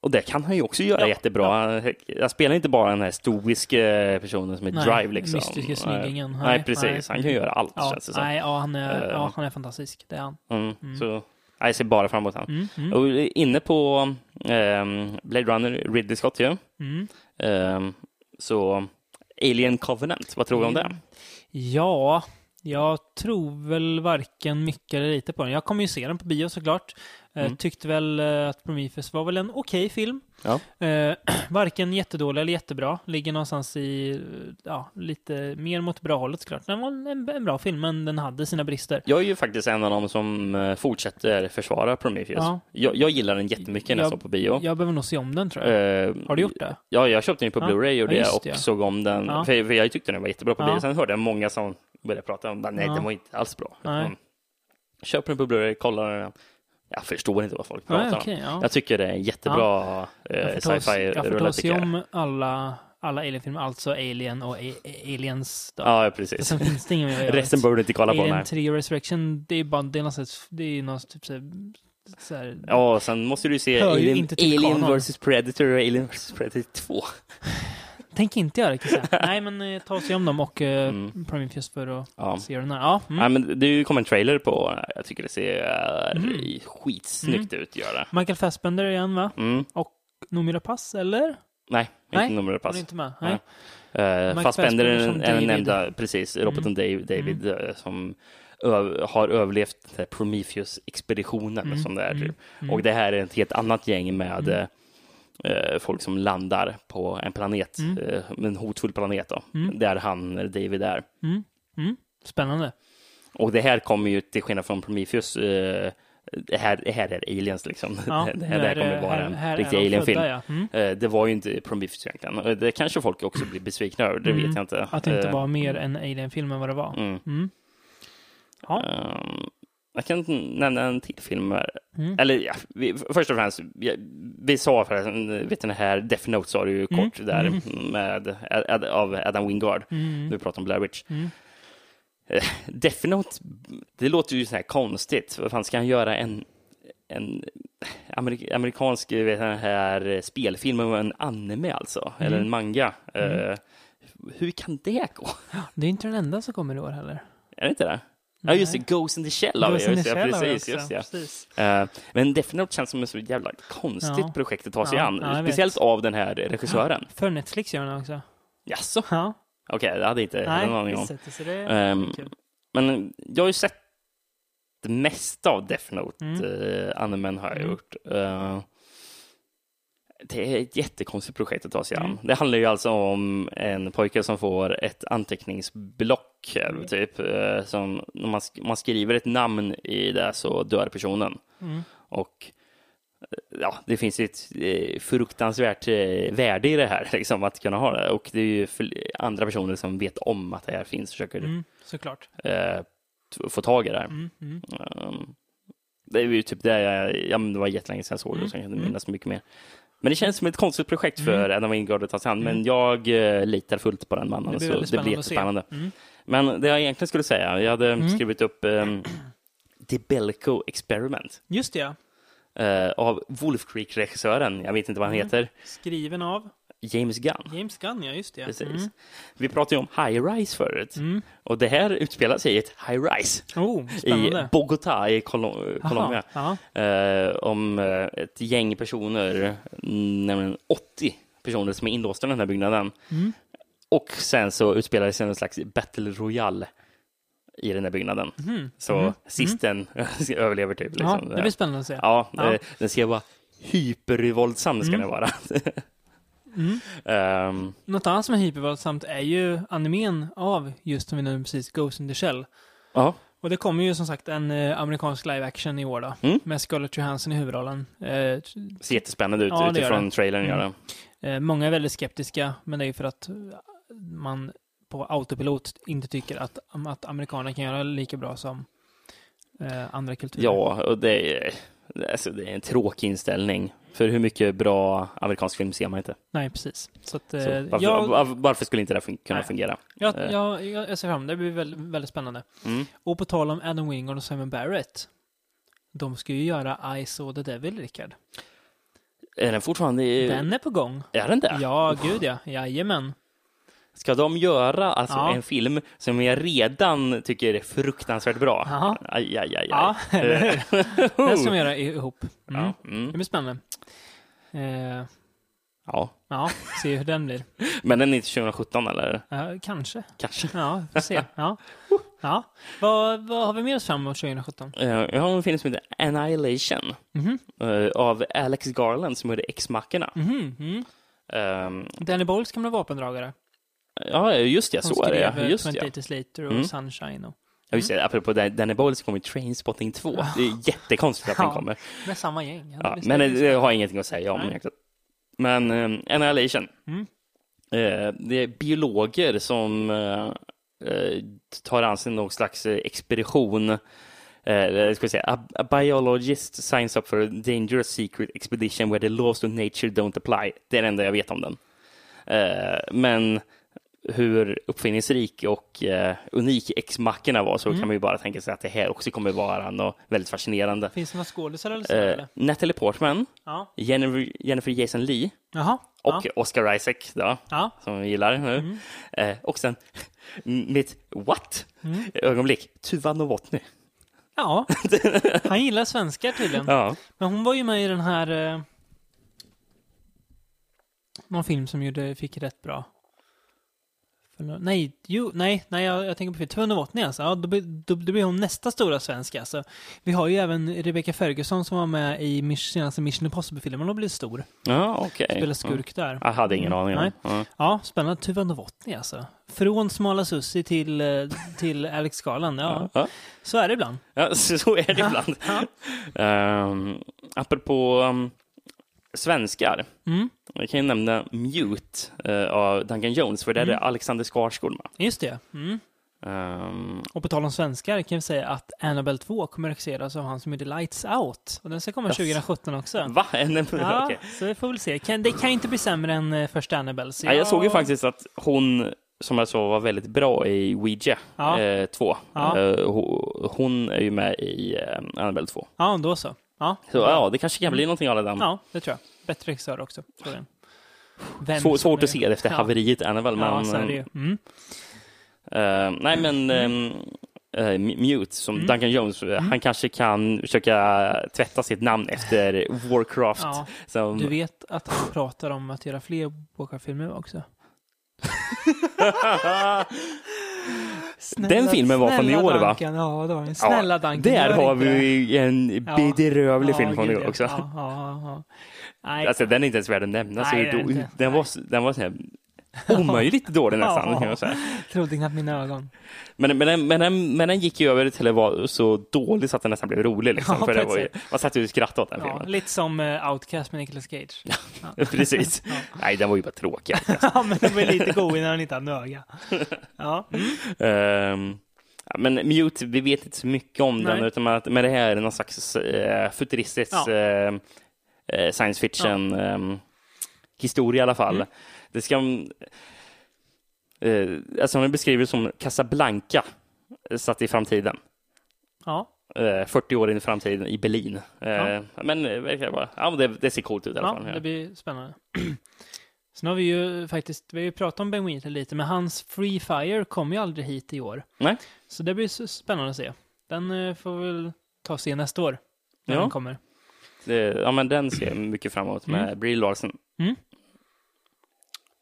Och det kan han ju också göra Ja, jättebra. Han, han spelar inte bara den här stoiska personen som är Nej, drive liksom. mystiska snyggingen. Nej, Nej, precis. nej. Han kan göra allt Ja, känns det som. nej, ja, han är, Eh. ja, han är fantastisk. Det är han. Mm. Så, nej, jag ser bara fram emot han. Mm, mm, Och inne på ehm, Blade Runner, Ridley Scott ju. mm. Ehm, så Alien Covenant, vad tror vi om det? Ja, jag tror väl varken mycket eller lite på den. Jag kommer ju se den på bio såklart. Eh, Mm. Tyckte väl eh, att Prometheus var väl en okej film. Ja. Eh, <clears throat> varken jättedålig eller jättebra. Ligger någonstans i, eh, ja, lite mer mot bra hållet såklart. Den var en, en bra film, men den hade sina brister. Jag är ju faktiskt en av dem som fortsätter försvara Prometheus. Ja. Jag, jag gillar den jättemycket när jag såg på bio. Jag behöver nog se om den tror jag. Eh, Har du gjort det? Ja, jag köpte den på. Blu-ray och, Ja, och såg om den. För, för jag tyckte den var jättebra på bio. Sen hörde jag många som började prata om den. Nej, den var inte alls bra. Nej. Mm. Köper den på Blu-ray, kollar den. Jag förstår inte vad folk pratar Nej, om. okej, ja. Jag tycker det är en jättebra eh, sci-fi jag får ta och se om alla, alla Alien-filmer, alltså Alien och A- Aliens. Då. Ja, precis. Sen finns det ingen. Resten bör du inte kolla på. Alien Nej. 3 Resurrection, det är bara, det är något, det är något typ såhär, såhär Ja, sen måste du se Alien, Alien vs Predator och Alien vs Predator 2. <laughs> Tänk inte göra det säga. <laughs> Nej men eh, ta och se om dem och eh, Mm. Prometheus för att Ja. se den här. Ja, mm. Nej, men det kom en trailer på, jag tycker det ser Mm. skitsnyggt ut, gör det. Michael Fassbender igen va? Mm. Noomi Rapace eller? Nej, Nej, inte nummer pass. det inte med? Nej. Nej. Mike Fassbender är Fassbender den, som är den David. nämnda, precis, roboten Dave, David eh, som ö- har överlevt den här Prometheus-expeditionen Mm, som det är. mm, typ. mm. Och det här är ett helt annat gäng med Mm. eh, eh, folk som landar på en planet, Mm. eh, en hotfull planet då, Mm. där han, David, är. Mm. Mm. Spännande. Och det här kommer ju till skillnad från Prometheus, eh, det, här, det här är aliens liksom. Ja, <laughs> det, här, det här kommer vara här- en här riktig alien-film. ja. Mm. Eh, Det var ju inte Prometheus egentligen. Eh, Det kanske folk också blir besvikna över, det Mm. vet jag inte. Att det inte Eh, var mer en Alien-film än vad det var. Mm. Mm. Ja. Jag kan nämna en till film. Mm. Eller ja, vi, först och främst, vi, vi sa förresten, vet den här Death Note sa du ju Mm. kort där med, Ad, av Adam Wingard. Mm. Du pratade om Blair Witch. Eh, Death Note, det låter ju så här konstigt. Vad fan ska han göra en, en amerik amerikansk vet den här spelfilm om en anime alltså? Mm. Eller en manga? Eh, hur kan det gå? Det är inte den enda som kommer i år heller. Är det inte det? Ja, just det. Ghost in the Shell har vi. Just vi precis, just det. Precis. Eh, Men Death känns som ett så jävla konstigt Ja. projekt att ta sig Ja, an. ja, jag vet. Speciellt av den här regissören. För Netflix gör den också. Jaså? Ja. Okej, det hade jag inte Nej, någon aning om. Ehm. Men jag har ju sett det mesta av Death Note, Mm. animen har jag Mm. gjort. Eh, det är ett jättekonstigt projekt att ta sig an. Mm. Det handlar ju alltså om en pojke som får ett anteckningsblock, Mm. typ, eh, som när man, man skriver ett namn i det så dör personen. Mm. Och eh, ja, det finns ett eh, fruktansvärt värde i det här, <laughs> liksom, att kunna ha det. Och det är ju andra personer som vet om att det här finns och försöker Mm, eh, få tag i det här. Mm, mm. Um, det är ju typ det jag, ja, det var jättelänge sedan jag såg det, så jag kan inte minnas så mycket mer. Men det känns som ett konstigt projekt för Adam Wingard att ta sig an, men jag eh, litar fullt på den mannen, Det blir så det blir jättespännande. Mm. Men det jag egentligen skulle säga, jag hade skrivit upp The Belko Experiment Just det, ja. eh, av Wolf Creek-regissören, jag vet inte vad han Mm. heter, Skriven av James Gunn. James Gunn, ja. Just det. Precis. Mm. Vi pratade ju om High Rise förut, Mm. och det här utspelar sig i ett High Rise Oh, i. Bogotá i Colo- Colombia. Aha, ja. eh, om eh, ett gäng personer, mm, nämligen 80 personer som är inlåsta i den här byggnaden. Mm. Och sen så utspelar det sig en slags battle royale i den här byggnaden. Mhm. Så sisten <laughs> överlever typ. ja, Liksom. det blir spännande att se. Ja, Ja. eh, den ska vara hypervåldsam ska Mm. den vara. <laughs> Mm. Ehm, Något annat som är hypervåldsamt är ju animen av just som vi nämnde precis, Ghost in the Shell. ja, Och det kommer ju som sagt en eh, amerikansk live action i år då. Mm. Med Scarlett Johansson i huvudrollen. Eh, ser jättespännande ut Ja, gör utifrån trailern. Gör Mm. det. eh, många är väldigt skeptiska, men det är ju för att eh, man på autopilot inte tycker att, att amerikaner kan göra lika bra som eh, andra kulturer. Ja, och det är, alltså, det är en tråkig inställning. För hur mycket bra amerikansk film ser man inte? Nej, precis. Så att, eh, Så varför, jag, var- varför skulle inte det fun- kunna Nej. fungera? jag, eh. jag, jag, ser fram emot det. Det blir väldigt, väldigt spännande. Mm. Och på tal om Adam Wingard och Simon Barrett. De ska ju göra I saw the devil, Rickard. Är den fortfarande... i- Den är på gång. Är den det? Ja, gud ja. Jajamän. Ska de göra alltså Ja. en film som jag redan tycker är fruktansvärt bra? Aj, aj, aj, aj. Ja, eller hur? <laughs> Den ska de göra ihop. Mm. Ja, mm. Det blir spännande. Eh, ja. ja, se hur den blir. <laughs> Men den är inte 2017 eller? Ja, kanske. Kanske. Ja, vi får se. Ja. Ja. Vad, vad har vi med oss fram emot 2017? Eh, Jag har en film som heter Annihilation Mhm. eh, av Alex Garland som gjorde X-Mackorna. Mm. Ehm, Danny Boyles gamla vapendragare. Ja, just Som så är det. ja. eh, Just 28 det. Days Later och Mm. Sunshine. Och, Ja, just det. Apropå Dan- Danny Boyle så kommer Trainspotting 2. Det är jättekonstigt att den Ja. kommer. med samma gäng. Ja, Ja, men det, har jag ingenting att säga om Nej. Men um, Annihilation. Mm. Eh, det är biologer som eh, eh, tar an sig någon slags expedition. Eh, ska säga, a, a biologist signs up for a dangerous secret expedition where the laws of nature don't apply. Det är det enda jag vet om den. Eh, men hur uppfinningsrik och eh, unik X-mackorna var så Mm. kan man ju bara tänka sig att det här också kommer vara något väldigt fascinerande. Finns det några skådisar eller så? Eh, eller? Natalie Portman, Ja. Jennifer, Jennifer Jason Leigh Jaha. och Oscar Isaac då, Ja. som vi gillar nu. Mm. Eh, och sen <laughs> mitt what? ögonblick, Tuva Novotny. ja. <laughs> Han gillar svenskar tydligen. Ja. Men hon var ju med i den här... Eh, någon film som gjorde, fick rätt bra. Förlåt. Nej, jo, nej, nej, jag, jag tänker på fel. 280 alltså. Ja, då, blir- då, då blir hon nästa stora svenska. Alltså. Vi har ju även Rebecca Ferguson som var med i senaste Mission Impossible-filmen och blev stor. Ja, okej. Spelar skurk där. Jag hade ingen aning om. Ja. Ja, spännande. Tuva Novotny alltså. Från Smala Sussi till, eh, till Alex Garland. Ja, Ja. så är det ibland. Ja, så så är det ibland. Um, apropå um, svenskar. Mm. Jag kan ju nämna Mute eh, av Duncan Jones, för där är Alexander Skarsgård med. Just det. Mm. Ehm, Och på tal om svenskar kan vi säga att Annabelle 2 kommer regisseras av han som gjorde Lights Out. Och den ska komma 2017 också. va? Ja, okej. så vi får väl se. Kan, det kan inte bli sämre än eh, första Annabelle. Så Ja, jag såg ju faktiskt att hon, som jag sa, var väldigt bra i Ouija Ja. eh, 2. Ja. Eh, ho- hon är ju med i eh, Annabelle 2. Ja, då så. Ja, Så ja, det kanske kan bli någonting av det där. ja det tror jag. Bättre regissör också. Svår, svårt är- att se det efter ja. haveriet Annabelle, men... Ja, så är det. Mm. eh, nej, men ehm, eh, Mute, som Mm. Duncan Jones, eh, han kanske kan försöka tvätta sitt namn efter Warcraft. Ja, som, du vet att han pratar om att göra fler Walker-filmer också? <laughs> <laughs> Snälla- Den filmen var från i år, va? Ja, det var den. Snälla Duncan. Där har vi en Ja. bedrövlig Ja, film från i år ja. också. Ja, ja, ja, ja. Alltså, den är inte ens värd att nämna. Nej, så då, den, var, den var så här <laughs> omöjligt dålig nästan. Ja. Kan jag säga. trodde knappt mina ögon. Men, men, den, men, den, men den gick ju över till att vara så dålig så att den nästan blev rolig. Liksom, Ja, för det var ju, man satt ju och skrattade åt den Ja, filmen. lite som uh, Outcast med Nicolas Cage. <laughs> Precis. <laughs> Nej, den var ju bara tråkig. ja, men det var lite god innan han inte hade öga. Ja. Ehm, ja, men Mute, vi vet inte så mycket om den, Nej. utan att, men det här är någon slags eh, futuristisk Ja. eh, eh, science fiction ehm, historia i alla fall. Mm. Det ska... Eh, alltså, den beskrivs som Casablanca eh, satt i framtiden. ja. Eh, 40 år in i framtiden i Berlin. Eh, Ja. Men eh, verkar bara, ja, det, det ser coolt ut i alla Ja, fall. det blir spännande. <clears throat> Sen har vi ju faktiskt, vi har ju pratat om Ben Wheatley lite, men hans Free Fire kom ju aldrig hit i år. Nej. Så det blir så spännande att se. Den eh, får vi väl ta och se nästa år. När Ja. den kommer. Det, ja, men den ser jag mycket fram emot med Mm. Brie Larson.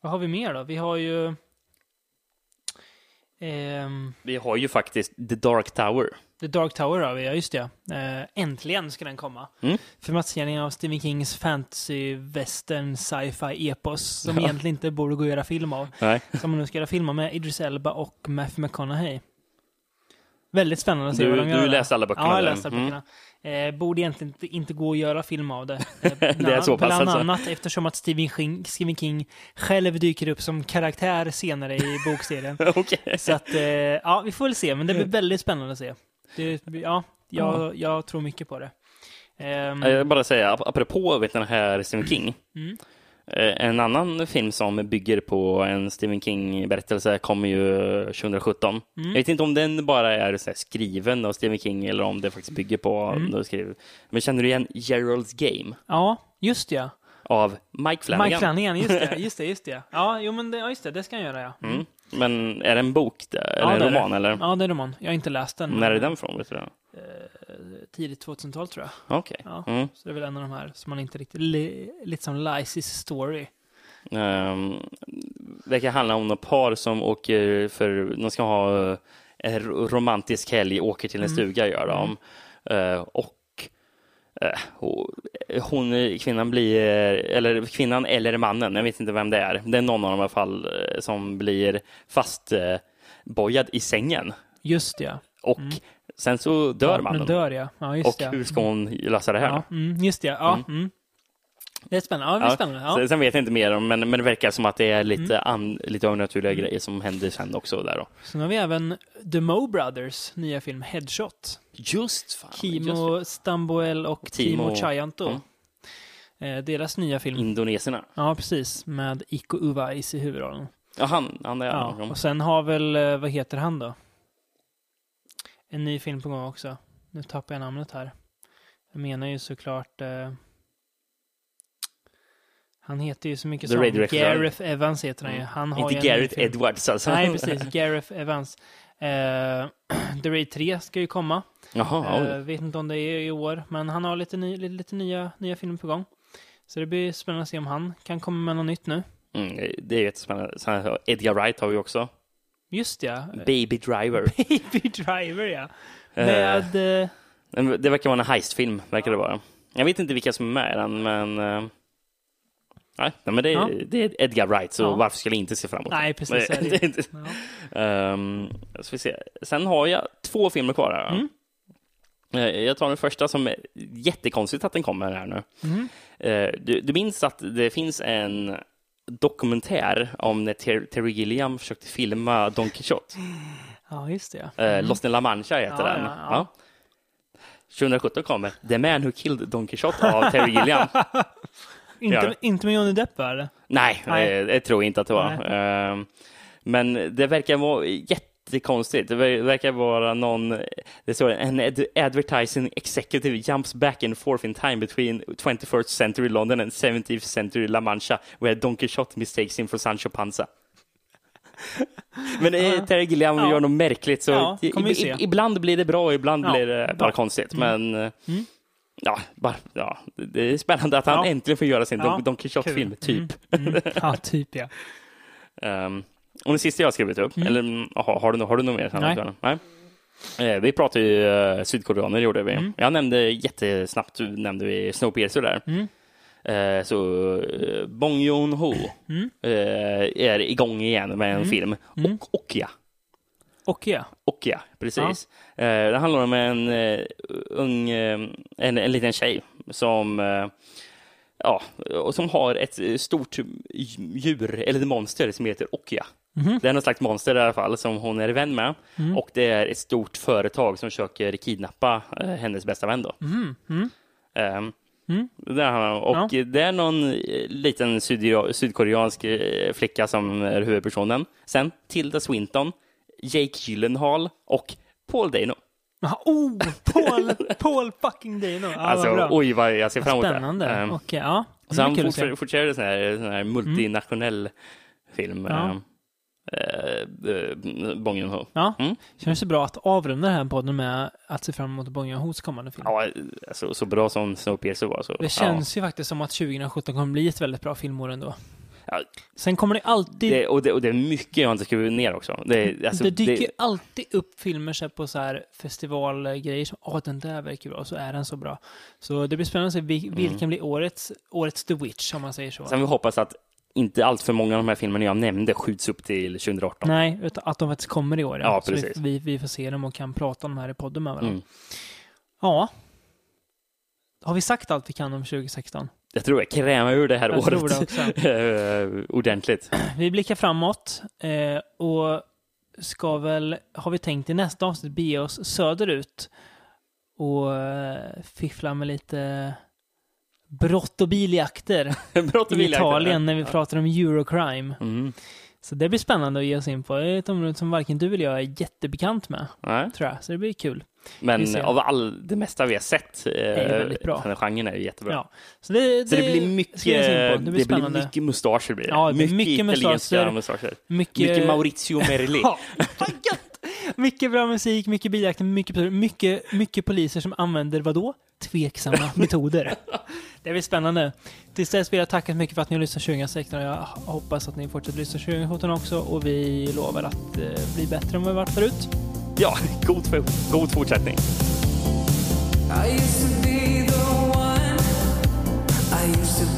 Vad har vi mer då? Vi har ju... ehm, Vi har ju faktiskt The Dark Tower. The Dark Tower har vi, ja just det. Eh, äntligen ska den komma. Mm. Filmatiseringen av Stephen Kings fantasy, western, sci-fi epos som <laughs> Ja. egentligen inte borde gå att göra film av. Nej. Som man nu ska göra filmer med Idris Elba och Matthew McConaughey. Väldigt spännande att se Du- vad de du gör där. läste alla böckerna Ja, jag där. läste alla Mm. böckerna. Eh, borde egentligen inte, inte gå att göra film av det. <laughs> Eh, bland, är så pass Bland alltså. annat eftersom att Stephen King, Stephen King själv dyker upp som karaktär senare i <laughs> bokserien. Okej. Så att, eh, ja, vi får väl se. Men det blir väldigt spännande att se. Det, ja, jag, jag tror mycket på det. Ehm, Jag vill bara säga, ap- apropå vet, den här Stephen King. Mm. Eh, En annan film som bygger på en Stephen King-berättelse kommer ju 2017. Mm. Jag vet inte om den bara är skriven av Stephen King eller om det faktiskt bygger på... Mm. något skrivet. Men känner du igen Gerald's Game ja, just ja. av Mike Flanagan? Mike Flanagan, just det, <laughs> just det, just det. Ja, jo men det, ja, just det, det ska han göra ja. Mm. Men är det en bok där, eller Ja, en det är det. roman? Eller? Ja, det är roman. Jag har inte läst den. När är den från? Vet du? det? Tidigt 2000-tal tror jag. Okej. Ja. Mm. Så det är väl en av de här som man inte riktigt... Li, lite som Lices story. Um, det kan handla om några par som åker för, de ska ha eh, en ro- romantisk helg, åker till en Mm. stuga gör de. Eh, och eh, och hon, kvinnan blir, eller kvinnan eller mannen, jag vet inte vem det är. Det är någon av dem i alla fall eh, som blir fastbojad i sängen. Just det, ja. Och sen så dör Nu mannen. dör. Ja, just och ja. hur ska hon lösa det här? Ja, mm, just det, ja. ja mm. Det är spännande. Ja, det är spännande. Ja. sen- Sen vet jag inte mer om, men, men det verkar som att det är lite, Mm. an, lite övernaturliga grejer som händer sen också där då. Sen har vi även The Moe Brothers nya film Headshot. Just fan. Kimo Stamboel och Timo, Timo- Chayanto. Mm. Eh, deras nya film. Indonesierna. Ja, precis. Med Iko Uwais i huvudrollen. Ja, han, han är Ja, ja. och sen har väl, eh, vad heter han då? En ny film på gång också. Nu tappar jag namnet här. Jag menar ju såklart... Eh, han heter ju så mycket The som. Gareth Evans heter han ju. Han har Inte ju Gareth. Edwards alltså. Nej, precis. <laughs> Gareth Evans. Eh, <clears throat> The Raid 3 ska ju komma. Jaha, Eh, oj. vet inte om det är i år, men han har lite, ny, lite, nya, nya filmer på gång. Så det blir spännande att se om han kan komma med något nytt nu. Mm, det är jättespännande. Sen Edgar Wright har vi också. Just ja. Baby Driver. <laughs> Baby Driver, ja. Med... eh, Det verkar vara en heistfilm, verkar det vara. Jag vet inte vilka som är med i den, men... Nej, men det är, Ja. det är Edgar Wright, så Ja. varför skulle jag inte se fram emot Nej, precis, det? <laughs> ja. Ska vi se. Sen har jag två filmer kvar här. Mm. Eh, Jag tar den första som är jättekonstigt att den kommer här nu. Mm. Eh, Du, du minns att det finns en dokumentär om när Ter- Terry Gilliam försökte filma Don Quixote? Ja, just det. Eh, Lost in La Mancha heter Ja, den. ja. 2017 kommer The Man Who Killed Don Quixote av Terry Gilliam. <laughs> Inte, Ja. inte med Johnny Depp, va, eller? Nej, Nej. eh, det tror jag inte att det var. Eh, Men det verkar vara jättekonstigt. Det ver- verkar vara någon, det står en ad- advertising executive jumps back and forth in time between 21st century London and 17th century La Mancha where Don Quixote mistakes him for Sancho Panza. <laughs> Men eh, Terry Gilliam Ja. gör något märkligt så Ja, i- ibland blir det bra och ibland Ja, blir det bara konstigt. Men eh, ja, bara, ja, det är spännande att han Ja. äntligen får göra sin Ja, Don, Don Quixote-film, kul. typ. Mm. Ja, typ ja. Um, <laughs> och den sista jag har skrivit upp, eller mm, aha, har, du, har du något mer? Nej. Nej. Eh, vi pratade ju uh, sydkoreaner, gjorde vi. Jag nämnde jättesnabbt, nämnde vi Snowpiercer där. Eh, så uh, Bong Joon-ho eh, är igång igen med en film. Och Okja. Och ja. Okja, precis. Eh, det handlar om en uh, ung, eh, en, en liten tjej som eh, Ja, och som har ett eh, stort djur, eller ett monster, som heter Okja. Det är något slags monster i alla fall som hon är vän med. Och det är ett stort företag som försöker kidnappa eh, hennes bästa vän. Då. Ehm, det är, och det är någon eh, liten syd sydkoreansk eh, flicka som är huvudpersonen. Sen Tilda Swinton, Jake Gyllenhaal och Paul Dano. Aha, Oh, Paul, Paul fucking Dano. Ja, alltså, vad bra. oj vad jag ser fram emot Spännande. det. Ehm, Okej, ja. Så han fortsätter, fortsätter sån här, sån här multinationell film. Ja. ehm, eh, eh, Bong Joon-ho. Ja, Mm. känns det bra att avrunda den här podden med att se fram emot Bong Joon-Hos kommande film. Ja, alltså, så bra som Snowpiercer var. Så, Det känns ju faktiskt som att 2017 kommer bli ett väldigt bra filmår ändå. Ja, Sen kommer det alltid... det, och, det, och det är mycket jag inte skrivit ner också. Det, alltså, det dyker alltid upp filmer så här på så här festivalgrejer som åh, den där verkar bra, så är den så bra. Så det blir spännande att se vil- vilken blir årets, årets The Witch, om man säger så. Sen vi hoppas att inte allt för många av de här filmerna jag nämnde skjuts upp till 2018. Nej, utan att de faktiskt kommer i år. Ja, så vi, precis. vi, vi får se dem och kan prata om de här i podden med varandra. Mm. Ja. Har vi sagt allt vi kan om 2016? Jag tror jag kräma ur det här Jag tror året <laughs> eh, ordentligt. <clears throat> Vi blickar framåt eh, och ska väl, har vi tänkt i nästa avsnitt, bege oss söderut och eh, fiffla med lite brott och biljakter <laughs> Brott och i. Italien när vi pratar om Eurocrime. Mm. Så det blir spännande att ge oss in på. Det är ett område som varken du eller jag är jättebekant med, Nej. tror jag. Så det blir kul. Men av all, det mesta vi har sett, eh, den här genren är ju jättebra. Ja. Så det, Så det blir mycket, det Det blir blir spännande. mycket mustascher. Blir det. Ja, det blir mycket italienska mustascher. mustascher. mycket, Mycket Maurizio Merli. <laughs> Ja! Mycket bra musik, mycket biljakter, mycket, mycket, mycket poliser som använder vad då? Tveksamma <laughs> metoder. Det blir spännande. Tills dess vill jag tacka så mycket för att ni har lyssnat 2016 och jag hoppas att ni fortsätter lyssna 2017 också och vi lovar att eh, bli bättre än vad vi varit förut ja, god, god fortsättning. I used to be the one, I used to